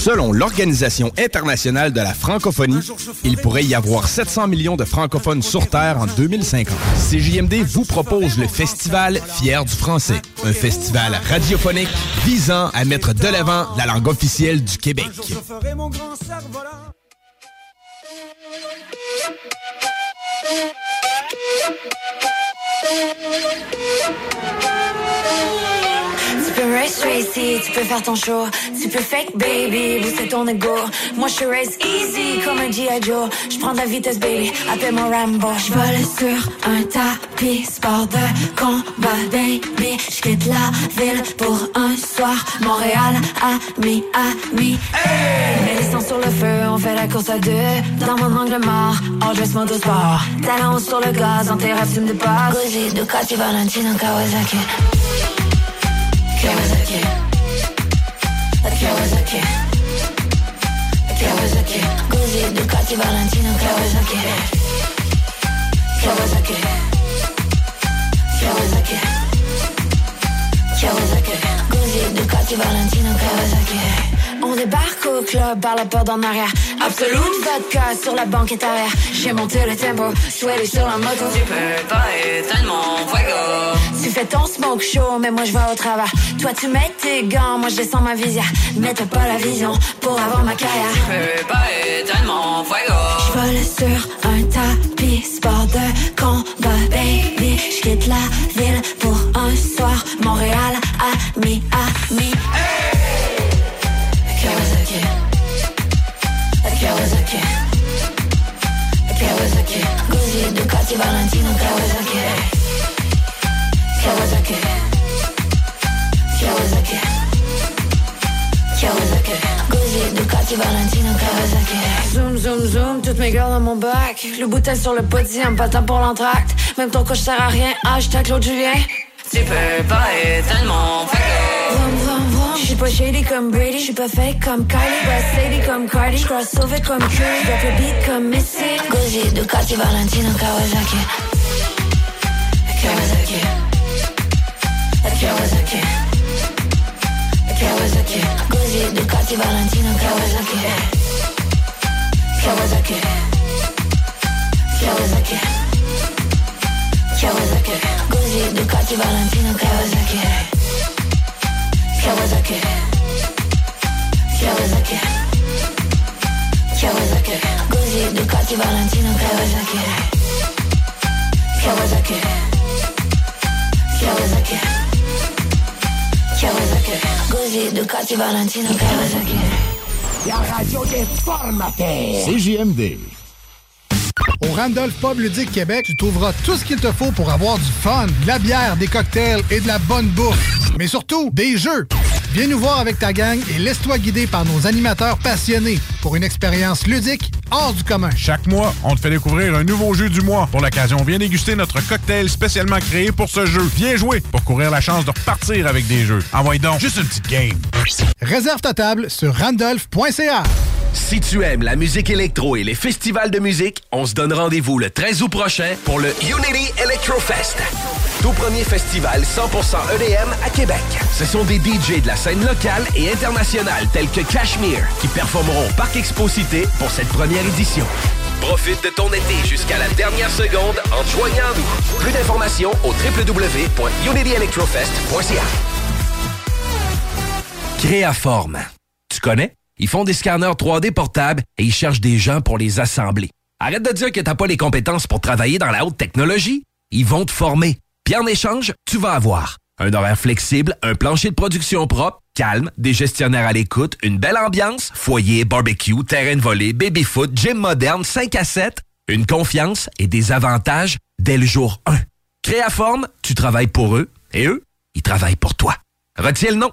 S17: Selon l'Organisation internationale de la francophonie, il pourrait y avoir 700 millions de francophones sur Terre en 2050. CJMD vous propose le festival Fier du français, un festival radiophonique visant à mettre de l'avant la langue officielle du Québec.
S82: Tu peux race Tracy, tu peux faire ton show. Tu peux fake baby, booster ton ego. Moi je race easy comme un G.I. Joe. Je prends de la vitesse baby, appelle-moi Rambo. Je vole sur un tapis, sport de combat baby. Je quitte la ville pour un soir. Montréal, ami, ami. Mets les sangs sur le feu, on fait la course à deux. Dans mon angle mort, all dress moto sport. Talons sur le gaz, en tes rêves tu me dépasses. Gozzi, Ducati, Valentino, Kawasaki. Kawasaki. Kawasaki. Kawasaki. Guzzi, Ducati, Valentino, Kawasaki. Kawasaki. Kawasaki. Kawasaki. Guzzi, Ducati, Valentino, Kawasaki. On débarque au club par la porte en arrière. Absolute vodka sur la banquette arrière. J'ai monté le tempo, sweaty sur la moto. Tu peux pas tellement fuego. Tu fais ton smoke show, mais moi je vais au travers. Toi tu mets tes gants, moi je descends ma visière. Mais t'as pas la vision pour avoir ma carrière. Tu peux pas tellement fuego. Je vole sur un tapis, sport de combat, baby. Je quitte la ville pour un soir. Montréal, ami, ami. Ducati, Valentino, Kawasaki. Kawasaki. Kawasaki. Kawasaki. Guzzi, Ducati, Valentino, Kawasaki. Zoom, zoom, zoom, toutes mes girls dans mon bac. Le bouteille sur le podium, pas temps pour l'entracte. Même ton coach sert à rien, hashtag Claude Julien. Tu peux pas être tellement Vroom, vroom, vroom. J'suis pas shady comme Brady, j'suis pas fake comme Kylie, Sadie comme Cardi, sauvé comme Curry, drop le beat comme Missy. Gozzi, Ducati, Valentino, Kawasaki. Kawasaki. Kawasaki. Kawasaki. Gozzi, Ducati, Valentino, Kawasaki. Kawasaki. Kawasaki. Kawasaki. Guzzi, Ducati, Valentino, Kawasaki. Kawasaki. Kawasaki. Kawasaki. Ducati, Valentino, Kawasaki. Kawasaki. Kawasaki. Kawasaki. Ducati, Valentino, Kawasaki.
S83: La radio des formateurs.
S31: CJMD. Au Randolph Pub Ludique Québec, tu trouveras tout ce qu'il te faut pour avoir du fun, de la bière, des cocktails et de la bonne bouffe. Mais surtout, des jeux. Viens nous voir avec ta gang et laisse-toi guider par nos animateurs passionnés pour une expérience ludique hors du commun.
S69: Chaque mois, on te fait découvrir un nouveau jeu du mois. Pour l'occasion, viens déguster notre cocktail spécialement créé pour ce jeu. Viens jouer pour courir la chance de repartir avec des jeux. Envoie donc juste une petite game.
S31: Réserve ta table sur randolph.ca.
S12: Si tu aimes la musique électro et les festivals de musique, on se donne rendez-vous le 13 août prochain pour le Unity Electrofest. Tout premier festival 100% EDM à Québec. Ce sont des DJ de la scène locale et internationale tels que Cashmere qui performeront au Parc Exposité pour cette première édition. Profite de ton été jusqu'à la dernière seconde en joignant nous. Plus d'informations au www.unityelectrofest.ca.
S84: Créaforme. Tu connais? Ils font des scanners 3D portables et ils cherchent des gens pour les assembler. Arrête de dire que t'as pas les compétences pour travailler dans la haute technologie. Ils vont te former. Puis en échange, tu vas avoir
S12: Un horaire flexible, un plancher de production propre, calme, des gestionnaires à l'écoute, une belle ambiance, foyer, barbecue, terrain de volée, baby-foot, gym moderne, 5 à 7, une confiance et des avantages dès le jour 1. Créaforme, tu travailles pour eux et eux, ils travaillent pour toi. Retiens le nom.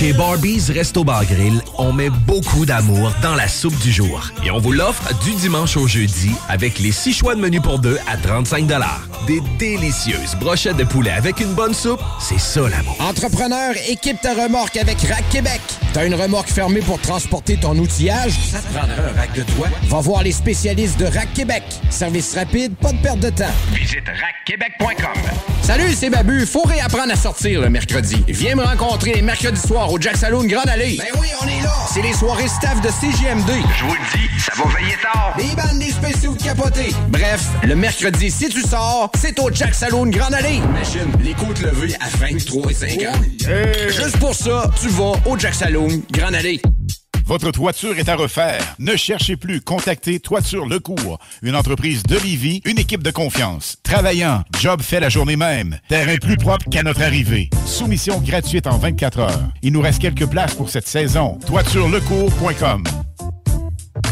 S12: Chez Barbies Resto Bar Grill, on met beaucoup d'amour dans la soupe du jour. Et on vous l'offre du dimanche au jeudi avec les six choix de menu pour deux à 35 Des délicieuses brochettes de poulet avec une bonne soupe, c'est ça l'amour.
S17: Entrepreneur, équipe ta remorque avec Rack Québec. T'as une remorque fermée pour transporter ton outillage? Ça te prendra un rack de toi? Va voir les spécialistes de Rack Québec. Service rapide, pas de perte de temps.
S40: Visite rackquebec.com.
S17: Salut, c'est Babu. Faut réapprendre à sortir le mercredi. Viens me rencontrer les mercredis soirs au Jack Saloon Grande Allée. Ben oui, on est là. C'est les soirées staff de CGMD.
S40: Je vous le dis, ça va veiller tard.
S17: Des bandes, des spéciaux de capotés. Bref, le mercredi, si tu sors, c'est au Jack Saloon Grande Allée. Imagine, les côtes levées à 23 et 50. Juste pour ça, tu vas au Jack Saloon Grande Allée.
S3: Votre toiture est à refaire. Ne cherchez plus. Contactez Toiture Lecourt, une entreprise de Livy, une équipe de confiance. Travaillant, job fait la journée même. Terrain plus propre qu'à notre arrivée. Soumission gratuite en 24 heures. Il nous reste quelques places pour cette saison. Toiturelecourt.com.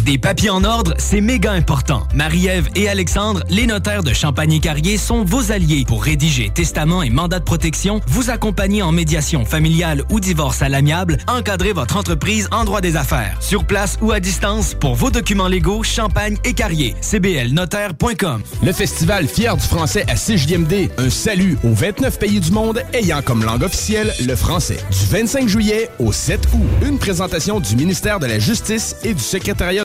S14: Des papiers en ordre, c'est méga important. Marie-Ève et Alexandre, les notaires de Champagne-Carrier, sont vos alliés pour rédiger testament et mandat de protection, vous accompagner en médiation familiale ou divorce à l'amiable, encadrer votre entreprise en droit des affaires. Sur place ou à distance, pour vos documents légaux, Champagne et Carrier. cblnotaire.com.
S85: Le festival Fier du français à CJMD, un salut aux 29 pays du monde ayant comme langue officielle le français. Du 25 juillet au 7 août, une présentation du ministère de la Justice et du secrétariat